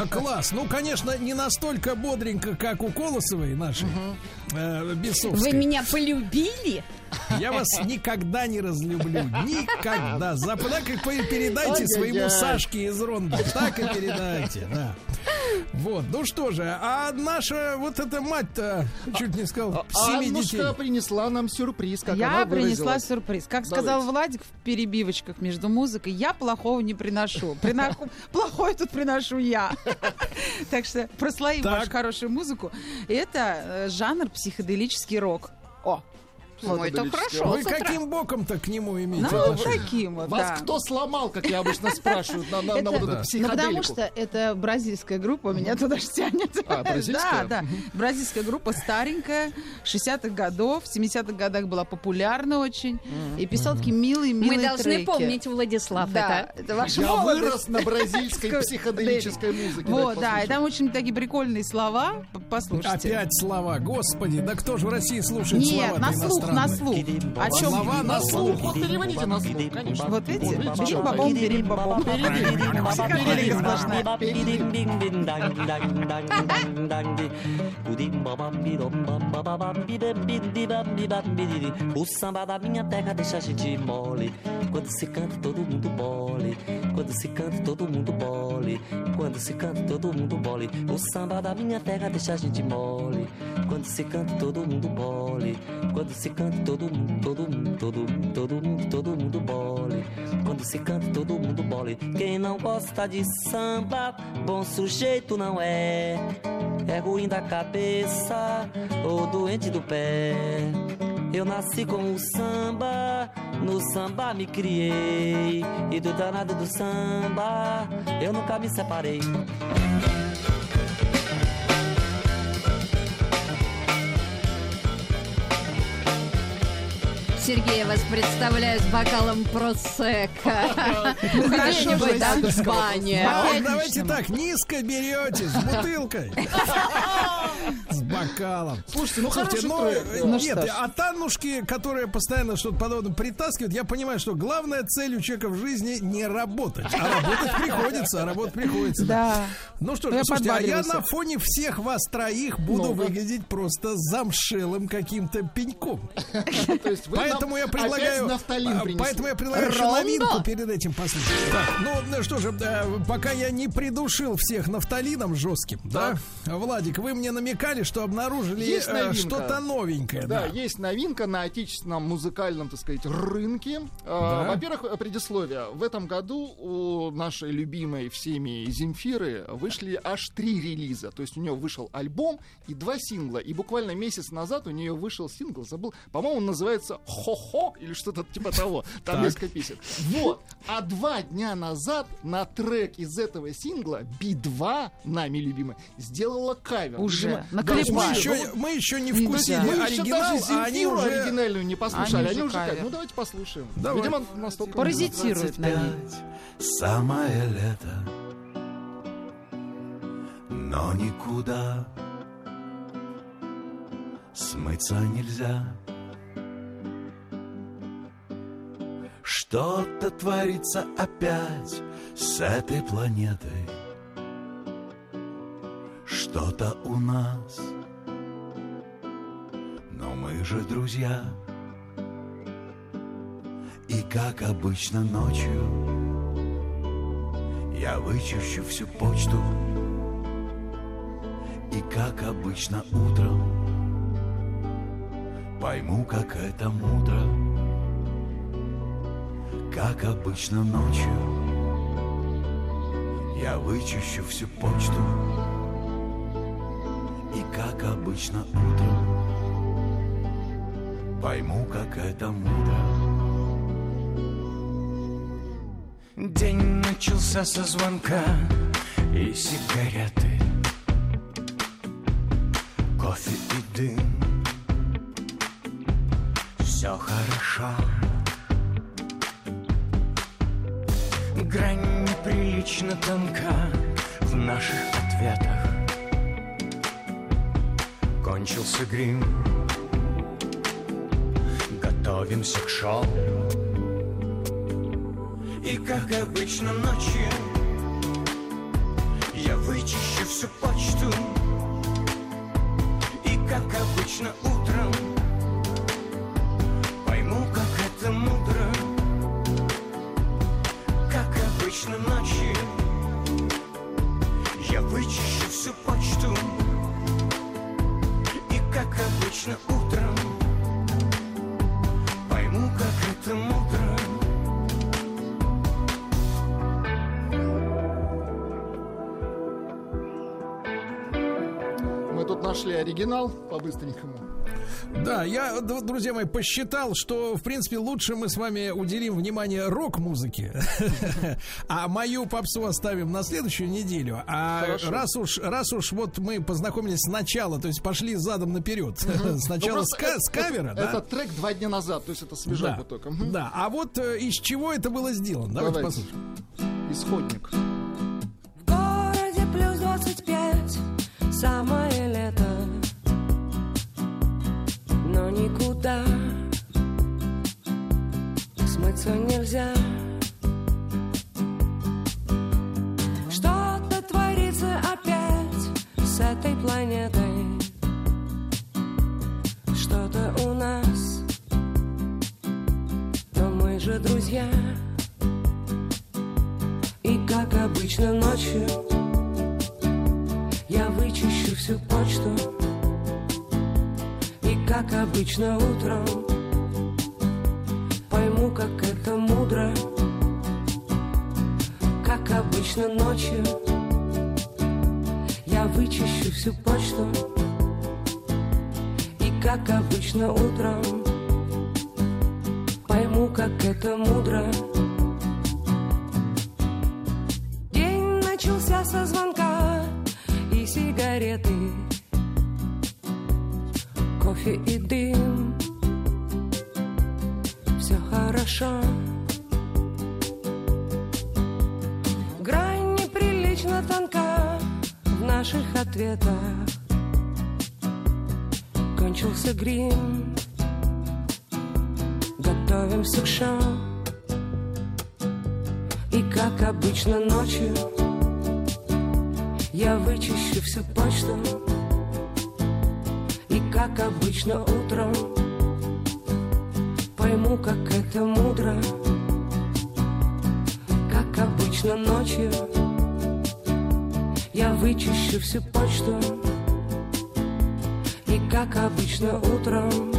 Класс. Ну, конечно, не настолько бодренько, как у Колосовой нашей, э, Бесовской. Вы меня полюбили? Я вас никогда не разлюблю. Никогда. За так и передайте своему Сашке из Ронда. Так и передайте, да. Вот, ну что же, а наша вот эта мать-то, чуть не сказал, семи детей. Аннушка принесла нам сюрприз, как я она принесла сюрприз. Как Давайте. сказал Владик в перебивочках между музыкой, я плохого не приношу. Прино- [LAUGHS] Плохое тут приношу я. [LAUGHS] Так что прослоим Так. вашу хорошую музыку. Это э, жанр психоделический рок. О, Ну, это хорошо. Вы каким боком-то к нему имеете Ну, вот отношение? таким вот, Вас да. кто сломал, как я обычно спрашивают, на, на- на Это- вот эту Да. Ну, психоделику? потому что это бразильская группа, меня туда же тянет. А, бразильская? [LAUGHS] Да, да. Бразильская группа старенькая, 60-х годов, в 70-х годах была популярна очень. И писал такие милые, милые Мы должны треки. помнить, Владислав, Да, это. это ваша Я молодость. вырос на бразильской [LAUGHS] психоделической музыке. Вот, да, и там очень такие прикольные слова. Послушайте. Опять слова, господи, да кто же в России слушает Нет, слова на слух, на слух. О чем? Слова на слух. Вот переводите на слух, конечно. Вот видите? Вот видите, Берим-бабом, берим-бабом. Психоделика сплошная. O samba da minha terra deixa a gente mole. Quando se canta, todo mundo bole. Quando se canta, todo mundo bole. Quando se canta, todo mundo bole. O samba da minha terra deixa a gente mole. Quando se canta, todo mundo bole. Quando se canta, todo mundo, todo mundo, todo mundo, todo mundo, todo mundo bole. Quando se canta, todo mundo bole. Quem não gosta de samba, bom sujeito não é. É ruim da cabeça ou doente do pé. Eu nasci com o samba, no samba me criei. E do danado do samba, eu nunca me separei. Сергей, я вас представляю с бокалом просека. Хорошо Где-нибудь там в бане. А давайте так, низко берете, с бутылкой. С [LAUGHS] бокалом. Слушайте, ну Слушайте, хороший ну, трек, э. Ну нет, что ж. а Таннушки, которые постоянно что-то подобное притаскивают, я понимаю, что главная цель у человека в жизни не работать, а работать [LAUGHS] приходится, а работать приходится. Да. Ну что ж, Я ну, слушайте, а я на фоне всех вас троих буду выглядеть просто замшелым каким-то пеньком. [LAUGHS] Поэтому я предлагаю, а, поэтому я предлагаю новинку перед этим послушать. Ну ну что же, э, пока я не придушил всех нафталином жестким, да, Владик, вы мне намекали, что обнаружили Есть э, новинка. что-то новенькое, Да, да. есть новинка на отечественном музыкальном, так сказать, рынке. А, Да. Во-первых, э, предисловие. В этом году у нашей любимой всеми Земфиры вышли аж три релиза. То есть у нее вышел альбом и два сингла. И буквально месяц назад у нее вышел сингл, забыл, по-моему, он называется «Хо-хо» или что-то типа того. Там несколько песен. Вот. А два дня назад на трек из этого сингла Би-2, нами любимая, сделала кавер. Уже. Видимо, На да, То есть мы еще, мы еще не Не вкусили да. мы еще оригинал, даже а они уже... оригинальную не послушали. Они Они, уже как? Ну давайте послушаем. Давай. Видимо, настолько... Паразитирует на ней. Самое лето Но никуда Смыться нельзя Что-то творится опять С этой планетой Что-то у нас же друзья. И как обычно ночью Я вычищу всю почту. И как обычно утром Пойму, как это мудро. Как обычно ночью Я вычищу всю почту. И как обычно утром Пойму, как это мудро. День начался со звонка и сигареты. Кофе и дым. Все хорошо. Грань неприлично тонка в наших ответах. Кончился грим 好. Оригинал по-быстренькому. Да, я, друзья мои, посчитал, что, в принципе, лучше мы с вами уделим внимание рок-музыке, [LAUGHS] а мою попсу оставим на следующую неделю. А раз уж, раз уж вот мы познакомились сначала, то есть пошли задом наперед, [LAUGHS] сначала Ну, с, это- кавера, это, да? трек два дня назад, то есть это свежак только. Мгм. Да, а вот э, из чего это было сделано? Давайте, послушаем. Исходник. В обычно утром Пойму, как это мудро Как обычно ночью. Я вычищу всю почту. И как обычно утром обычно утром. Пойму, как это мудро Как обычно ночью. Я вычищу всю почту И как обычно утром.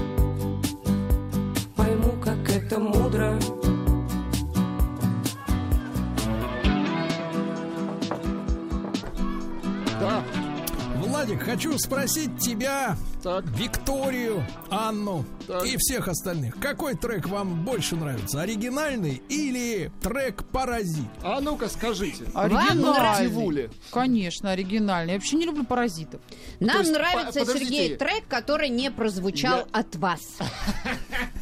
Пойму, как это мудро. Да. Владик, хочу спросить тебя, Викторию, Анну и всех остальных. Какой трек вам больше нравится? Оригинальный или трек «Паразит»? А ну-ка скажите. Оригинальный. Конечно, оригинальный. Я вообще не люблю паразитов. Нам нравится, по-. Сергей, трек, который не прозвучал Я- от вас. [LAUGHS]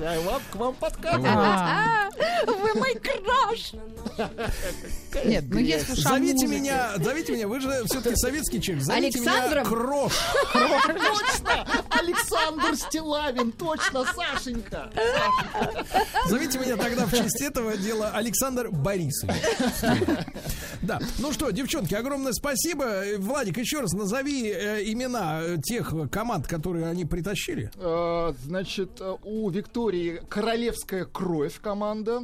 Вам, к вам подкатывают. А, [LAUGHS] Вы мой краш! Нет, ну если Зовите меня, зовите меня, вы же все-таки советский человек. Зовите меня Крош. Точно! Александр Стилавин, точно, Сашенька. Зовите меня тогда в честь этого дела Александр Борисович. Да. Ну что, девчонки, огромное спасибо. Владик, еще раз назови э, имена э, тех команд, которые они притащили. Э, Значит, э, у Виктории королевская кровь команда.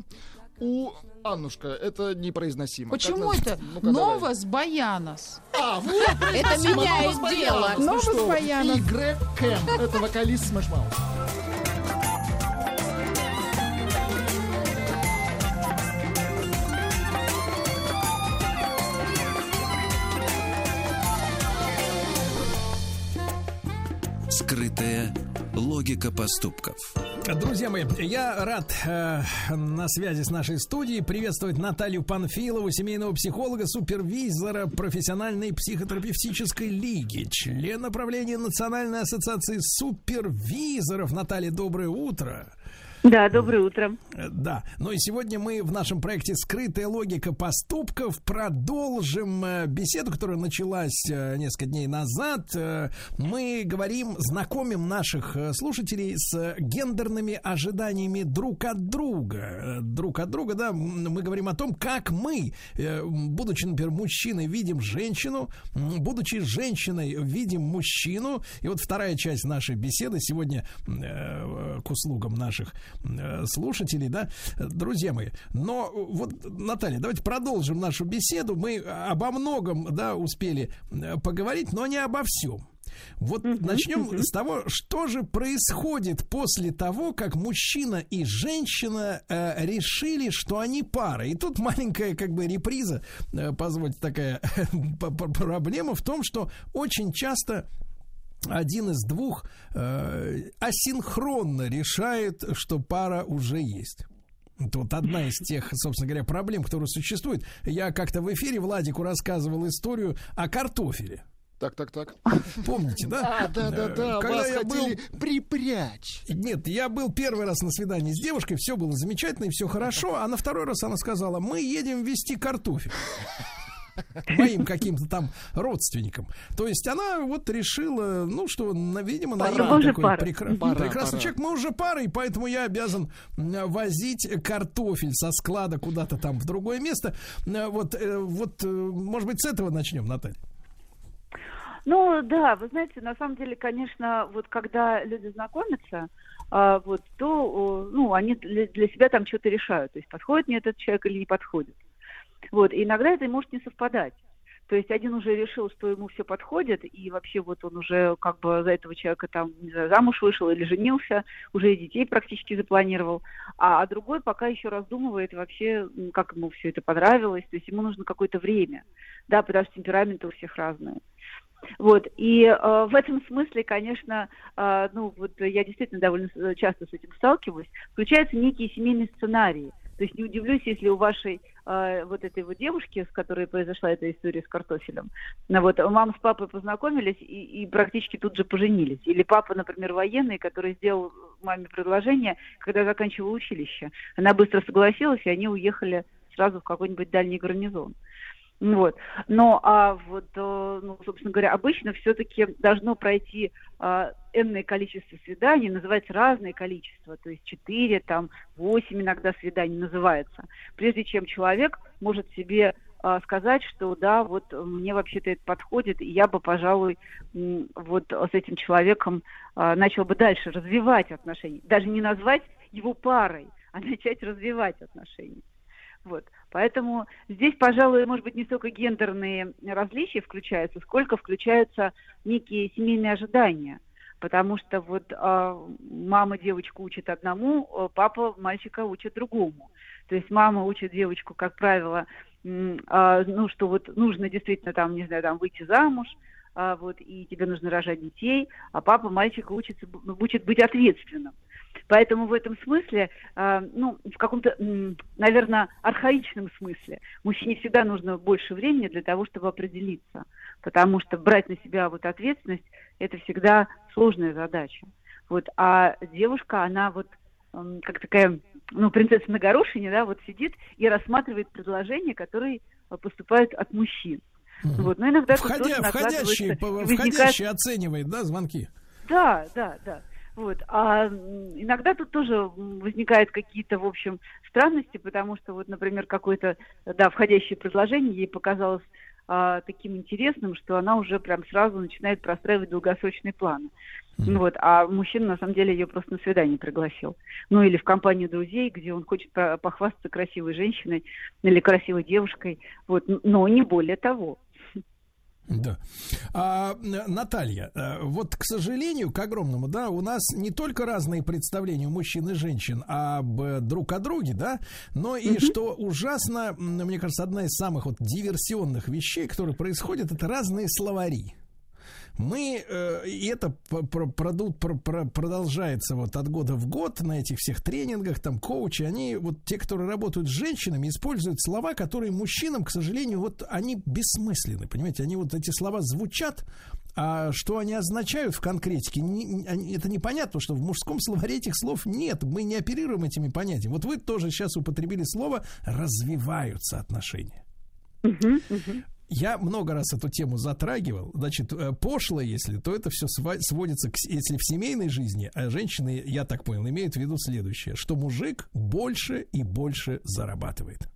У Аннушка, это непроизносимо. Почему Как это? на- ну-ка, давай. Новос Баянос. А, вот, Это меняет Новос дело. Ну Новос. Баянос. И Грег Кэм, это вокалист Smash Mouth. Скрытая логика поступков. Друзья мои, я рад э, на связи с нашей студией приветствовать Наталью Панфилову, семейного психолога, супервизора профессиональной психотерапевтической лиги, члена правления Национальной ассоциации супервизоров. Наталья, доброе утро. Да, доброе утро. Э, Да, ну и сегодня мы в нашем проекте «Скрытая логика поступков» продолжим э, беседу, которая началась э, несколько дней назад. Мы говорим, знакомим наших слушателей с гендерными ожиданиями друг от друга. Друг от друга, да, мы говорим о том, как мы, будучи, например, мужчиной, видим женщину, будучи женщиной, видим мужчину. И вот вторая часть нашей беседы сегодня к услугам наших слушателей, да, друзья мои. Но вот, Наталья, давайте продолжим нашу беседу. Мы обо многом, да, успели э, поговорить, но не обо всем. Вот начнем с того, что же происходит после того, как мужчина и женщина э, решили, что они пара. И тут маленькая как бы реприза, э, позвольте такая [LAUGHS] проблема в том, что очень часто один из двух э, асинхронно решает, что пара уже есть. Это вот одна из тех, собственно говоря, проблем, которые существуют. Я как-то в эфире Владику рассказывал историю о картофеле. Так, так, так. Помните, да? Да, да, да. Э, Когда Вас я был... припрячь. Нет, я был первый раз на свидании с девушкой, все было замечательно и все хорошо, а на второй раз она сказала, мы едем вести картофель моим каким-то там родственникам. То есть она вот решила, ну что, видимо, уже такой пара. прекра- Пора, прекрасный человек. Мы уже пара, и поэтому я обязан м, возить картофель со склада куда-то там в другое место. Э, Вот, э, вот, э, может быть, с этого начнем, Наталья. Ну да, вы знаете, на самом деле, конечно, вот когда люди знакомятся, а, вот, то, ну, они для себя там что-то решают, то есть подходит мне этот человек или не подходит. Вот, и иногда это может не совпадать. То есть один уже решил, что ему все подходит, и вообще вот он уже как бы за этого человека там, не знаю, замуж вышел или женился, уже и детей практически запланировал, а, а другой пока еще раздумывает вообще, как ему все это понравилось, то есть ему нужно какое-то время, да, потому что темпераменты у всех разные. Вот, и э, в этом смысле, конечно, э, ну, вот я действительно довольно с- часто с этим сталкиваюсь, включаются некие семейные сценарии. То есть не удивлюсь, если у вашей э, вот этой вот девушки, с которой произошла эта история с картофелем, ну, вот мама с папой познакомились и, и практически тут же поженились. Или папа, например, военный, который сделал маме предложение, когда заканчивал училище. Она быстро согласилась, и они уехали сразу в какой-нибудь дальний гарнизон. Ну Вот. Но, а вот, э, ну, собственно говоря, обычно все-таки должно пройти а, энное количество свиданий, называется разное количество, то есть 4, там, 8 иногда свиданий называется, прежде чем человек может себе а, сказать, что да, вот мне вообще-то это подходит, и я бы, пожалуй, вот с этим человеком а, начал бы дальше развивать отношения. Даже не назвать его парой, а [LAUGHS] начать развивать отношения. Вот. Поэтому здесь, пожалуй, может быть, не столько гендерные различия включаются, сколько включаются некие семейные ожидания. Потому что вот а, мама девочку учит одному, а папа мальчика учит другому. То есть мама учит девочку, как правило, а, ну что вот нужно действительно там, не знаю, там выйти замуж, а, вот и тебе нужно рожать детей, а папа мальчика учится, учит быть ответственным. Поэтому в этом смысле, а, ну, в каком-то, наверное, архаичном смысле, мужчине всегда нужно больше времени для того, чтобы определиться. Потому что брать на себя вот ответственность – это всегда сложная задача. Вот, а девушка, она вот как такая, ну, принцесса на горошине, да, вот сидит и рассматривает предложения, которые поступают от мужчин. Вот, но иногда Входя, по- возникает- входящий оценивает, да, звонки? да, да, да. Вот. А иногда тут тоже возникают какие-то, в общем, странности, потому что, вот, например, какое-то, да, входящее предложение ей показалось а, таким интересным, что она уже прям сразу начинает простраивать долгосрочные планы. Ну Вот, а мужчина на самом деле ее просто на свидание пригласил. Ну или в компанию друзей, где он хочет по- похвастаться красивой женщиной или красивой девушкой. Вот, но не более того. Да. А, Наталья, э, вот, к сожалению, к огромному, да, у нас не только разные представления у мужчин и женщин об друг о друге, да, но и что ужасно, мне кажется, одна из самых вот диверсионных вещей, которые происходят, это разные словари. Мы, э, и это п- пр- проду- пр- пр- продолжается вот от года в год на этих всех тренингах, там коучи, они, вот те, которые работают с женщинами, используют слова, которые мужчинам, к сожалению, вот они бессмысленны, понимаете, они вот эти слова звучат, а что они означают в конкретике, это непонятно, что в мужском словаре этих слов нет, мы не оперируем этими понятиями. Вот вы тоже сейчас употребили слово «развиваются отношения». Я много раз эту тему затрагивал. Значит, э, пошло, если, то это все сводится к, если в семейной жизни, а женщины, я так понял, имеют в виду следующее, что мужик больше и больше зарабатывает.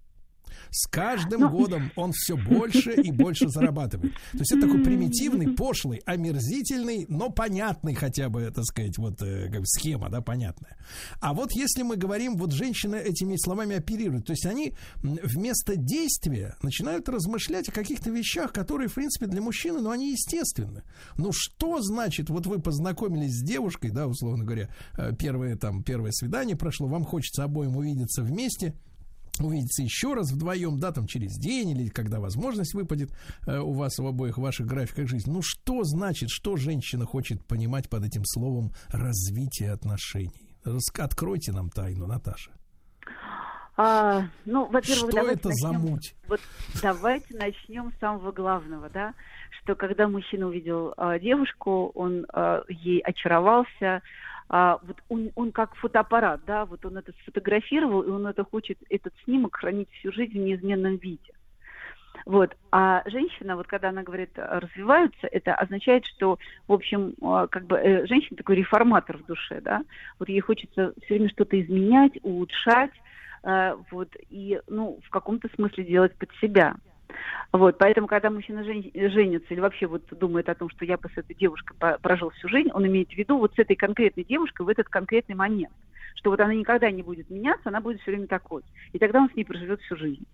С каждым Ну. годом он все больше и больше зарабатывает. То есть это такой примитивный, пошлый, омерзительный, но понятный хотя бы, так сказать, вот э, как бы схема, да, понятная. А вот если мы говорим, вот женщины этими словами оперируют, то есть они вместо действия начинают размышлять о каких-то вещах, которые, в принципе, для мужчины, ну, они естественны. Ну, что значит, вот вы познакомились с девушкой, да, условно говоря, э, первое там, первое свидание прошло, вам хочется обоим увидеться вместе, увидеться еще раз вдвоем, да, там через день или когда возможность выпадет э, у вас в обоих ваших графиках жизни. Ну что значит, что женщина хочет понимать под этим словом развитие отношений? Рас- Откройте нам тайну, Наташа. А, ну, во-первых, Что это за начнем- муть? Вот давайте начнем с самого главного, да, что когда мужчина увидел а, девушку, он а, ей очаровался, а, вот он, он как фотоаппарат, да, вот он это сфотографировал, и он это хочет, этот снимок хранить всю жизнь в неизменном виде. Вот. А женщина, вот когда она говорит а, развиваются, это означает, что, в общем, а, как бы э, женщина такой реформатор в душе, да. Вот ей хочется все время что-то изменять, улучшать, э, вот, и, ну, в каком-то смысле делать под себя. Вот, поэтому, когда мужчина жен- женится или вообще вот думает о том, что я бы с этой девушкой прожил всю жизнь, он имеет в виду вот с этой конкретной девушкой в этот конкретный момент. Что вот она никогда не будет меняться, она будет все время такой. И тогда он с ней проживет всю жизнь.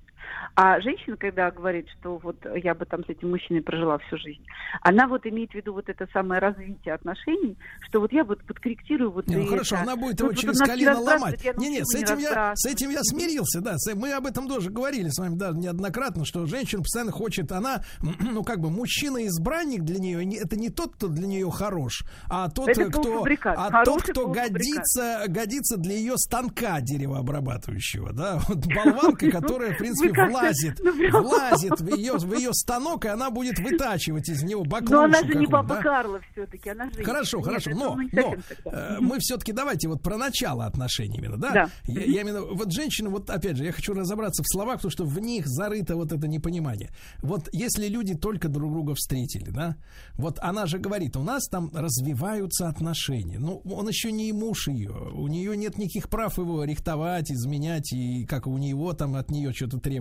А женщина, когда говорит, что вот я бы там с этим мужчиной прожила всю жизнь, она вот имеет в виду вот это самое развитие отношений, что вот я вот подкорректирую вот Не, ну хорошо, это. она будет Вот- его вот через не колено ломать. Не, не, с этим не я, с этим я смирился, да. Мы об этом тоже говорили с вами, да, неоднократно, что женщина постоянно хочет, она, [CLEARS THROAT] ну как бы мужчина-избранник для нее, не- это не тот, кто для нее хорош, а тот, Это кто, а тот, кто годится, годится для ее станка деревообрабатывающего, да, [LAUGHS] вот [LAUGHS] болванка, которая, в принципе, Как-то, влазит, ну, прям- влазит в ее, в ее станок, и она будет вытачивать из него баклушу Но она же не папа да. Карла все-таки, она же... Хорошо, Нет, хорошо, но, но э, мы все-таки давайте вот про начало отношений именно, да? Да. Я, я именно, вот женщины, вот опять же, я хочу разобраться в словах, потому что в них зарыто вот это непонимание. Вот если люди только друг друга встретили, да, вот она же говорит, у нас там развиваются отношения. Ну, он еще не муж ее, у нее нет никаких прав его рихтовать, изменять и как у него там от нее что-то требовать.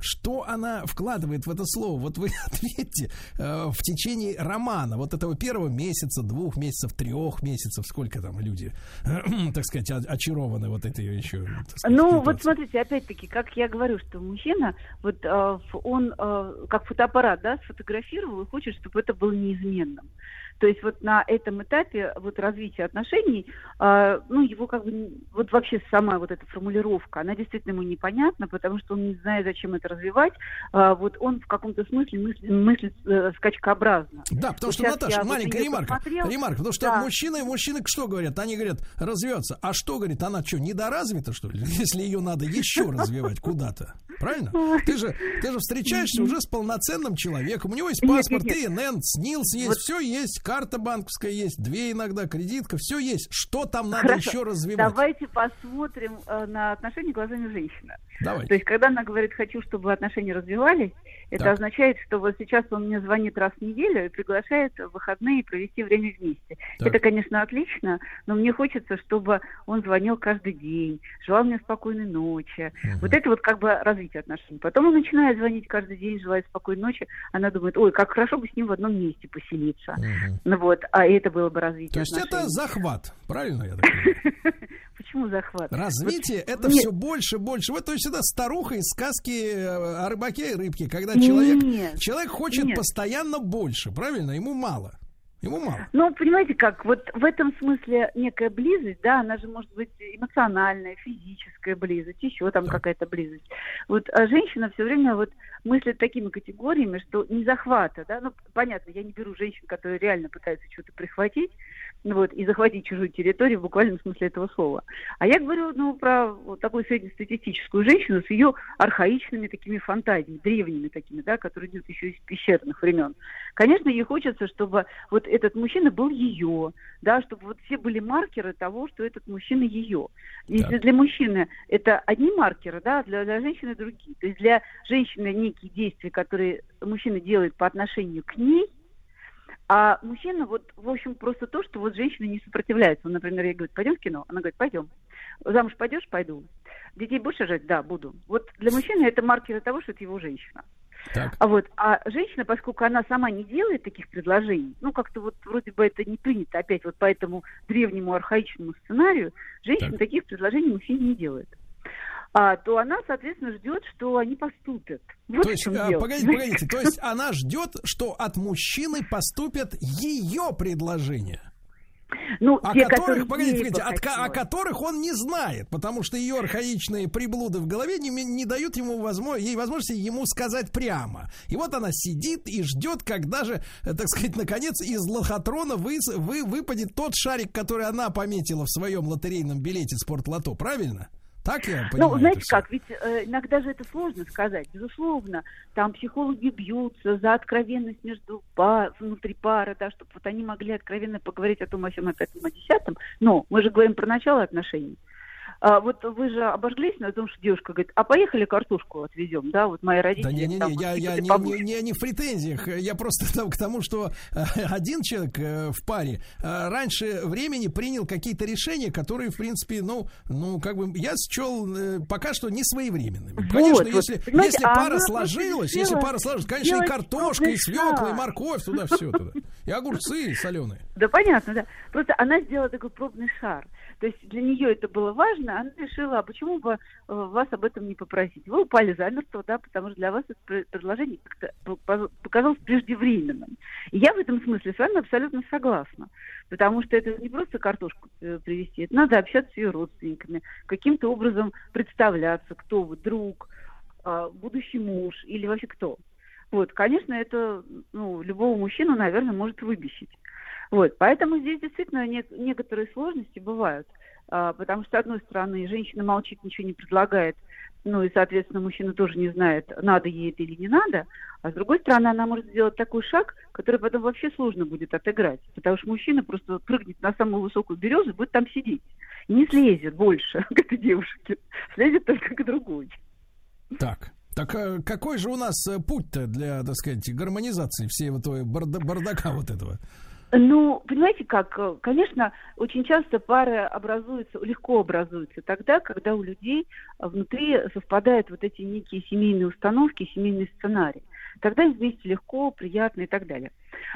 Что она вкладывает в это слово? Вот вы [LAUGHS] ответьте, э, в течение романа, вот этого первого месяца, двух месяцев, трех месяцев, сколько там люди, [CLEARS THROAT] так сказать, очарованы вот этой еще, сказать, Ну, ситуацией? вот смотрите, опять-таки, как я говорю, что мужчина, вот э, он э, как фотоаппарат, да, сфотографировал и хочет, чтобы это было неизменным. То есть вот на этом этапе вот развития отношений, э, ну, его как бы, вот вообще сама вот эта формулировка, она действительно ему непонятна, потому что он не знает, зачем это развивать. Э, вот он в каком-то смысле мыслит, мыслит э, скачкообразно. Да, потому Вот что, Наташа, вот маленькая её ремарка. Ремарка, потому что Да. мужчины, мужчины что говорят? Они говорят, развиваться. А что, говорит, она что, недоразвита, что ли? [LAUGHS] Если ее надо еще развивать куда-то. Правильно? Ты же, ты же встречаешься уже с полноценным человеком. У него есть Нет, паспорт, нет, нет. ИНН, СНИЛС есть, Вот. все есть, карта банковская есть, две иногда, кредитка, все есть. Что там надо Хорошо. еще развивать? Давайте посмотрим э, на отношения глазами женщины. Давайте. То есть, когда она говорит, хочу, чтобы отношения развивались, это Так. означает, что вот сейчас он мне звонит раз в неделю и приглашает в выходные провести время вместе. Так. Это, конечно, отлично, но мне хочется, чтобы он звонил каждый день, желал мне спокойной ночи. Вот это вот как бы развитие отношений. Потом он начинает звонить каждый день, желает спокойной ночи. Она думает, ой, как хорошо бы с ним в одном месте поселиться. Ну вот, а это было бы развитие То есть это отношений. захват, правильно я так понимаю? [LAUGHS] Почему захват? Развитие Вот- это Нет. все больше, больше. Вот то есть это старуха из сказки э, о рыбаке и рыбке, когда Нет. человек, человек хочет Нет. постоянно больше, правильно? Ему мало. Ему мало. Ну, понимаете как, вот в этом смысле некая близость, да, она же может быть эмоциональная, физическая близость, еще там какая-то близость. Вот а женщина все время вот мыслит такими категориями, что не захвата, да, ну, понятно, я не беру женщин, которые реально пытаются что-то прихватить, ну, вот, и захватить чужую территорию в буквальном смысле этого слова. А я говорю, ну, про вот такую среднестатистическую женщину с ее архаичными такими фантазиями, древними такими, да, которые идут еще из пещерных времен. Конечно, ей хочется, чтобы вот этот мужчина был ее, да, чтобы вот все были маркеры того, что этот мужчина ее. Если для мужчины это одни маркеры, да, для, для женщины другие. То есть для женщины некие действия, которые мужчина делает по отношению к ней, а мужчина вот, в общем, просто то, что вот женщина не сопротивляется. Он, например, ей говорит, пойдем в кино? Она говорит, пойдем. Замуж пойдешь? Пойду. Детей будешь рожать? Да, буду. Вот для мужчины это маркеры того, что это его женщина. А вот, а женщина, поскольку она сама не делает таких предложений, ну как-то вот вроде бы это не принято опять вот по этому древнему архаичному сценарию, женщина таких предложений мужчине не делает. А, то она, соответственно, ждет, что они поступят. Вот то есть, а, погодите, погодите, то есть она ждет, что от мужчины поступят ее предложения. Ну, о те, которых, погодите, погодите, от о которых он не знает, потому что ее архаичные приблуды в голове не, не дают ему возможно, ей возможности ему сказать прямо. И вот она сидит и ждет, когда же, э, так сказать, наконец из лохотрона вы, вы, выпадет тот шарик, который она пометила в своем лотерейном билете спортлото, правильно? Так я понимаю? Ну, знаете как, ведь э, иногда же это сложно сказать. Безусловно, там психологи бьются за откровенность между па- внутри пары, да, чтобы вот они могли откровенно поговорить о том, о всем, о пятом, о десятом. Но мы же говорим про начало отношений. А, вот вы же обожглись на том, что девушка говорит, а поехали картошку отвезем, да, вот мои родители. Да не-не-не, там, я, вот, я не, побольше. не, не, не в претензиях, я просто [LAUGHS] там к тому, что э, один человек э, в паре э, раньше времени принял какие-то решения, которые, в принципе, ну, ну, как бы, я счел пока что не своевременными. Вот, Конечно, вот, если, если а пара сложилась, если пара сложилась, конечно, и картошка, и свекла, и морковь, туда все туда. И огурцы соленые. [LAUGHS] Да, понятно, да. Просто она сделала такой пробный шар. То есть для нее это было важно, она решила, а почему бы э, вас об этом не попросить? Вы упали замертво, да, потому что для вас это пр- предложение как-то по- по- показалось преждевременным. И я в этом смысле с вами абсолютно согласна. Потому что это не просто картошку э, привезти, это надо общаться с ее родственниками, каким-то образом представляться, кто вы, друг, а, будущий муж или вообще кто. Вот, конечно, это ну, любого мужчину, наверное, может выбесить. Вот, поэтому здесь действительно не- некоторые сложности бывают, А, потому что, с одной стороны, женщина молчит, ничего не предлагает, ну и, соответственно, мужчина тоже не знает, надо ей это или не надо, а с другой стороны, она может сделать такой шаг, который потом вообще сложно будет отыграть, потому что мужчина просто прыгнет на самую высокую березу и будет там сидеть, не слезет больше [LAUGHS] к этой девушке, слезет только к другой. Так. Так э, какой же у нас э, путь-то для, так сказать, гармонизации всей вот этого барда- бардака вот этого? Ну, понимаете как, э, конечно, очень часто пары образуются, легко образуются тогда, когда у людей э, внутри совпадают вот эти некие семейные установки, семейный сценарий. Тогда им вместе легко, приятно и так далее.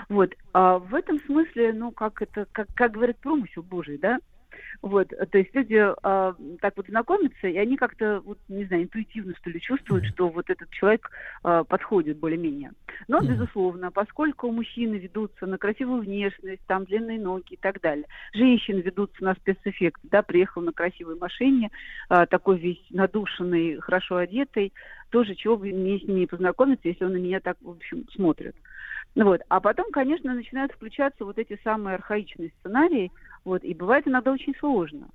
Вот. А в этом смысле, ну, как это, как, как говорят, промысел Божий, да? Вот, то есть люди а, так вот знакомятся, и они как-то, вот, не знаю, интуитивно, что ли, чувствуют, что вот этот человек а, подходит более-менее. Но, безусловно, поскольку мужчины ведутся на красивую внешность, там длинные ноги и так далее, женщины ведутся на спецэффект, да, приехал на красивой машине, а, такой весь надушенный, хорошо одетый, тоже чего бы мне с ним не познакомиться, если он на меня так, в общем, смотрит. Вот. А потом, конечно, начинают включаться вот эти самые архаичные сценарии, вот, и бывает иногда очень сложно.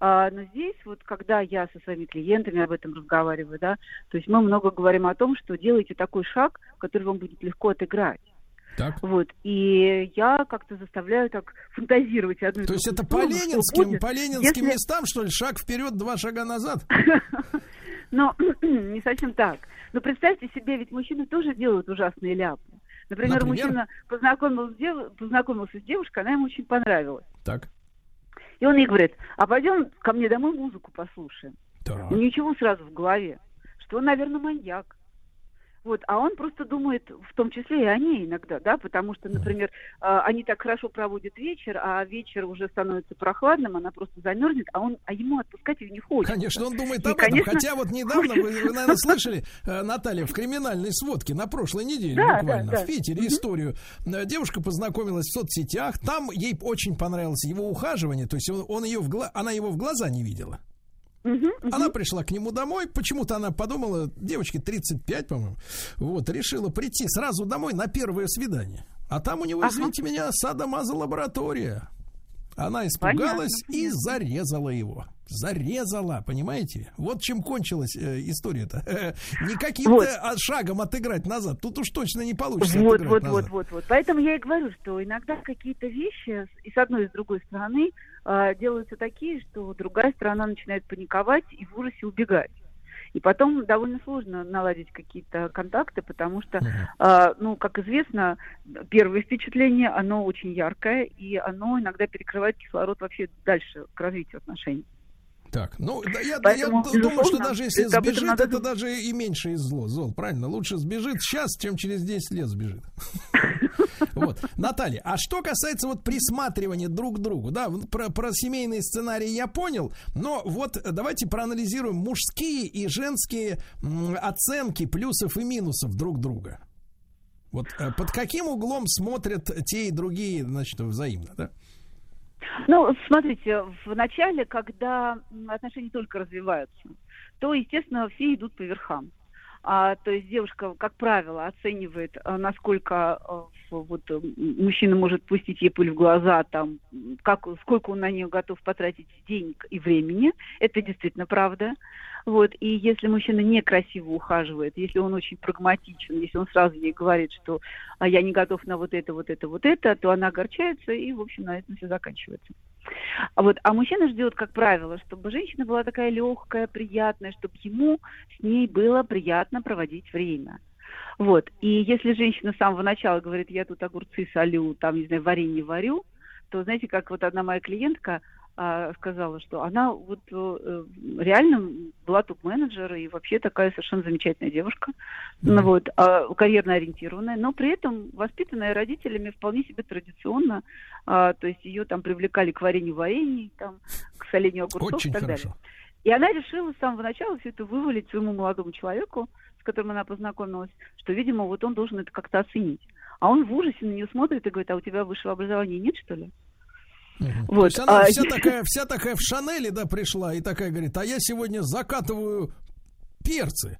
А, но здесь, вот, когда я со своими клиентами об этом разговариваю, да, то есть мы много говорим о том, что делайте такой шаг, который вам будет легко отыграть. Так. Вот. И я как-то заставляю так фантазировать одну То есть это по ленинским, по ленинским если- местам, что ли, шаг вперед, два шага назад? [LAUGHS] Но [CLEARS THROAT] не совсем так. Но представьте себе, ведь мужчины тоже делают ужасные ляпы. Например, Например? мужчина познакомился с, дев- познакомился с девушкой, она ему очень понравилась. Так. И он ей говорит, а пойдем ко мне домой музыку послушаем. Так. Ничего сразу в голове, что он, наверное, маньяк. Вот, а он просто думает, в том числе и о ней иногда, да, потому что, например, э, они так хорошо проводят вечер, а вечер уже становится прохладным, она просто замерзнет, а он, а ему отпускать ее не хочется. Конечно, он думает И, об этом. конечно, Хотя вот недавно, вы, вы, наверное, [LAUGHS] слышали, э, Наталья, в криминальной сводке на прошлой неделе Да, буквально да, да. в Питере историю. Э, Девушка познакомилась в соцсетях, там ей очень понравилось его ухаживание, то есть он, он ее в гла- она его в глаза не видела. Она пришла к нему домой, почему-то она подумала, девочке 35, по-моему, вот, решила прийти сразу домой на первое свидание. А там у него, Ага. извините меня, садомазо-лаборатория. Она испугалась и зарезала его. Зарезала, понимаете? Вот чем кончилась э, история-то. [LAUGHS] Не каким-то Вот. а, шагом отыграть назад. Тут уж точно не получится Вот, вот, назад. вот, вот, вот. Поэтому я и говорю, что иногда какие-то вещи и с одной, и с другой стороны а, делаются такие, что другая сторона начинает паниковать и в ужасе убегать. И потом довольно сложно наладить какие-то контакты, потому что, а, ну, как известно, первое впечатление, оно очень яркое, и оно иногда перекрывает кислород вообще дальше к развитию отношений. Так, ну, да, я, Поэтому, я думаю, что даже если это сбежит, надо это даже и меньше из зло, зол, правильно? Лучше сбежит сейчас, чем через 10 лет сбежит. [LAUGHS] Вот. Наталья, а что касается вот присматривания друг к другу, да, про, про семейные сценарии я понял, но вот давайте проанализируем мужские и женские оценки плюсов и минусов друг друга. Вот э, под каким углом смотрят те и другие, значит, взаимно, да? Ну, смотрите, в начале, когда отношения только развиваются, то, естественно, все идут по верхам. А, то есть девушка, как правило, оценивает, а, насколько в- вот, м, мужчина может пустить ей пыль в глаза, там, как, сколько он на нее готов потратить денег и времени. Это действительно правда. Вот. И если мужчина некрасиво ухаживает, если он очень прагматичен, если он сразу ей говорит, что а, я не готов на вот это, вот это, вот это, то она огорчается, и, в общем, на этом все заканчивается. А Вот. А мужчина ждет, как правило, чтобы женщина была такая легкая, приятная, чтобы ему с ней было приятно проводить время. Вот. И если женщина с самого начала говорит, я тут огурцы солю, там, не знаю, варенье варю, то, знаете, как вот одна моя клиентка сказала, что она вот э, реально была топ-менеджер и вообще такая совершенно замечательная девушка, ну, вот, а, карьерно ориентированная, но при этом воспитанная родителями вполне себе традиционно, а, то есть ее там привлекали к варенью варений, там, к солению огурцов Очень и так хорошо. далее. И она решила с самого начала все это вывалить своему молодому человеку, с которым она познакомилась, что, видимо, вот он должен это как-то оценить. А он в ужасе на нее смотрит и говорит, а у тебя высшего образования нет, что ли? То Вот, есть она а, вся, [LAUGHS] такая, вся такая в Шанеле, да, пришла и такая говорит, а я сегодня закатываю перцы.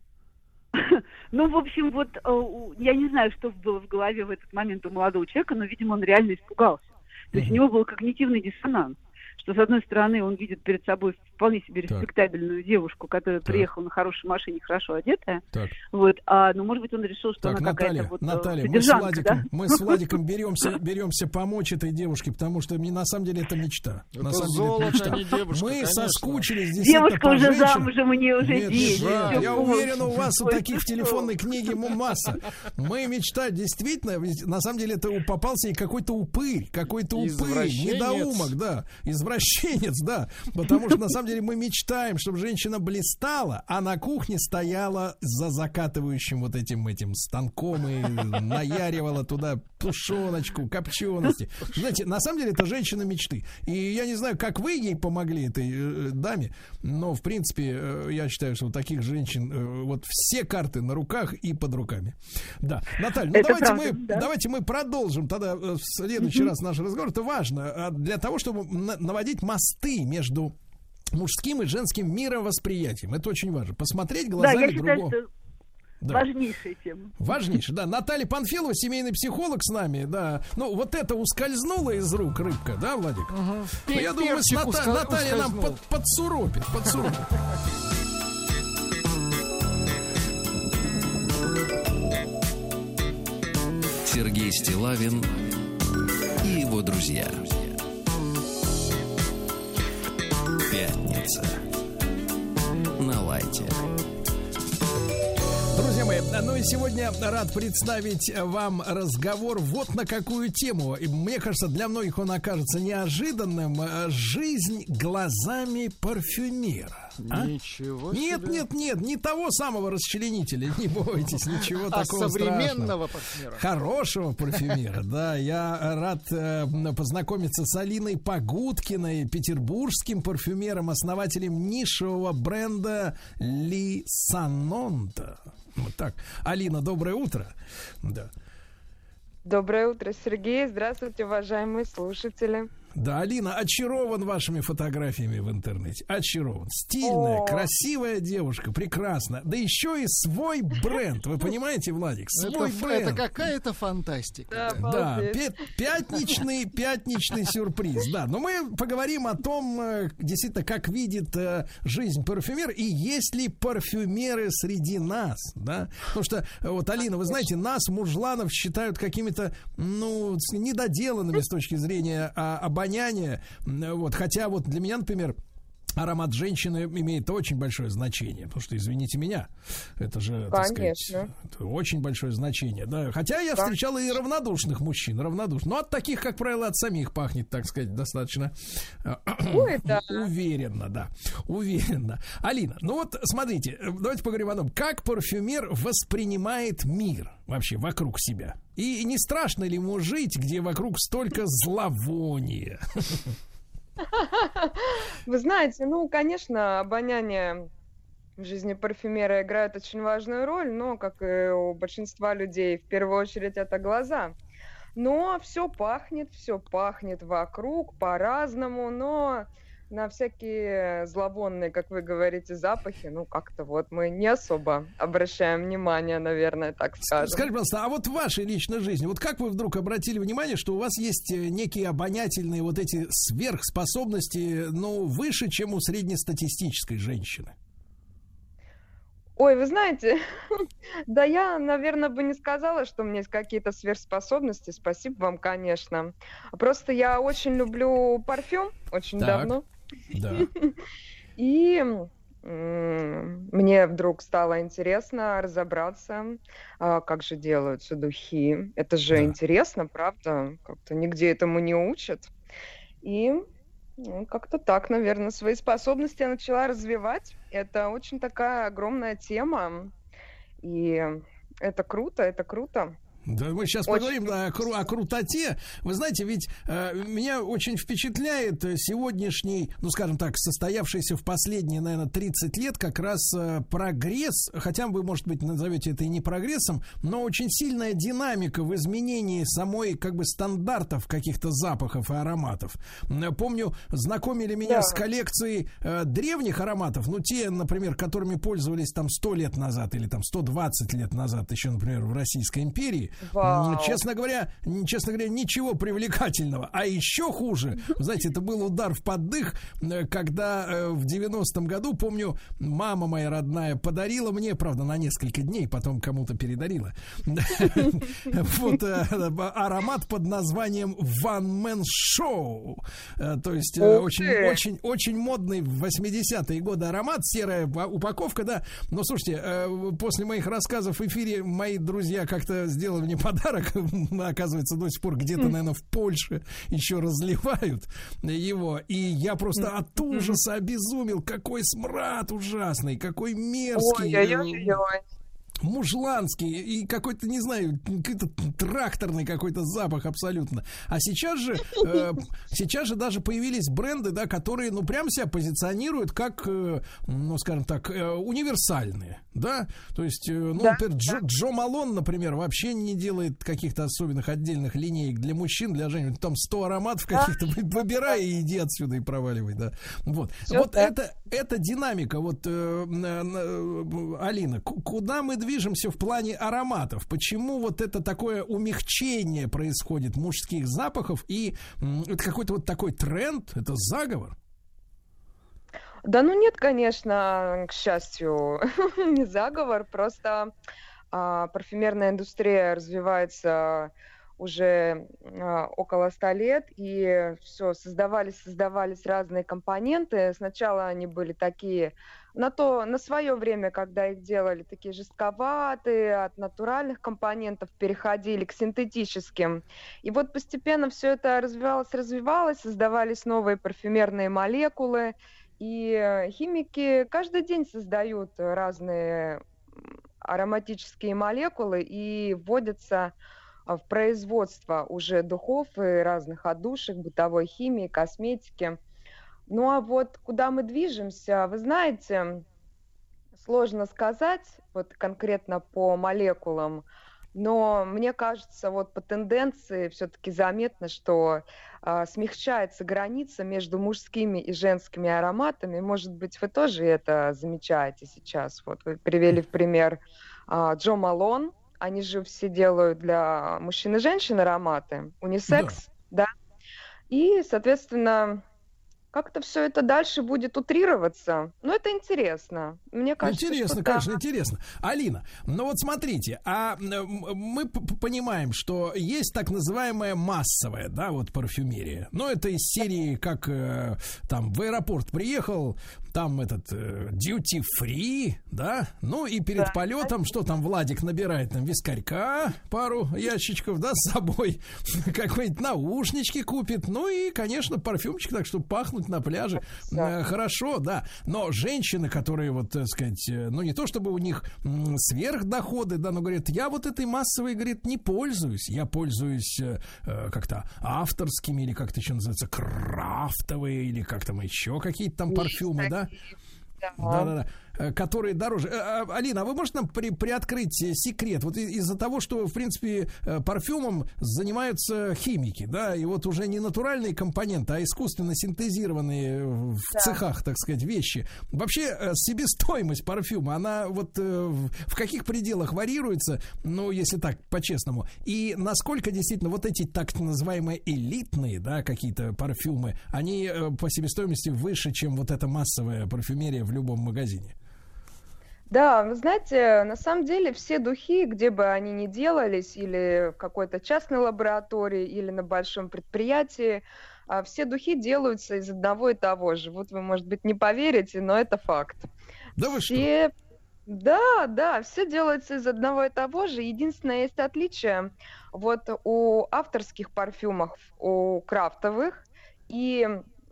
Ну, в общем, вот э, я не знаю, что было в голове в этот момент у молодого человека, но, видимо, он реально испугался. То есть у него был когнитивный диссонанс, что, с одной стороны, он видит перед собой вполне себе респектабельную девушку, которая приехала на хорошей машине, хорошо одетая. Так. Вот, а, ну, может быть, он решил, что Так, она какая-то Наталья, вот э, Наталья, мы с Владиком, да? мы с Владиком беремся, беремся помочь этой девушке, потому что мне, на самом деле это мечта. Это на самом золото, деле это а не мечта. девушка, мы конечно. соскучились действительно Девушка уже женщинам. замужем, у нее уже Нет, дети. да, я полностью. уверен, у вас Ой, таких в что? телефонной книге масса. Мы мечта, действительно, ведь на самом деле это у- попался и какой-то упырь, какой-то упырь, недоумок, да, извращенец, да, потому что на самом деле мы мечтаем, чтобы женщина блистала, а на кухне стояла за закатывающим вот этим этим станком и наяривала туда тушеночку, копчености. Знаете, на самом деле это женщина мечты. И я не знаю, как вы ей помогли, этой э, даме, но, в принципе, э, я считаю, что у таких женщин э, вот все карты на руках и под руками. Да. Наталья, ну Это давайте, правда, мы, да. давайте мы продолжим тогда э, в следующий раз наш разговор. Это важно а, для того, чтобы на- наводить мосты между мужским и женским мировосприятием. Это очень важно. Посмотреть Да, глазами я считаю, другого. что Да. важнейшая тема. Важнейшее, да. [LAUGHS] Наталья Панфилова, семейный психолог с нами, да. Ну, вот это ускользнула из рук рыбка, да, Владик? Ну, я думаю, Ната- уска- Наталья нам под, подсуропит, подсуропит. Сергей Стилавин и его друзья. Пятница. На лайте. Друзья мои, ну и сегодня рад представить вам разговор вот на какую тему. И мне кажется, для многих он окажется неожиданным. Жизнь глазами парфюмера. А? Ничего Нет, себе. нет, нет, не того самого расчленителя, не бойтесь, [LAUGHS] ничего А такого современного страшного. парфюмера. Хорошего парфюмера, да. Я рад э, познакомиться с Алиной Погудкиной, петербургским парфюмером, основателем нишевого бренда Ли Санонта. Вот так. Алина, доброе утро. Да. Доброе утро, Сергей. Здравствуйте, уважаемые слушатели. Да, Алина, очарован вашими фотографиями в интернете. Очарован. Стильная, О. красивая девушка, прекрасно. Да еще и свой бренд. Вы понимаете, Владик? Это, Свой ф- бренд. это какая-то фантастика. Да, пя- пятничный, [LAUGHS] пятничный сюрприз, да. Но мы поговорим о том, э, действительно, как видит э, жизнь парфюмер и есть ли парфюмеры среди нас, да. Потому что, э, вот, Алина, вы знаете, нас, мужланов, считают какими-то, ну, недоделанными с точки зрения а, обоняния. Вот, хотя вот для меня, например, Аромат женщины имеет очень большое значение, потому что, извините меня, это же, так сказать, Конечно. очень большое значение, да. Хотя я Да. встречал и равнодушных мужчин, равнодушных. Но от таких, как правило, от самих пахнет, так сказать, достаточно э, Ой, да. уверенно, да, уверенно. Алина, ну вот смотрите, давайте поговорим о том, как парфюмер воспринимает мир вообще вокруг себя. И не страшно ли ему жить, где вокруг столько зловония? [LAUGHS] [LAUGHS] Вы знаете, ну, конечно, обоняние в жизни парфюмера играет очень важную роль, но, как и у большинства людей, в первую очередь это глаза. Но все пахнет, все пахнет вокруг по-разному, но на всякие зловонные, как вы говорите, запахи, ну, как-то вот мы не особо обращаем внимание, наверное, так скажем. Скажите, пожалуйста, а вот в вашей личной жизни, вот как вы вдруг обратили внимание, что у вас есть э, некие обонятельные вот эти сверхспособности, ну, выше, чем у среднестатистической женщины? Ой, вы знаете, [LAUGHS] да я, наверное, бы не сказала, что у меня есть какие-то сверхспособности. Спасибо вам, конечно. Просто я очень люблю парфюм, очень Так. давно. Да. [LAUGHS] И мне вдруг стало интересно разобраться, а, как же делаются духи. Это же интересно, правда? Как-то нигде этому не учат. И ну, как-то так, наверное, свои способности я начала развивать. Это очень такая огромная тема. И это круто, это круто. Да, мы сейчас Очень поговорим да, о, кру- о крутоте. Вы знаете, ведь э, меня очень впечатляет сегодняшний, ну, скажем так, состоявшийся в последние, наверное, 30 лет как раз э, прогресс, хотя вы, может быть, назовете это и не прогрессом, но очень сильная динамика в изменении самой, как бы, стандартов каких-то запахов и ароматов. Помню, знакомили меня Да. с коллекцией э, древних ароматов, ну, те, например, которыми пользовались там 100 лет назад или там 120 лет назад, еще, например, в Российской империи. Вау. Честно говоря, честно говоря, ничего привлекательного. А еще хуже, знаете, это был удар в поддых, э, когда э, в 90-м году, помню, мама моя родная подарила мне, правда, на несколько дней, потом кому-то передарила, [LAUGHS] вот э, аромат под названием One Man Show. Э, То есть э, Ух очень, ты! очень, очень модный в 80-е годы аромат, серая упа- упаковка, да. Но слушайте, э, после моих рассказов в эфире мои друзья как-то сделали мне подарок. [LAUGHS] Оказывается, до сих пор где-то, наверное, в Польше еще разливают его. И я просто от ужаса обезумел. Какой смрад ужасный, какой мерзкий. э, Ой-ой-ой. Мужланский и какой-то, не знаю, какой-то тракторный какой-то запах абсолютно. А сейчас же, э, сейчас же даже появились бренды, да, которые, ну, прям себя позиционируют как, э, ну, скажем так, э, универсальные, да. То есть, э, ну, Да, например, Джо, Джо Малон, например, вообще не делает каких-то особенных отдельных линеек для мужчин, для женщин. Там 100 ароматов каких-то, выбирай и иди отсюда и проваливай, да. Вот. Всё вот так. это, эта динамика, вот, э, на- Алина, ку- куда мы движемся в плане ароматов? Почему вот это такое умягчение происходит мужских запахов? И это какой-то вот такой тренд, это заговор? Да ну нет, конечно, к счастью, [LAUGHS] не заговор, просто а, парфюмерная индустрия развивается уже а, около ста лет, и все, создавались, создавались разные компоненты. Сначала они были такие, на то, на свое время, когда их делали, такие жестковатые, от натуральных компонентов переходили к синтетическим. И вот постепенно все это развивалось, развивалось, создавались новые парфюмерные молекулы, и э, химики каждый день создают разные ароматические молекулы и вводятся а, в производство уже духов и разных отдушек, бытовой химии, косметики. Ну а вот куда мы движемся, вы знаете, сложно сказать вот конкретно по молекулам, но мне кажется, вот по тенденции все-таки заметно, что а, смягчается граница между мужскими и женскими ароматами. Может быть, вы тоже это замечаете сейчас. Вот вы привели в пример а, Джо Малон. Они же все делают для мужчин и женщин ароматы. Унисекс, да. И, соответственно, как-то все это дальше будет утрироваться. Но это интересно. Мне кажется, интересно, что да. конечно, интересно. Алина, ну вот смотрите, а мы понимаем, что есть так называемая массовая, да, вот парфюмерия. Но это из серии, как э, там в аэропорт приехал, там этот э, duty free, да, ну и перед Да. полетом, что там Владик набирает там вискарька, пару ящичков, да, с собой, [LAUGHS] какой-нибудь наушнички купит, ну и, конечно, парфюмчик, так чтобы пахнуть на пляже э, хорошо, да. Но женщины, которые вот, так сказать, э, ну не то чтобы у них сверхдоходы, да, но говорят, я вот этой массовой, говорит, не пользуюсь, я пользуюсь э, э, как-то авторскими или как-то еще называется крафтовые или как там еще какие-то там парфюмы, да. Да, да, да. Э, которые дороже. Э, а, Алина, а вы можете нам при, приоткрыть э, секрет? Вот из-за того, что, в принципе, парфюмом занимаются химики, да, и вот уже не натуральные компоненты, а искусственно синтезированные в Да. цехах, так сказать, вещи. Вообще, себестоимость парфюма, она вот в каких пределах варьируется, ну, если так, по-честному, и насколько действительно вот эти так называемые элитные, да, какие-то парфюмы, они по себестоимости выше, чем вот эта массовая парфюмерия в любом магазине? Да, вы знаете, на самом деле все духи, где бы они ни делались, или в какой-то частной лаборатории, или на большом предприятии, а, все духи делаются из одного и того же. Вот вы, может быть, не поверите, но это факт. Да вы все... Да, да, все делается из одного и того же. Единственное, есть отличие вот у авторских парфюмов, у крафтовых и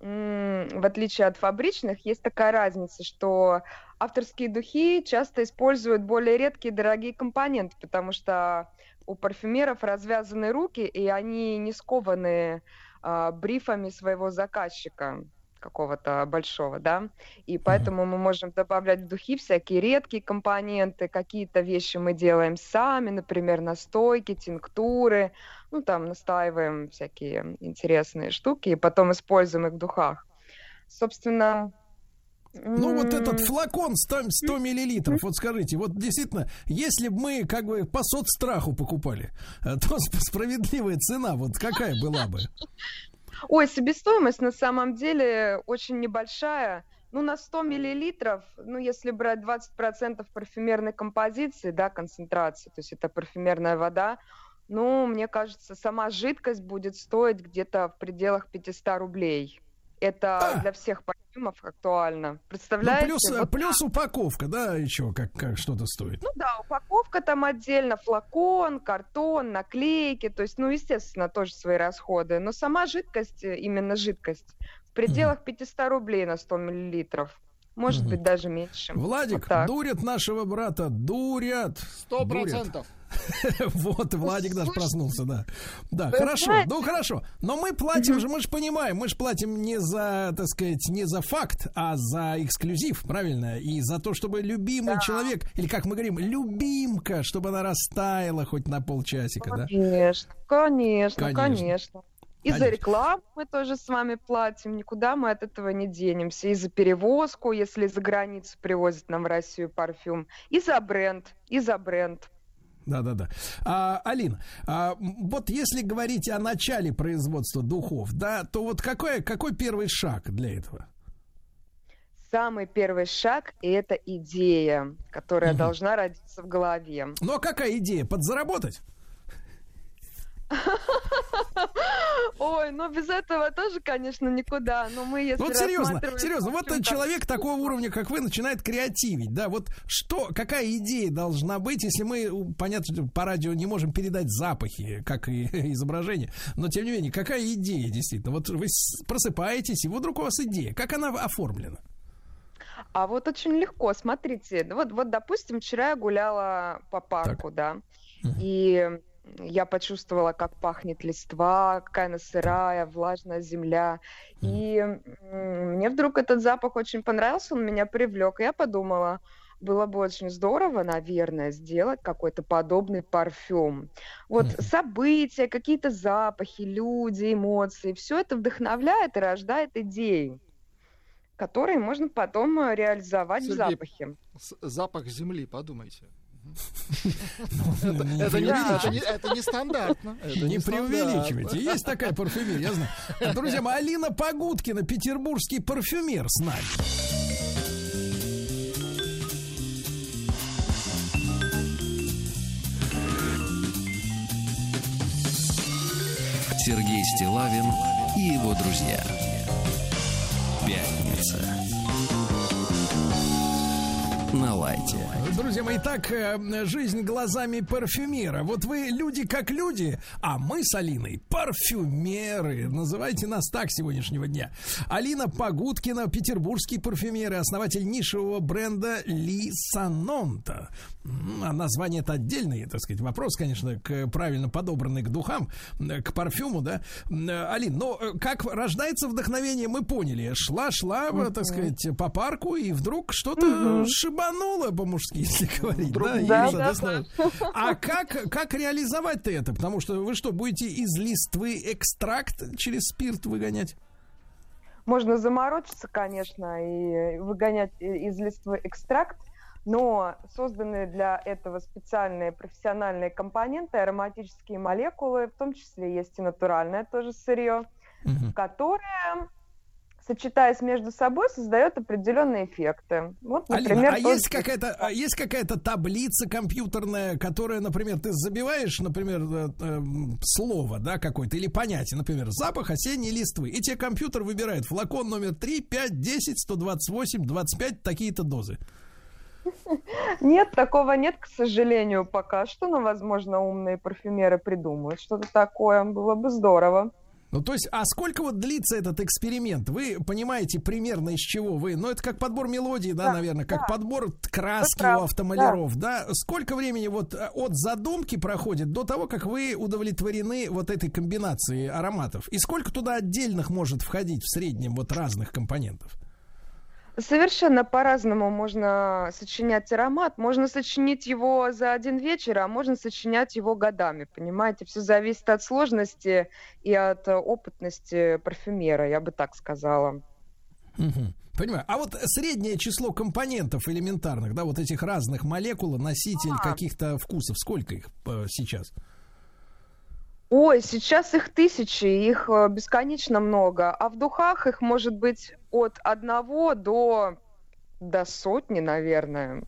в отличие от фабричных, есть такая разница, что авторские духи часто используют более редкие дорогие компоненты, потому что у парфюмеров развязаны руки, и они не скованы а, брифами своего заказчика какого-то большого, да, и поэтому мы можем добавлять в духи всякие редкие компоненты, какие-то вещи мы делаем сами, например, настойки, тинктуры, ну, там настаиваем всякие интересные штуки, и потом используем их в духах. Собственно, Ну, вот этот флакон 100, 100 миллилитров, вот скажите, вот действительно, если бы мы как бы по соцстраху покупали, э, то сп- справедливая цена, вот какая была бы? Ой, себестоимость на самом деле очень небольшая. Ну, на 100 миллилитров, ну, если брать 20% парфюмерной композиции, да, концентрации, то есть это парфюмерная вода, ну, мне кажется, сама жидкость будет стоить где-то в пределах 500 рублей. Это для всех парфюмов актуально. Ну, Представляете? плюс, э, Вот плюс упаковка, да, еще как, как что-то стоит. Ну да, упаковка там отдельно, флакон, картон, наклейки, то есть, ну, естественно, тоже свои расходы. Но сама жидкость, э, именно жидкость, в пределах 500 рублей на 100 миллилитров. Может быть, даже меньше. Владик, Вот так. дурят нашего брата, дурят. Сто процентов. [LAUGHS] Вот, Владик даже проснулся, да. Да, хорошо, ну хорошо. Но мы платим же, мы же понимаем, мы же платим не за, так сказать, не за факт, а за эксклюзив, правильно? И за то, чтобы любимый человек, или как мы говорим, любимка, чтобы она растаяла хоть на полчасика, да? Конечно, конечно, Конечно. конечно. И за рекламу мы тоже с вами платим, никуда мы от этого не денемся. И за перевозку, если за границу привозят нам в Россию парфюм. И за бренд, и за бренд. Да, да, да. А, Алин, а, вот если говорить о начале производства духов, да, то вот какой, какой первый шаг для этого? Самый первый шаг – это идея, которая должна родиться в голове. Ну а какая идея? Подзаработать? [LAUGHS] Ой, ну без этого тоже, конечно, никуда. Но мы, если Вот серьезно, серьезно, вот человек такого уровня, как вы, начинает креативить, да, вот что, какая идея должна быть, если мы, понятно, что по радио не можем передать запахи, как и [LAUGHS] изображение, но тем не менее, какая идея действительно? Вот вы просыпаетесь, и вдруг у вас идея, как она оформлена? А вот очень легко, смотрите, вот, вот допустим, вчера я гуляла по парку, да, и я почувствовала, как пахнет листва, какая она сырая, влажная земля, и мне вдруг этот запах очень понравился, он меня привлек, и я подумала, было бы очень здорово, наверное, сделать какой-то подобный парфюм. Вот события, какие-то запахи, люди, эмоции, все это вдохновляет и рождает идеи, которые можно потом э, реализовать в Сергей, запахе. с- Запах земли, подумайте. [LAUGHS] Ну, Это не стандартно. Не преувеличивайте. Есть такая парфюмерия, я знаю. Друзья мои, Алина Погудкина, петербургский парфюмер с нами. Сергей Стилавин и его друзья. Пятница. на лайте. Друзья мои, так, э, жизнь глазами парфюмера. Вот вы люди как люди, а мы с Алиной парфюмеры. Называйте нас так сегодняшнего дня. Алина Погудкина, петербургский парфюмер и основатель нишевого бренда Ли Санонта. А название это отдельный, так сказать, вопрос, конечно, к правильно подобранный к духам, э, к парфюму, да. Э, Алин, но как рождается вдохновение, мы поняли. Шла-шла, так сказать, по парку, и вдруг что-то э, шибануло по-мужски, если говорить. Да, и, да, соответственно, А как, как реализовать-то это? Потому что вы что, будете из листвы экстракт через спирт выгонять? Можно заморочиться, конечно, и выгонять из листвы экстракт, но созданы для этого специальные профессиональные компоненты, ароматические молекулы, в том числе есть и натуральное тоже сырье, которое, сочетаясь между собой, создает определенные эффекты. Вот, например, Алина, а тот есть какая-то, а есть какая-то таблица компьютерная, которая, например, ты забиваешь, например, э, э, слово, да, какое-то, или понятие, например, запах осенней листвы, и тебе компьютер выбирает флакон номер 3, 5, 10, 128, 25, такие-то дозы. Нет, такого нет, к сожалению, пока что, но, возможно, умные парфюмеры придумают что-то такое, было бы здорово. Ну, то есть, а сколько вот длится этот эксперимент? Вы понимаете примерно из чего вы? Ну, это как подбор мелодии, да, Да, наверное, как да. подбор краски у автомаляров, да. Сколько времени вот э, от задумки проходит до того, как вы удовлетворены вот этой комбинацией ароматов? И сколько туда отдельных может входить в среднем вот разных компонентов? Совершенно по-разному можно сочинять аромат. Можно сочинить его за один вечер, а можно сочинять его годами. Понимаете, все зависит от сложности и от опытности парфюмера, я бы так сказала. Мгм. Понимаю. А вот среднее число компонентов элементарных, да, вот этих разных молекул, носитель каких-то вкусов, сколько их э, сейчас? Ой, сейчас их тысячи, их э, бесконечно много, а в духах их может быть от одного до, до сотни, наверное.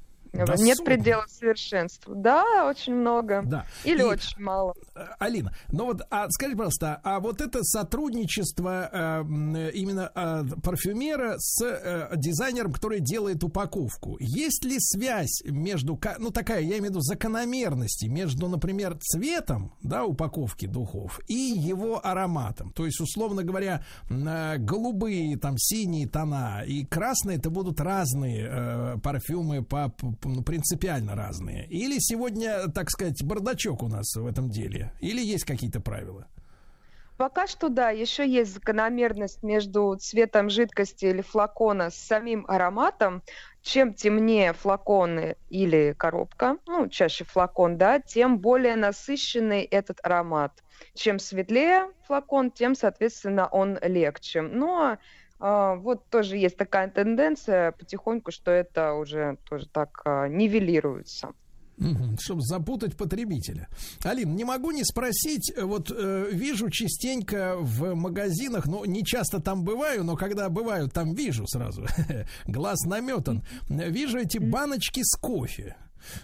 До Нет сотни? предела совершенству. Да, очень много. Да. Или И- очень мало. Э, Алина, ну вот, а скажи, пожалуйста, а вот это сотрудничество э, э, именно э, парфюмера с э, дизайнером, который делает упаковку, есть ли связь между, ну такая, я имею в виду закономерности между, например, цветом, да, упаковки духов и его ароматом? То есть, условно говоря, э, голубые, там, синие тона и красные это будут разные э, парфюмы по, по- ну, принципиально разные. Или сегодня, так сказать, бардачок у нас в этом деле? Или есть какие-то правила? Пока что да, еще есть закономерность между цветом жидкости или флакона с самим ароматом. Чем темнее флаконы или коробка, ну, чаще флакон, да, тем более насыщенный этот аромат. Чем светлее флакон, тем, соответственно, он легче. Но вот тоже есть такая тенденция потихоньку, что это уже тоже так а, нивелируется. чтобы запутать потребителя. Алин, не могу не спросить, э, вот э, вижу частенько в магазинах, ну, не часто там бываю, но когда бываю, там вижу сразу, [LAUGHS] глаз наметан, вижу эти баночки с кофе.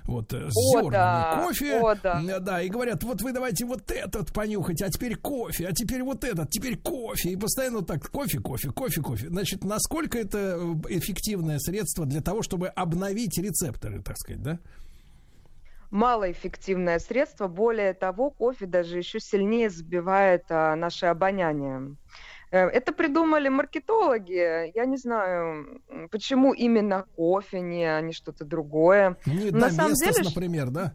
Вот э, с О, зернами да, кофе, о, да. Да, и говорят, вот вы давайте вот этот понюхать, а теперь кофе, а теперь вот этот, теперь кофе, и постоянно вот так кофе, кофе, кофе, кофе. Значит, насколько это э, эффективное средство для того, чтобы обновить рецепторы, так сказать, да? малоэффективное средство. Более того, кофе даже еще сильнее забивает а, наше обоняние. Э, Это придумали маркетологи. Я не знаю, почему именно кофе, не, а не что-то другое. Не На самом доместос, деле, например, да?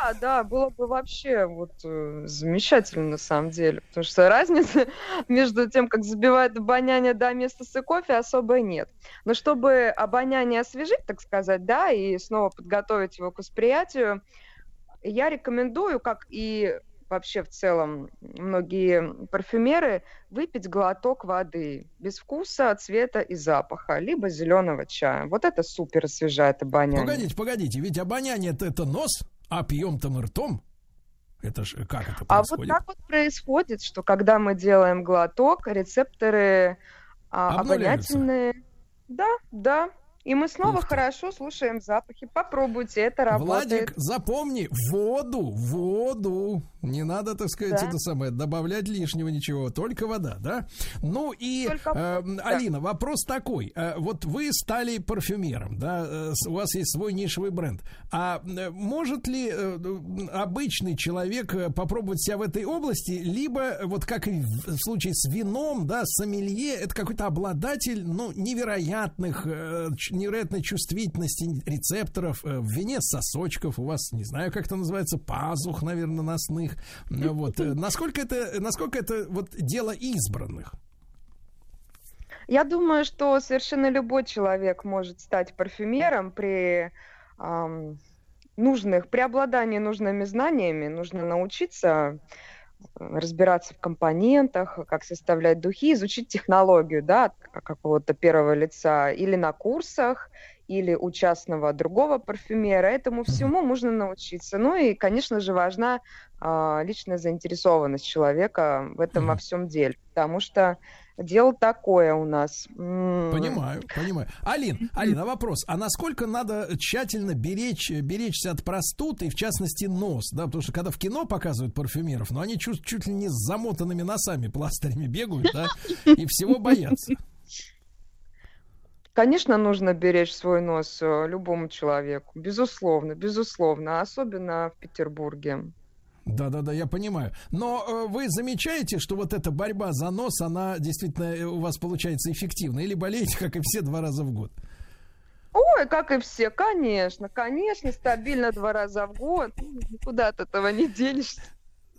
да, да, было бы вообще вот э, замечательно на самом деле, потому что разницы [LAUGHS] между тем, как забивает обоняние до места с кофе, особо нет. Но чтобы обоняние освежить, так сказать, да, и снова подготовить его к восприятию, я рекомендую, как и вообще в целом многие парфюмеры, выпить глоток воды без вкуса, цвета и запаха, либо зеленого чая. Вот это супер освежает обоняние. Погодите, погодите, ведь обоняние это нос, а пьем-то мы ртом. Это ж как это А вот происходит? так вот происходит, что когда мы делаем глоток, рецепторы а, обонятельные, да, да, И мы снова Ух хорошо слушаем запахи. Попробуйте, это работает. Владик, запомни, воду, воду. Не надо, так сказать, Да. это самое, добавлять лишнего ничего, только вода, да? Ну и, Только э, вода. Алина, вопрос такой. Э, вот вы стали парфюмером, да, э, у вас есть свой нишевый бренд. А э, может ли э, обычный человек э, попробовать себя в этой области, либо, э, вот как и в в случае с вином, да, сомелье, это какой-то обладатель, ну, невероятных, э, невероятной чувствительности рецепторов э, в вине сосочков, у вас, не знаю, как это называется, пазух, наверное, носных. Ну, Вот. э, Насколько это, насколько это вот дело избранных? Я думаю, что совершенно любой человек может стать парфюмером при ам, нужных, при обладании нужными знаниями. Нужно научиться э, разбираться в компонентах, как составлять духи, изучить технологию, да, от какого-то первого лица или на курсах, или у частного другого парфюмера. Этому всему можно научиться. Ну и, конечно же, важна а, личная заинтересованность человека в этом во всем деле, потому что дело такое у нас. Понимаю, понимаю. Алин, Алина, вопрос. А насколько надо тщательно беречь, беречься от простуд и, в частности, нос? Да, потому что когда в кино показывают парфюмеров, ну, они чуть, чуть ли не с замотанными носами пластырями бегают, да, и всего боятся. Конечно, нужно беречь свой нос э, любому человеку, безусловно, безусловно, особенно в Петербурге. Да, да, да, я понимаю. Но э, вы замечаете, что вот эта борьба за нос, она действительно э, у вас получается эффективна? Или болеете, как и все, два раза в год? Ой, как и все, конечно, конечно, стабильно два раза в год, никуда от этого не денешься.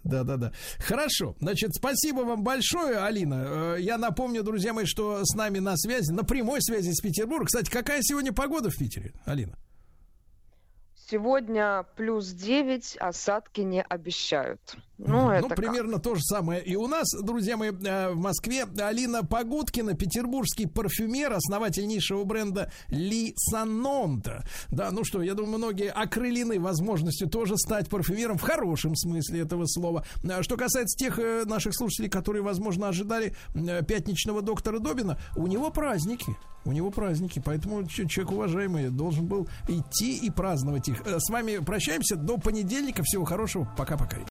Да, да, да. Хорошо. Значит, спасибо вам большое, Алина. Э, Я напомню, друзья мои, что с нами на связи, на прямой связи с Петербургом. Кстати, какая сегодня погода в Питере, Алина? Сегодня плюс 9, осадки не обещают. Ну, Ну, это как? примерно то же самое и у нас, друзья мои, э, в Москве. Алина Погудкина, петербургский парфюмер, основатель низшего бренда Ли Санонта. Да, ну что, я думаю, многие окрылены возможностью тоже стать парфюмером в хорошем смысле этого слова. А Что касается тех э, наших слушателей, которые, возможно, ожидали э, пятничного доктора Добина, у него праздники. У него праздники, поэтому человек уважаемый должен был идти и праздновать их. С вами прощаемся до понедельника. Всего хорошего. Пока-пока.